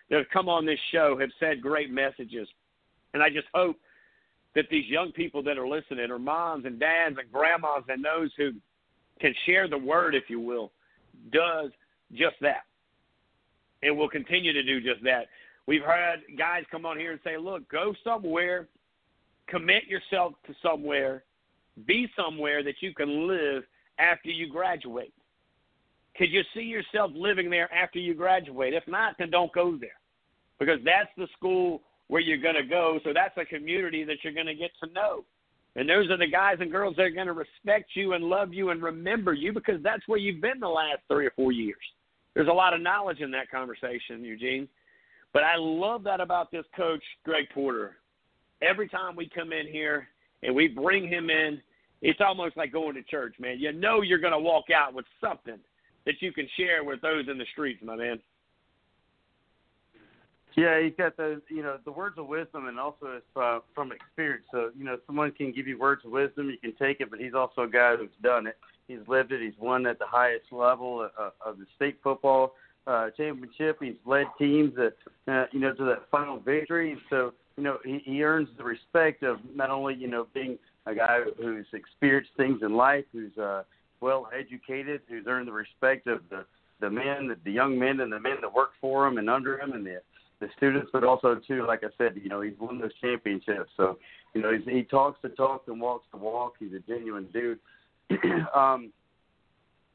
that have come on this show have said great messages. And I just hope that these young people that are listening, or moms and dads and grandmas and those who can share the word, if you will, does just that. And will continue to do just that. We've had guys come on here and say, look, go somewhere, commit yourself to somewhere, be somewhere that you can live after you graduate. Could you see yourself living there after you graduate? If not, then don't go there because that's the school where you're going to go. So that's a community that you're going to get to know. And those are the guys and girls that are going to respect you and love you and remember you because that's where you've been the last three or four years. There's a lot of knowledge in that conversation, Eugene. But I love that about this coach, Greg Porter. Every time we come in here and we bring him in, it's almost like going to church, man. You know you're going to walk out with something that you can share with those in the streets, my man. Yeah, he's got the you know the words of wisdom, and also it's uh, from experience. So you know, someone can give you words of wisdom, you can take it, but he's also a guy who's done it. He's lived it. He's won at the highest level of, of the state football uh, championship. He's led teams that uh, you know to that final victory. So you know he, he earns the respect of not only you know being a guy who's experienced things in life, who's uh, well educated, who's earned the respect of the the men, the, the young men, and the men that work for him and under him, and the the students, but also too, like I said, you know, he's won those championships. So, you know, he's, he talks the talk and walks the walk. He's a genuine dude. <clears throat> um,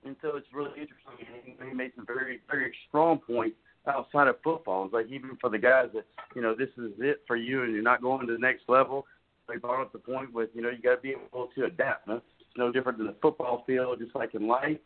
and so it's really interesting. He made some very, very strong points outside of football. It's like even for the guys that, you know, this is it for you and you're not going to the next level. They brought up the point with, you know, you got to be able to adapt. Huh? It's no different than the football field, just like in life.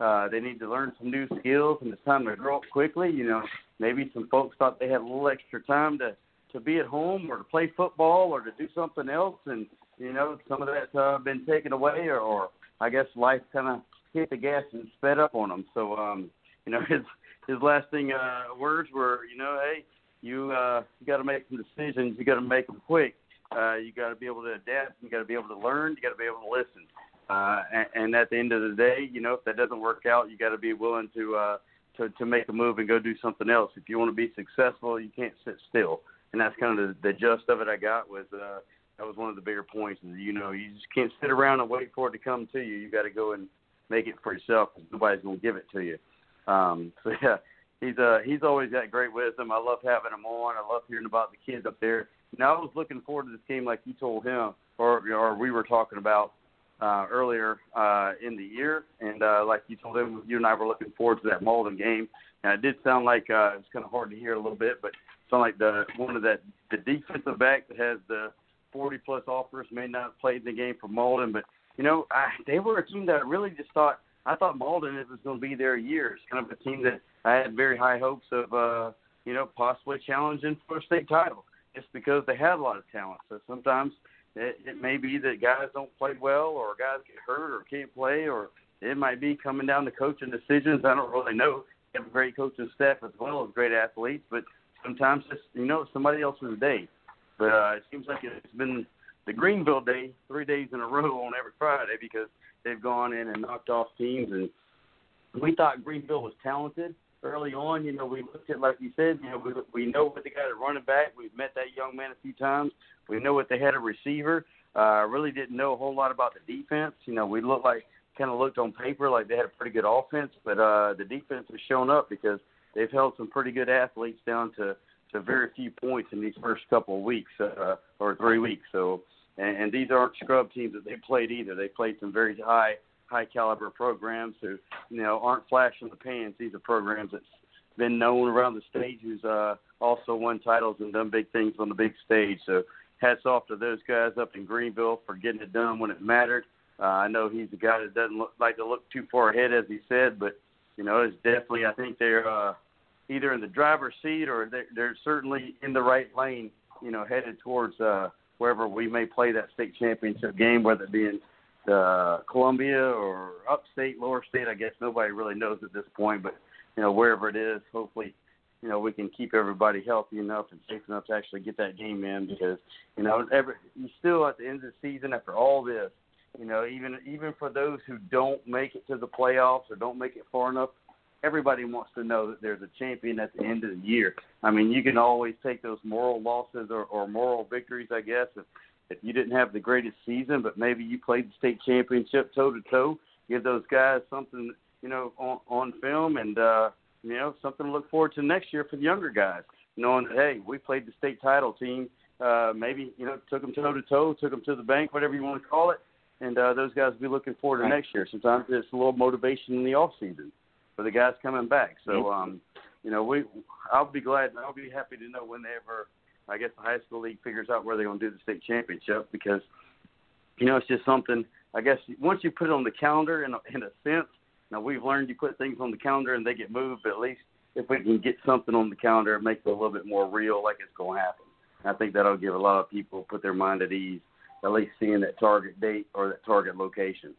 Uh, they need to learn some new skills, and it's time to grow up quickly. You know, maybe some folks thought they had a little extra time to to be at home or to play football or to do something else, and you know, some of that's uh, been taken away, or, or I guess life kind of hit the gas and sped up on them. So, um, you know, <laughs> his his lasting uh, words were, you know, hey, you uh, you got to make some decisions. You got to make them quick. Uh, you got to be able to adapt. You got to be able to learn. You got to be able to listen. Uh, and, and at the end of the day, you know, if that doesn't work out, you got to be willing to uh, to to make a move and go do something else. If you want to be successful, you can't sit still, and that's kind of the, the gist of it. I got was uh, that was one of the bigger points. Is you know you just can't sit around and wait for it to come to you. You got to go and make it for yourself. Cause nobody's gonna give it to you. Um, <laughs> so yeah, he's uh he's always got great wisdom. I love having him on. I love hearing about the kids up there. Now I was looking forward to this game, like you told him, or or we were talking about uh, earlier uh, in the year, and uh, like you told him, you and I were looking forward to that Mauldin game. And it did sound like uh, it's kind of hard to hear a little bit, but it sounded like the one of that the defensive back that has the 40 plus offers may not have played in the game for Mauldin, but you know I, they were a team that I really just thought I thought Mauldin was going to be there years, kind of a team that I had very high hopes of, uh, you know, possibly challenging for a state title, just because they had a lot of talent. So sometimes it, it may be that guys don't play well, or guys get hurt, or can't play, or it might be coming down to coaching decisions. I don't really know. They have a great coaching staff as well as great athletes, but sometimes it's you know somebody else's day. But uh, it seems like it's been the Greenville day three days in a row on every Friday because they've gone in and knocked off teams and we thought Greenville was talented early on. You know, we looked at like you said. You know, we we know what they got at running back. We've met that young man a few times. We know what they had a receiver. Uh, really didn't know a whole lot about the defense. You know, we looked like kind of looked on paper like they had a pretty good offense, but uh, the defense has shown up because they've held some pretty good athletes down to to very few points in these first couple of weeks uh, or three weeks. So, and, and these aren't scrub teams that they played either. They played some very high high caliber programs who you know aren't flash in the pans. These are programs that's been known around the state who's uh, also won titles and done big things on the big stage. So hats off to those guys up in Greenville for getting it done when it mattered. Uh, I know he's a guy that doesn't look, like to look too far ahead, as he said, but you know, it's definitely. I think they're uh, either in the driver's seat or they're, they're certainly in the right lane. You know, headed towards uh, wherever we may play that state championship game, whether it be in uh, Columbia or upstate, lower state. I guess nobody really knows at this point, but you know, wherever it is, hopefully, you know, we can keep everybody healthy enough and safe enough to actually get that game in because, you know, every you still at the end of the season after all this, you know, even even for those who don't make it to the playoffs or don't make it far enough, everybody wants to know that there's a champion at the end of the year. I mean, you can always take those moral losses or, or moral victories, I guess, if if you didn't have the greatest season, but maybe you played the state championship toe to toe, give those guys something, you know, on, on film and, uh, you know, something to look forward to next year for the younger guys, knowing that, hey, we played the state title team. Uh, maybe, you know, took them toe to toe, took them to the bank, whatever you want to call it. And uh, those guys will be looking forward to next year. Sometimes it's a little motivation in the off season for the guys coming back. So, um, you know, we, I'll be glad, I'll be happy to know whenever I guess the high school league figures out where they're going to do the state championship because, you know, it's just something. I guess once you put it on the calendar, in a, in a sense, now we've learned you put things on the calendar and they get moved. But at least if we can get something on the calendar, it makes it a little bit more real, like it's going to happen. I think that'll give a lot of people put their mind at ease, at least seeing that target date or that target location.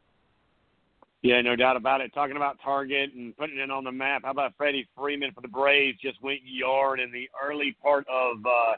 Yeah, no doubt about it. Talking about Target and putting it on the map. How about Freddie Freeman for the Braves? Just went yard in the early part of uh,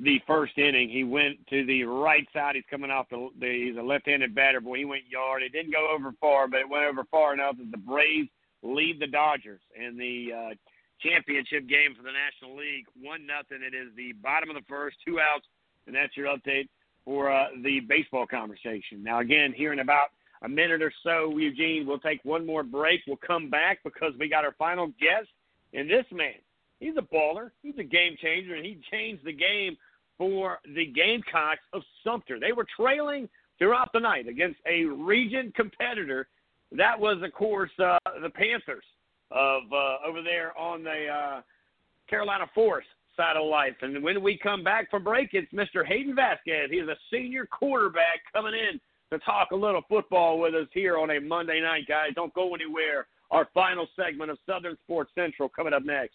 the first inning. He went to the right side. He's coming off the, the he's a left-handed batter, but he went yard. It didn't go over far, but it went over far enough that the Braves lead the Dodgers in the uh, championship game for the National League. One nothing. It is the bottom of the first, two outs, and that's your update for uh, the baseball conversation. Now, again, here in about a minute or so, Eugene, we'll take one more break. We'll come back because we got our final guest, and this man. He's a baller. He's a game changer, and he changed the game for the Gamecocks of Sumter. They were trailing throughout the night against a region competitor. That was, of course, uh, the Panthers of uh, over there on the uh, Carolina Forest side of life. And when we come back from break, it's Mr. Hayden Vasquez. He's a senior quarterback coming in to talk a little football with us here on a Monday night, guys. Don't go anywhere. Our final segment of Southern Sports Central coming up next.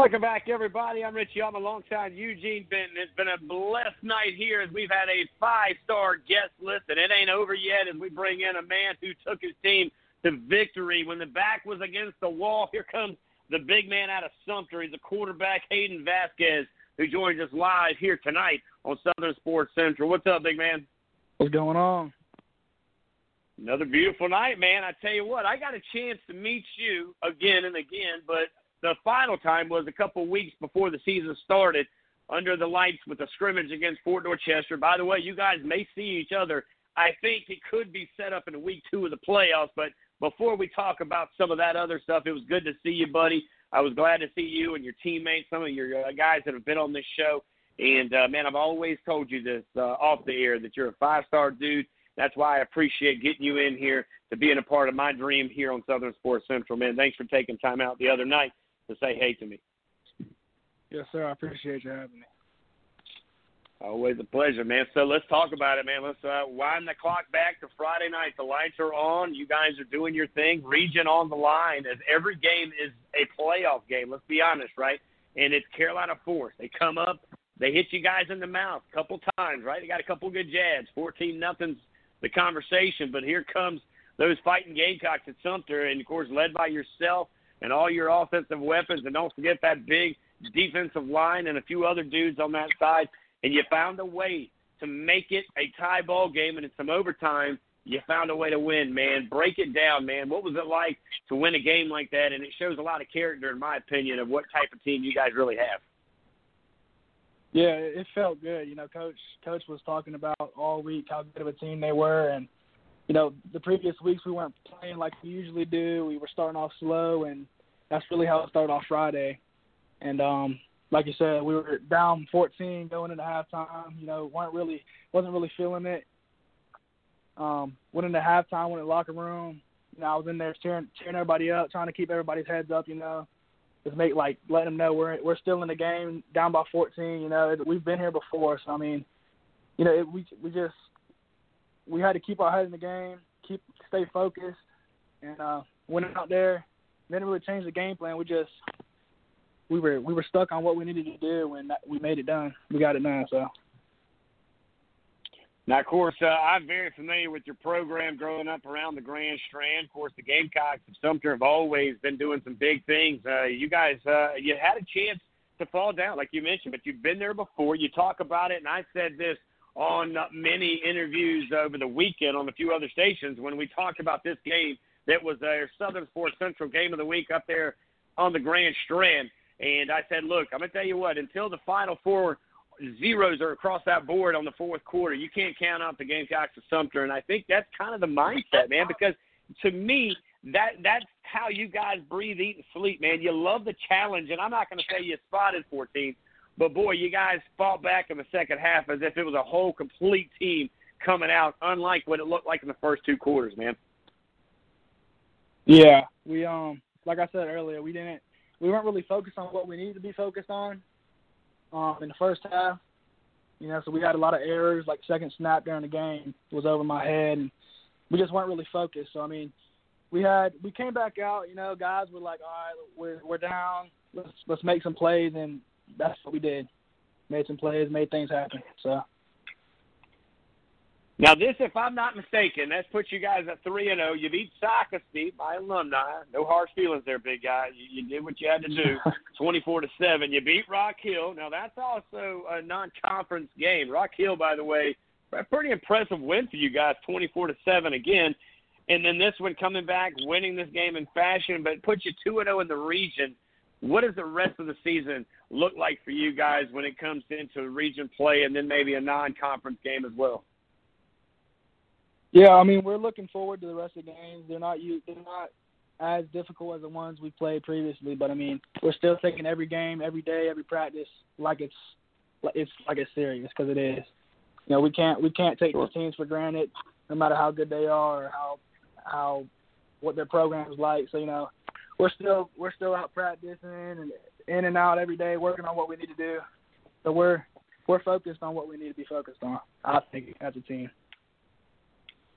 Welcome back, everybody. I'm Richie. I'm alongside Eugene Benton. It's been a blessed night here as we've had a five-star guest list, and it ain't over yet as we bring in a man who took his team to victory when the back was against the wall. Here comes the big man out of Sumter. He's a quarterback, Hayden Vasquez, who joins us live here tonight on Southern Sports Central. What's up, big man? What's going on? Another beautiful night, man. I tell you what, I got a chance to meet you again and again, but the final time was a couple weeks before the season started under the lights with a scrimmage against Fort Dorchester. By the way, you guys may see each other. I think it could be set up in week two of the playoffs, but before we talk about some of that other stuff, it was good to see you, buddy. I was glad to see you and your teammates, some of your uh, guys that have been on this show. And, uh, man, I've always told you this uh, off the air that you're a five star dude. That's why I appreciate getting you in here to being a part of my dream here on Southern Sports Central, man. Thanks for taking time out the other night to say hey to me. Yes, sir. I appreciate you having me. Always a pleasure, man. So let's talk about it, man. Let's uh, wind the clock back to Friday night. The lights are on. You guys are doing your thing. Region on the line. As every game is a playoff game. Let's be honest, right? And it's Carolina Forest. They come up, they hit you guys in the mouth a couple times, right? They got a couple good jabs. Fourteen nothing's the conversation, but here comes those fighting Gamecocks at Sumter, and of course led by yourself and all your offensive weapons. And don't forget that big defensive line and a few other dudes on that side. And you found a way to make it a tie ball game and in some overtime. You found a way to win, man. Break it down, man. What was it like to win a game like that? And it shows a lot of character, in my opinion, of what type of team you guys really have. Yeah, it felt good. You know, coach coach was talking about all week how good of a team they were, and you know, the previous weeks we weren't playing like we usually do. We were starting off slow, and that's really how it started off Friday. And um, like you said, we were down 14 going into halftime. You know, weren't really wasn't really feeling it. Um, went into halftime, went in the locker room. You know, I was in there cheering cheering everybody up, trying to keep everybody's heads up. You know, just make like letting them know we're we're still in the game, down by 14. You know, we've been here before, so I mean, you know, it, we we just we had to keep our head in the game, keep stay focused, and uh, went out there. Didn't really change the game plan. We just we were we were stuck on what we needed to do, and we made it done. We got it done. So. Now, of course, uh, I'm very familiar with your program growing up around the Grand Strand. Of course, the Gamecocks of Sumter have always been doing some big things. Uh, you guys, uh, you had a chance to fall down, like you mentioned, but you've been there before. You talk about it, and I said this on many interviews over the weekend on a few other stations when we talked about this game that was their Southern Sports Central game of the week up there on the Grand Strand. And I said, look, I'm going to tell you what, until the Final Four zeros are across that board on the fourth quarter, you can't count out the Gamecocks of Sumter. And I think that's kind of the mindset, man, because to me, that that's how you guys breathe, eat, and sleep, man. You love the challenge, and I'm not going to say you spotted 14, but boy, you guys fought back in the second half as if it was a whole complete team coming out, unlike what it looked like in the first two quarters, man. Yeah, we um like I said earlier, we didn't we weren't really focused on what we needed to be focused on um in the first half. You know, so we had a lot of errors. Like second snap during the game was over my head, and we just weren't really focused. So I mean, we had we came back out. You know, guys were like, all right, we're we're down. Let's let's make some plays, and that's what we did. Made some plays, made things happen. So. Now this, if I'm not mistaken, that's put you guys at three and oh. zero. You beat Socastee, my alumni. No harsh feelings there, big guy. You, you did what you had to do. <laughs> Twenty four to seven. You beat Rock Hill. Now that's also a non-conference game. Rock Hill, by the way, a pretty impressive win for you guys, twenty four to seven again. And then this one coming back, winning this game in fashion, but put you two and zero in the region. What does the rest of the season look like for you guys when it comes into region play and then maybe a non-conference game as well? Yeah, I mean we're looking forward to the rest of the games. They're not you they're not as difficult as the ones we played previously, but I mean we're still taking every game, every day, every practice like it's it's like it's serious because it is. You know we can't we can't take these teams for granted, no matter how good they are or how how what their program is like. So you know we're still we're still out practicing and in and out every day, working on what we need to do. So we're we're focused on what we need to be focused on. I think as a team.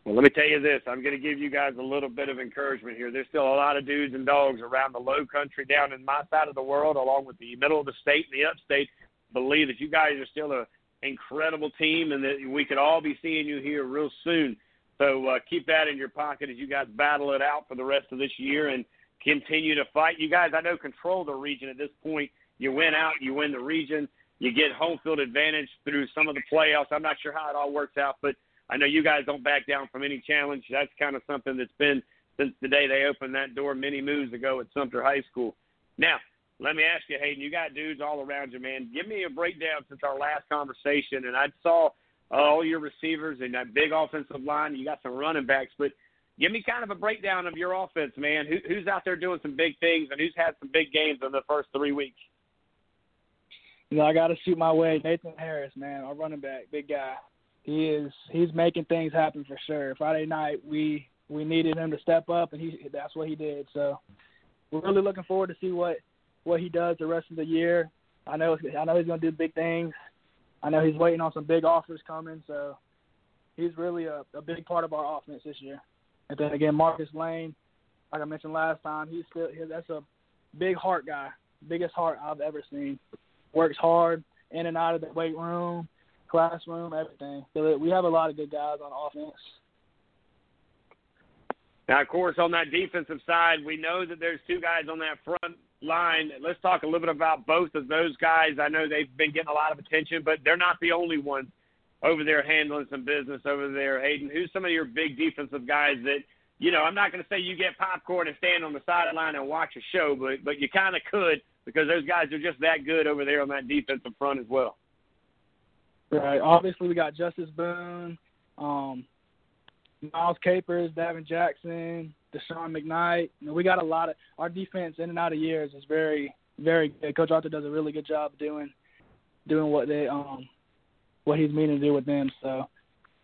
Well, let me tell you this. I'm going to give you guys a little bit of encouragement here. There's still a lot of dudes and dogs around the low country down in my side of the world, along with the middle of the state and the upstate, believe that you guys are still an incredible team and that we could all be seeing you here real soon. So uh, keep that in your pocket as you guys battle it out for the rest of this year and continue to fight. You guys, I know, control the region at this point. You win out, you win the region, you get home field advantage through some of the playoffs. I'm not sure how it all works out, but – I know you guys don't back down from any challenge. That's kind of something that's been since the day they opened that door many moons ago at Sumter High School. Now, let me ask you, Hayden, you got dudes all around you, man. Give me a breakdown since our last conversation, and I saw uh, all your receivers and that big offensive line. You got some running backs, but give me kind of a breakdown of your offense, man. Who, who's out there doing some big things and who's had some big games in the first three weeks? You know, I got to shoot my way. Nathan Harris, man, our running back, big guy he is he's making things happen for sure. Friday night we we needed him to step up and he that's what he did. So we're really looking forward to see what what he does the rest of the year. I know I know he's going to do big things. I know he's waiting on some big offers coming, so he's really a, a big part of our offense this year. And then again, Marcus Lane, like I mentioned last time, he's still that's a big heart guy, biggest heart I've ever seen. Works hard in and out of the weight room, classroom, everything. So we have a lot of good guys on offense. Now, of course, on that defensive side, we know that there's two guys on that front line. Let's talk a little bit about both of those guys. I know they've been getting a lot of attention, but they're not the only ones over there handling some business over there. Hayden, who's some of your big defensive guys that you know? I'm not going to say you get popcorn and stand on the sideline and watch a show, but but you kind of could because those guys are just that good over there on that defensive front as well. Right. Obviously, we got Justice Boone, um, Miles Capers, Davin Jackson, Deshaun McKnight. You know, we got a lot of our defense in and out of years is very, very good. Coach Arthur does a really good job doing doing what they um what he's meaning to do with them. So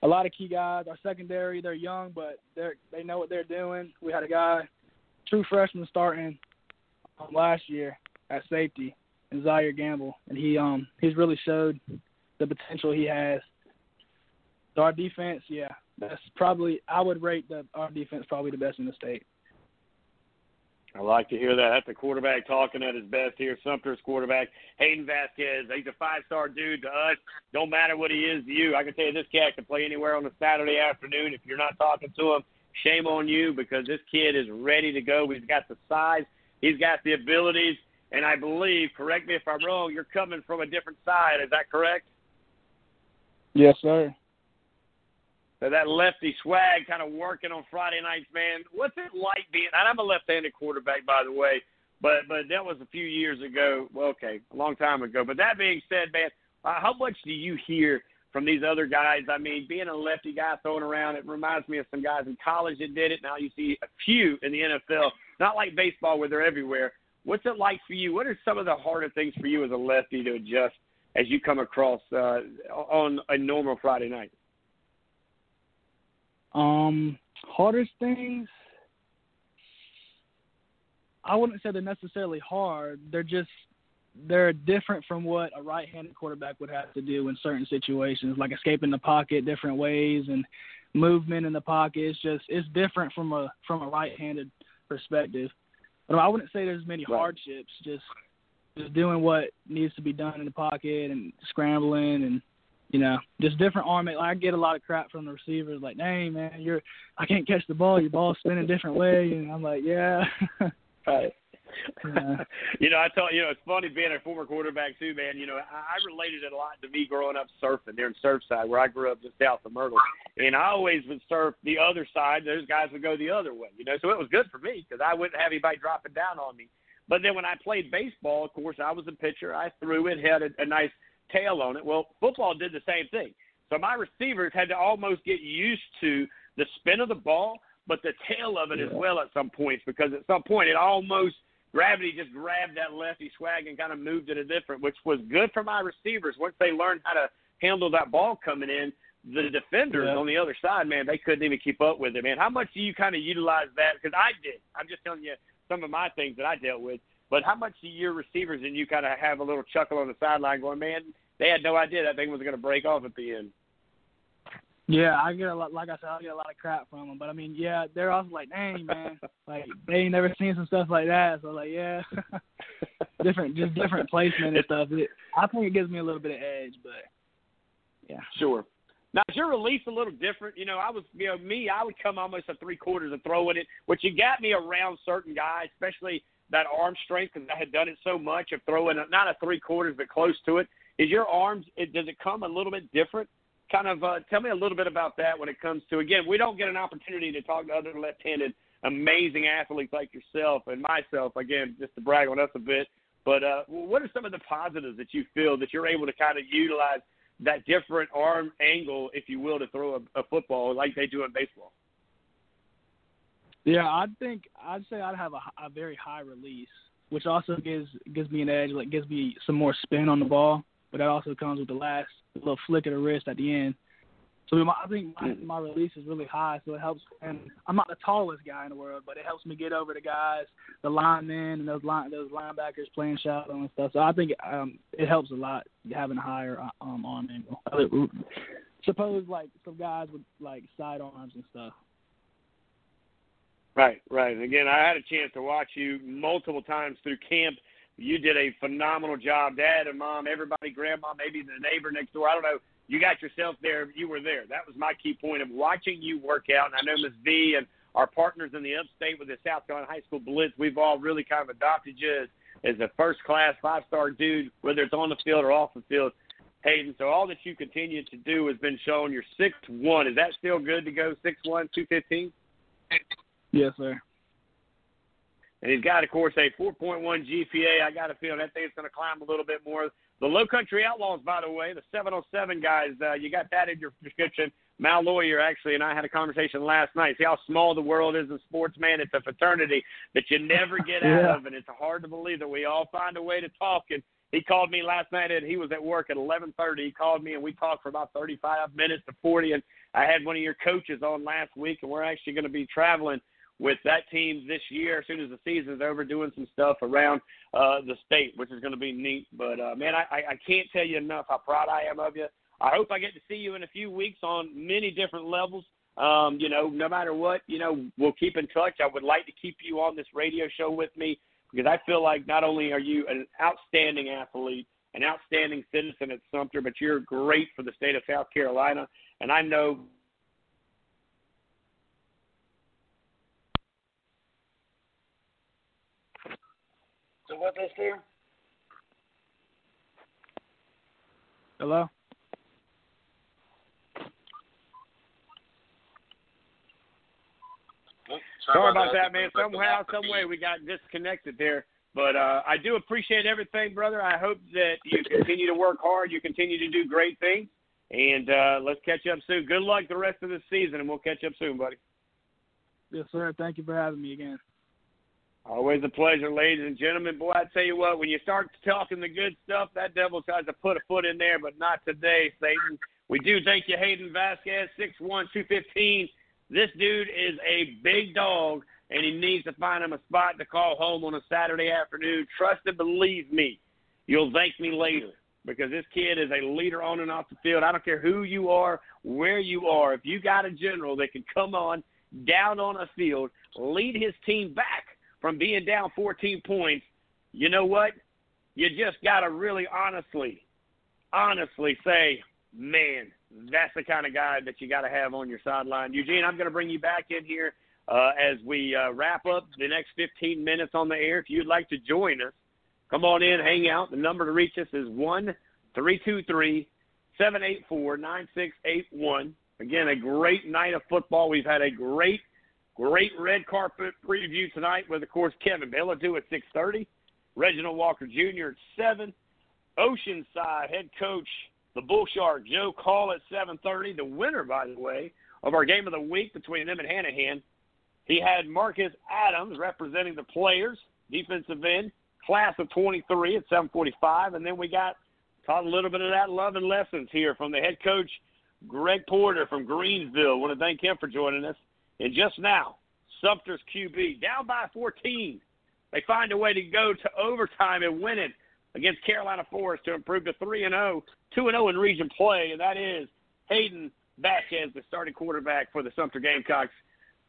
a lot of key guys. Our secondary, they're young, but they're they know what they're doing. We had a guy, true freshman, starting um, last year at safety, and Zaire Gamble, and he um he's really showed the potential he has. So our defense, yeah, that's probably I would rate the our defense probably the best in the state. I like to hear that. That's the quarterback talking at his best here. Sumter's quarterback, Hayden Vasquez. He's a five-star dude to us. Don't matter what he is to you. I can tell you this cat can play anywhere on a Saturday afternoon. If you're not talking to him, shame on you because this kid is ready to go. He's got the size. He's got the abilities. And I believe, correct me if I'm wrong, you're coming from a different side. Is that correct? Yes, sir. That lefty swag kind of working on Friday nights, man. What's it like being? And I'm a left-handed quarterback, by the way, but but that was a few years ago. Well, okay, a long time ago. But that being said, man, uh, how much do you hear from these other guys. I mean, being a lefty guy throwing around, it reminds me of some guys in college that did it. Now you see a few in the NFL. Not like baseball where they're everywhere. What's it like for you? What are some of the harder things for you as a lefty to adjust as you come across uh, on a normal Friday night? Um, hardest things. I wouldn't say they're necessarily hard. They're just they're different from what a right-handed quarterback would have to do in certain situations, like escaping the pocket different ways and movement in the pocket. It's just it's different from a from a right-handed perspective. But I wouldn't say there's many hardships. Just just doing what needs to be done in the pocket and scrambling and you know just different arm. Like I get a lot of crap from the receivers, like, "Dang man, you're I can't catch the ball. Your ball's spinning a different way." And I'm like, "Yeah." <laughs> Right. <laughs> you know, I tell you know, it's funny being a former quarterback too, man. You know, I, I related it a lot to me growing up surfing there in Surfside, where I grew up just south of Myrtle, and I always would surf the other side. Those guys would go the other way, you know. So it was good for me because I wouldn't have anybody dropping down on me. But then when I played baseball, of course, I was a pitcher. I threw it, had a, a nice tail on it. Well, football did the same thing. So my receivers had to almost get used to the spin of the ball, but the tail of it yeah. as well at some points because at some point it almost gravity just grabbed that lefty swag and kind of moved it a different, which was good for my receivers once they learned how to handle that ball coming in. The defenders yeah. on the other side, man, they couldn't even keep up with it, man. How much do you kind of utilize that? Because I did. I'm just telling you some of my things that I dealt with. But how much do your receivers and you kind of have a little chuckle on the sideline going, man, they had no idea that thing was going to break off at the end. Yeah, I get a lot. Like I said, I get a lot of crap from them. But I mean, yeah, they're also like, "Dang, man, <laughs> like they ain't never seen some stuff like that." So like, yeah, <laughs> different, just different placement and stuff. It, I think it gives me a little bit of edge, but yeah. Sure. Now, is your release a little different? You know, I was, you know, me, I would come almost a three quarters and throw it, which you got me around certain guys, especially that arm strength because I had done it so much of throwing a, not a three quarters but close to it. Is your arms? It, does it come a little bit different kind of uh, tell me a little bit about that when it comes to again we don't get an opportunity to talk to other left-handed amazing athletes like yourself and myself again just to brag on us a bit but uh, what are some of the positives that you feel that you're able to kind of utilize that different arm angle if you will to throw a, a football like they do in baseball yeah i think i'd say i'd have a, a very high release which also gives gives me an edge like gives me some more spin on the ball but that also comes with the last little flick of the wrist at the end. So my, I think my, my release is really high, so it helps. And I'm not the tallest guy in the world, but it helps me get over the guys, the linemen, and those line those linebackers playing shadow and stuff. So I think um, it helps a lot having a higher um, arm angle. Suppose like some guys with like side arms and stuff. Right, right. And again, I had a chance to watch you multiple times through camp you did a phenomenal job, Dad and Mom, everybody, Grandma, maybe the neighbor next door. I don't know. You got yourself there. You were there. That was my key point of watching you work out. And I know Miss V and our partners in the upstate with the South Carolina High School Blitz, we've all really kind of adopted you as, as a first class, five star dude, whether it's on the field or off the field. Hayden, so all that you continue to do has been shown. You're six one. Is that still good to go? Six one, two fifteen. Yes, sir. And he's got, of course, a 4.1 GPA. I got a feeling that thing's going to climb a little bit more. The Low Country Outlaws, by the way, the 707 guys, uh, you got that in your description. Mal Lawyer, actually, and I had a conversation last night. See how small the world is in sports, man. It's a fraternity that you never get out yeah. of, and it's hard to believe that we all find a way to talk. And he called me last night, and he was at work at 11:30. He called me, and we talked for about 35 minutes to 40. And I had one of your coaches on last week, and we're actually going to be traveling – with that team this year as soon as the season's over, doing some stuff around uh, the state, which is going to be neat. But uh, man, I, I can't tell you enough how proud I am of you. I hope I get to see you in a few weeks on many different levels. Um, you know, no matter what, you know, we'll keep in touch. I would like to keep you on this radio show with me because I feel like not only are you an outstanding athlete, an outstanding citizen at Sumter, but you're great for the state of South Carolina. And I know So what this here? Hello. Sorry, Sorry about, that, man. Somehow, some way, we got disconnected there. But uh, I do appreciate everything, brother. I hope that you continue to work hard. You continue to do great things. And uh, let's catch up soon. Good luck the rest of the season, and we'll catch up soon, buddy. Yes, sir. Thank you for having me again. Always a pleasure, ladies and gentlemen. Boy, I tell you what, when you start talking the good stuff, that devil tries to put a foot in there, but not today, Satan. We do thank you, Hayden Vasquez, six one two fifteen. This dude is a big dog, and he needs to find him a spot to call home on a Saturday afternoon. Trust and believe me, you'll thank me later because this kid is a leader on and off the field. I don't care who you are, where you are. If you got a general that can come on down on a field, lead his team back from being down 14 points, you know what? You just got to really honestly, honestly say, man, that's the kind of guy that you got to have on your sideline. Eugene, I'm going to bring you back in here uh, as we uh, wrap up the next 15 minutes on the air. If you'd like to join us, come on in, hang out. The number to reach us is one three two three seven eight four nine six eight one. Again, a great night of football. We've had a great, great red carpet preview tonight with, of course, Kevin Bilodeau at 6.30, Reginald Walker Jr. at 7, Oceanside head coach, the Bull Shark, Joe Call at 7.30. The winner, by the way, of our game of the week between them and Hanahan, he had Marcus Adams representing the players, defensive end, class of 23 at 7:45, and then we got taught a little bit of that love and lessons here from the head coach Greg Porter from Greenville. Want to thank him for joining us. And just now, Sumter's QB down by 14. They find a way to go to overtime and win it against Carolina Forest to improve to 3 and 0, 2 and 0 in region play, and that is Hayden Vasquez, the starting quarterback for the Sumter Gamecocks.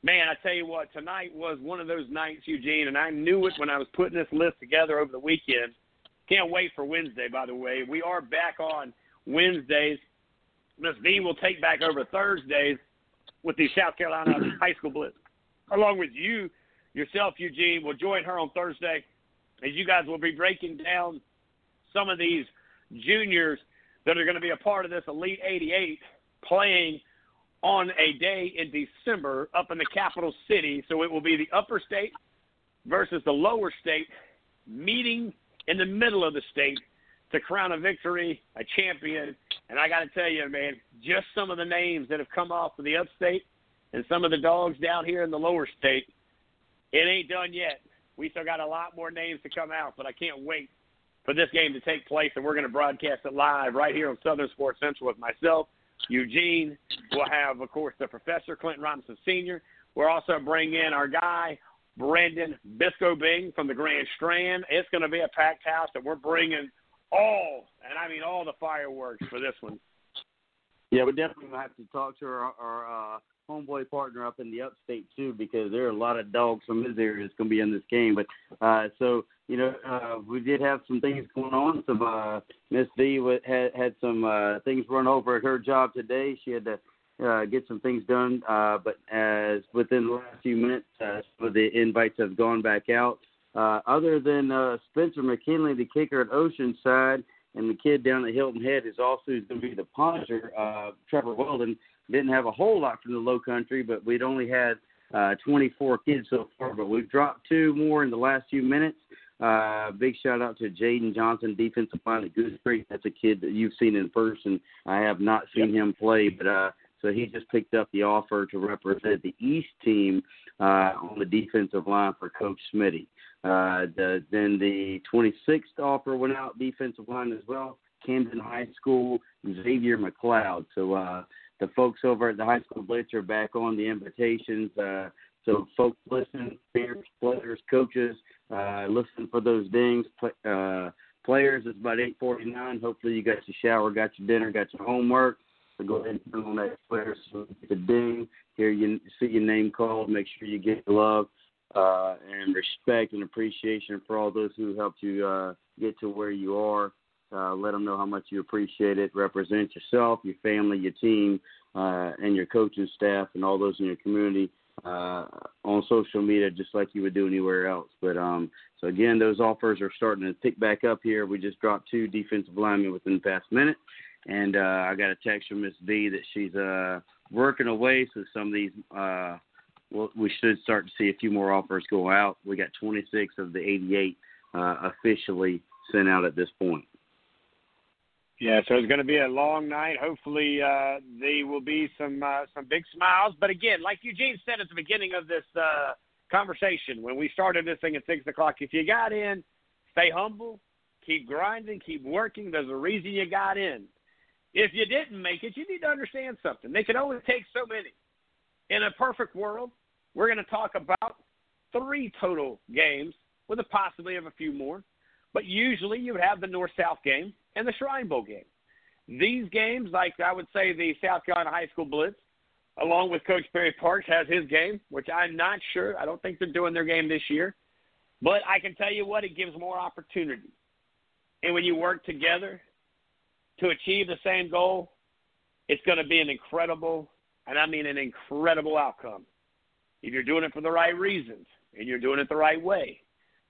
Man, I tell you what, tonight was one of those nights, Eugene, and I knew it when I was putting this list together over the weekend. Can't wait for Wednesday, by the way. We are back on Wednesdays. Miss V will take back over Thursdays with the South Carolina <clears throat> High School Blitz, along with you, yourself, Eugene, will join her on Thursday, as you guys will be breaking down some of these juniors that are going to be a part of this Elite 88 playing on a day in December up in the capital city. So it will be the upper state versus the lower state meeting in the middle of the state to crown a victory, a champion. And I got to tell you, man, just some of the names that have come off of the upstate and some of the dogs down here in the lower state, it ain't done yet. We still got a lot more names to come out, but I can't wait for this game to take place, and we're going to broadcast it live right here on Southern Sports Central with myself, Eugene. We'll have, of course, the professor, Clinton Robinson Sr. We're also bringing in our guy, Brandon Biscobing from the Grand Strand. It's going to be a packed house, and we're bringing all, and I mean all the fireworks for this one. Yeah, we definitely gonna have to talk to our, our uh, homeboy partner up in the upstate too, because there are a lot of dogs from his area that's gonna be in this game. But uh, so you know, uh, we did have some things going on. Some uh, Miss V had had some uh, things run over at her job today. She had to uh, get some things done. Uh, but as within the last few minutes, uh, some of the invites have gone back out. Uh, other than uh, Spencer McKinley, the kicker at Oceanside, and the kid down at Hilton Head is also going to be the punter. Uh, Trevor Weldon didn't have a whole lot from the Low Country, but we'd only had uh, 24 kids so far. But we've dropped two more in the last few minutes. Uh, big shout out to Jaden Johnson, defensive line at Goose Creek. That's a kid that you've seen in person. I have not seen him play, but uh, so he just picked up the offer to represent the East team uh, on the defensive line for Coach Smitty. Uh, the, then the 26th offer went out defensive line as well. Camden High School, Xavier McLeod. So uh, the folks over at the High School Blitz are back on the invitations. Uh, so folks listen, parents, players, coaches, uh, listen for those dings. Uh, players, it's about 8:49. Hopefully you got your shower, got your dinner, got your homework. So go ahead and put on that player so the ding. Hear you see your name called. Make sure you get love uh, and respect and appreciation for all those who helped you uh, get to where you are. Uh, let them know how much you appreciate it. Represent yourself, your family, your team, uh, and your coaching staff, and all those in your community uh, on social media, just like you would do anywhere else. But um, so again, those offers are starting to pick back up here. We just dropped two defensive linemen within the past minute, and uh, I got a text from Miss V that she's uh, working away. So some of these. Well, we should start to see a few more offers go out. We got 26 of the 88 uh, officially sent out at this point. Yeah, so it's going to be a long night. Hopefully, uh, there will be some uh, some big smiles. But again, like Eugene said at the beginning of this uh, conversation when we started this thing at six o'clock, if you got in, stay humble, keep grinding, keep working. There's a reason you got in. If you didn't make it, you need to understand something. They can only take so many. In a perfect world, we're going to talk about three total games with a possibility of a few more. But usually you would have the North South game and the Shrine Bowl game. These games, like I would say the South Carolina High School Blitz, along with Coach Perry Parks, has his game, which I'm not sure. I don't think they're doing their game this year. But I can tell you what, it gives more opportunity. And when you work together to achieve the same goal, it's going to be an incredible, and I mean an incredible outcome. If you're doing it for the right reasons and you're doing it the right way,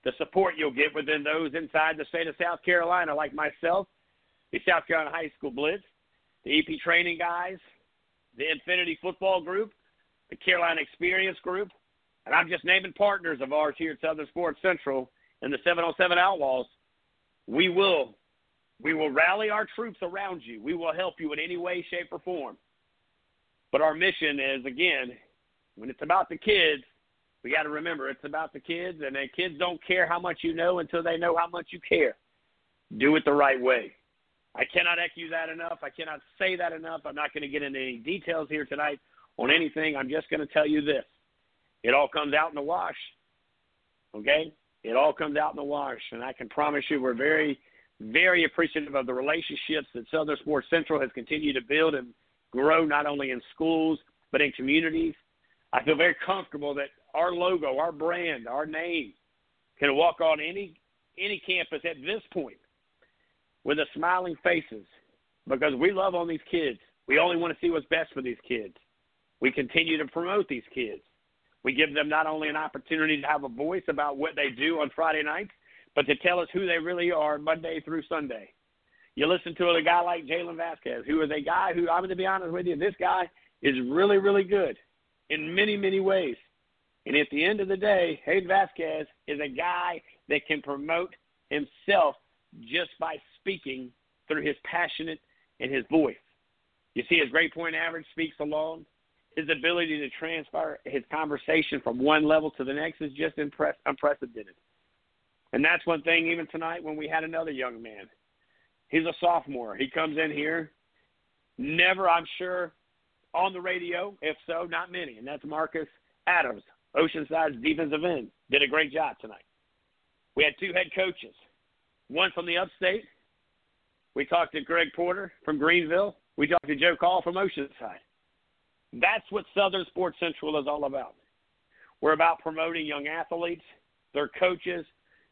the support you'll get within those inside the state of South Carolina, like myself, the South Carolina High School Blitz, the EP Training guys, the Infinity Football Group, the Carolina Experience Group, and I'm just naming partners of ours here at Southern Sports Central and the 707 Outlaws. We will, we will rally our troops around you. We will help you in any way, shape, or form. But our mission is again, when it's about the kids, we got to remember it's about the kids, and the kids don't care how much you know until they know how much you care. Do it the right way. I cannot echo that enough. I cannot say that enough. I'm not going to get into any details here tonight on anything. I'm just going to tell you this. It all comes out in the wash. Okay? It all comes out in the wash. And I can promise you we're very, very appreciative of the relationships that Southern Sports Central has continued to build and grow not only in schools but in communities. I feel very comfortable that our logo, our brand, our name can walk on any any campus at this point with a smiling faces because we love on these kids. We only want to see what's best for these kids. We continue to promote these kids. We give them not only an opportunity to have a voice about what they do on Friday nights, but to tell us who they really are Monday through Sunday. You listen to a guy like Jalen Vasquez, who is a guy who, I'm going to be honest with you, this guy is really, really good in many, many ways. And at the end of the day, Hayden Vasquez is a guy that can promote himself just by speaking through his passionate and his voice. You see, his grade point average speaks alone. His ability to transfer his conversation from one level to the next is just impress, unprecedented. And that's one thing, even tonight when we had another young man. He's a sophomore. He comes in here, never, I'm sure, on the radio. If so, not many. And that's Marcus Adams, Oceanside's defensive end. Did a great job tonight. We had two head coaches, one from the upstate. We talked to Greg Porter from Greenville. We talked to Joe Call from Oceanside. That's what Southern Sports Central is all about. We're about promoting young athletes, their coaches,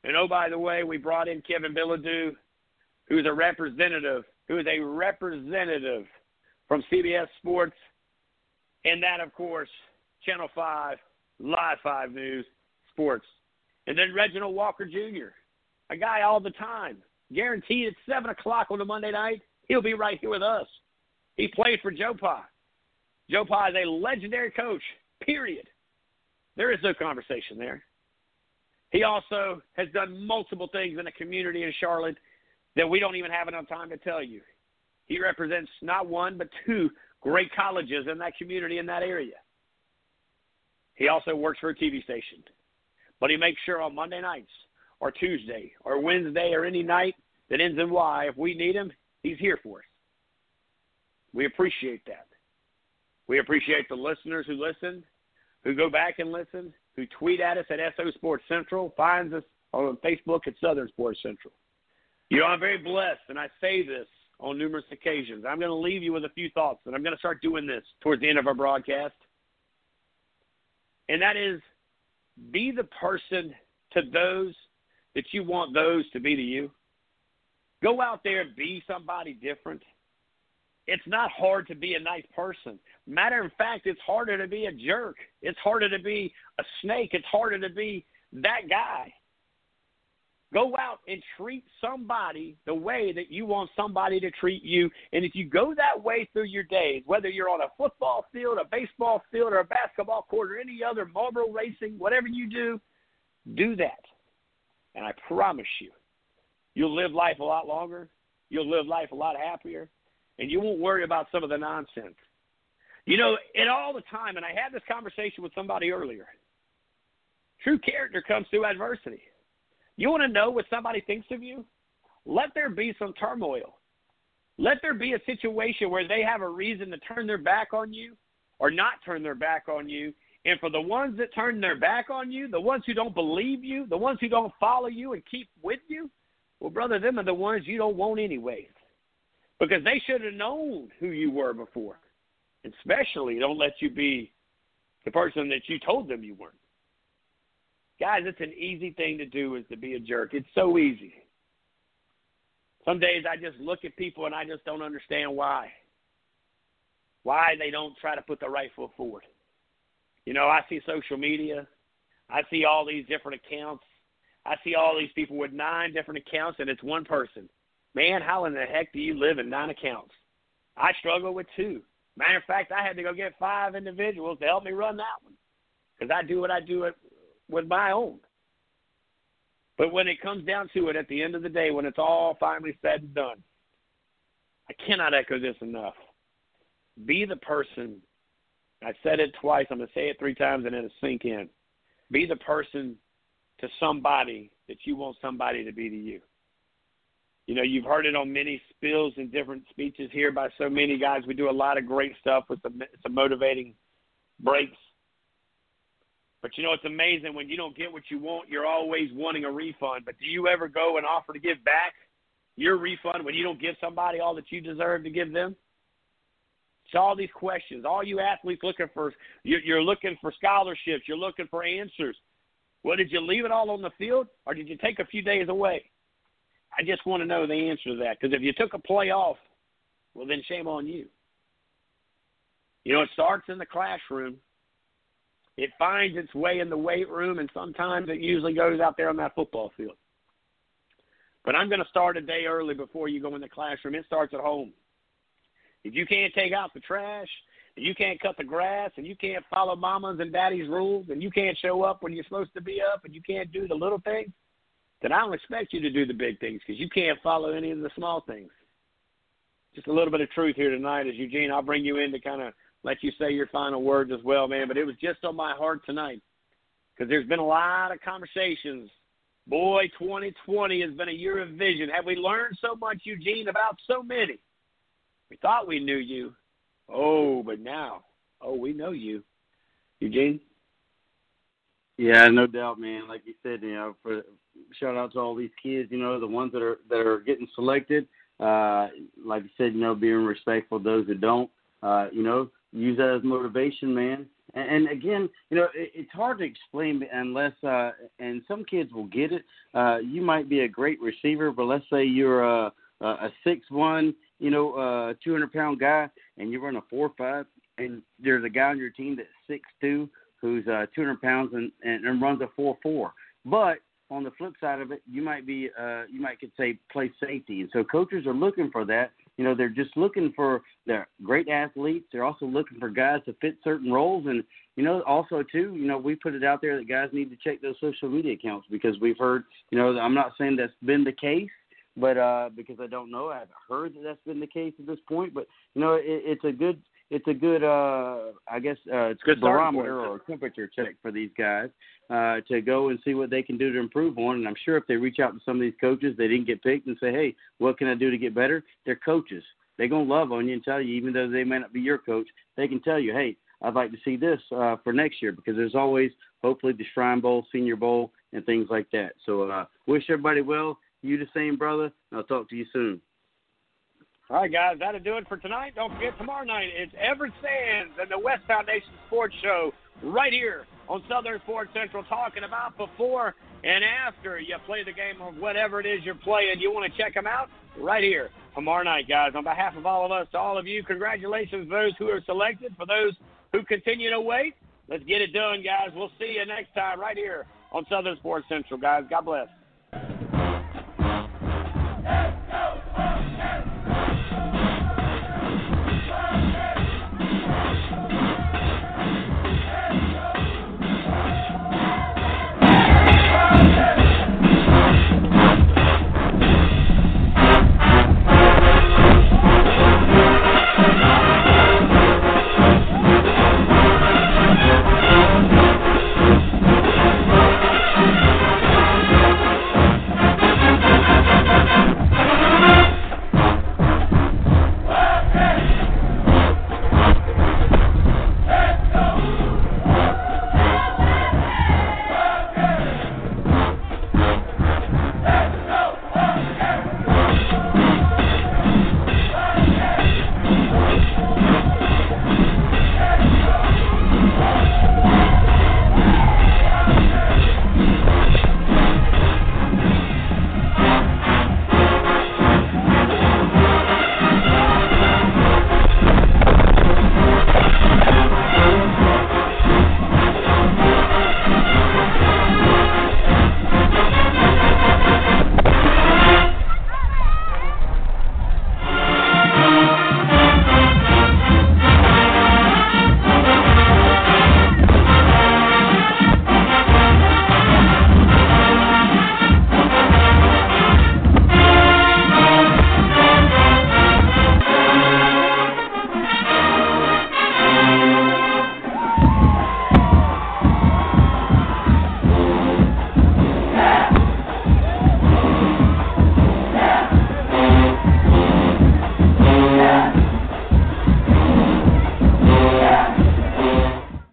and oh, by the way, we brought in Kevin Bilodeau, who's a representative, who is a representative from CBS Sports, and that, of course, Channel 5, Live 5 News, Sports. And then Reginald Walker Jr., a guy all the time, guaranteed at 7 o'clock on a Monday night, he'll be right here with us. He played for Joe Pa. Joe Pa is a legendary coach, period. There is no conversation there. He also has done multiple things in the community in Charlotte that we don't even have enough time to tell you. He represents not one, but two great colleges in that community in that area. He also works for a TV station. But he makes sure on Monday nights or Tuesday or Wednesday or any night that ends in Y, if we need him, he's here for us. We appreciate that. We appreciate the listeners who listen, who go back and listen, who tweet at us at SO Sports Central, finds us on Facebook at Southern Sports Central. You know, I'm very blessed, and I say this on numerous occasions. I'm going to leave you with a few thoughts, and I'm going to start doing this towards the end of our broadcast. And that is be the person to those that you want those to be to you. Go out there and be somebody different. It's not hard to be a nice person. Matter of fact, it's harder to be a jerk. It's harder to be a snake. It's harder to be that guy. Go out and treat somebody the way that you want somebody to treat you. And if you go that way through your days, whether you're on a football field, a baseball field, or a basketball court, or any other Marlboro racing, whatever you do, do that. And I promise you, you'll live life a lot longer You'll live life a lot happier, and you won't worry about some of the nonsense. You know, it all the time, and I had this conversation with somebody earlier. True character comes through adversity. You want to know what somebody thinks of you? Let there be some turmoil. Let there be a situation where they have a reason to turn their back on you or not turn their back on you. And for the ones that turn their back on you, the ones who don't believe you, the ones who don't follow you and keep with you, well, brother, them are the ones you don't want anyways. Because they should have known who you were before. Especially don't let you be the person that you told them you weren't. Guys, it's an easy thing to do is to be a jerk. It's so easy. Some days I just look at people and I just don't understand why. Why they don't try to put the right foot forward. You know, I see social media. I see all these different accounts. I see all these people with nine different accounts and it's one person. Man, how in the heck do you live in nine accounts? I struggle with two. Matter of fact, I had to go get five individuals to help me run that one because I do what I do it with my own. But when it comes down to it, at the end of the day, when it's all finally said and done, I cannot echo this enough. Be the person. I said it twice. I'm going to say it three times and then it sink in. Be the person to somebody that you want somebody to be to you. You know, you've heard it on many spills and different speeches here by so many guys. We do a lot of great stuff with some, some motivating breaks but you know, it's amazing when you don't get what you want, you're always wanting a refund. But do you ever go and offer to give back your refund when you don't give somebody all that you deserve to give them? It's all these questions. All you athletes looking for, you're looking for scholarships. You're looking for answers. Well, did you leave it all on the field, or did you take a few days away? I just want to know the answer to that. Because if you took a play off, well, then shame on you. You know, it starts in the classroom it finds its way in the weight room, and sometimes it usually goes out there on that football field. But I'm going to start a day early before you go in the classroom. It starts at home. If you can't take out the trash, and you can't cut the grass, and you can't follow mama's and daddy's rules, and you can't show up when you're supposed to be up, and you can't do the little things, then I don't expect you to do the big things because you can't follow any of the small things. Just a little bit of truth here tonight as Eugene. I'll bring you in to kind of let you say your final words as well, man. But it was just on my heart tonight because there's been a lot of conversations. Boy, 2020 has been a year of vision. Have we learned so much, Eugene, about so many? We thought we knew you. Oh, but now, oh, we know you, Eugene. Yeah, no doubt, man. Like you said, you know, for shout out to all these kids, you know, the ones that are that are getting selected. Uh, like you said, you know, being respectful of those that don't. Uh, you know, use that as motivation, man. And, again, you know, it, it's hard to explain unless, uh, and some kids will get it. Uh, you might be a great receiver, but let's say you're a a six one, you know, uh, two hundred pound guy, and you run a four five, and there's a guy on your team that's six two, who's uh, two hundred pounds and, and and runs a four four. But on the flip side of it, you might be uh, you might could say play safety, and so coaches are looking for that. You know, they're just looking for they're great athletes. They're also looking for guys to fit certain roles, and you know, also too, you know, we put it out there that guys need to check those social media accounts because we've heard, you know, I'm not saying that's been the case, but uh, because I don't know, I haven't heard that that's been the case at this point. But you know, it, it's a good it's a good uh I guess uh it's good barometer or temperature check for these guys uh to go and see what they can do to improve on and I'm sure if they reach out to some of these coaches they didn't get picked and say, Hey, what can I do to get better? They're coaches. They're gonna love on you and tell you, even though they may not be your coach, they can tell you, Hey, I'd like to see this uh for next year because there's always hopefully the Shrine Bowl, Senior Bowl and things like that. So uh wish everybody well. You the same brother, and I'll talk to you soon. All right, guys, that'll do it for tonight. Don't forget, tomorrow night it's Everett Sands and the West Foundation Sports Show right here on Southern Sports Central, talking about before and after you play the game of whatever it is you're playing. You want to check them out right here tomorrow night, guys. On behalf of all of us, to all of you, congratulations those who are selected. For those who continue to wait, let's get it done, guys. We'll see you next time right here on Southern Sports Central, guys. God bless.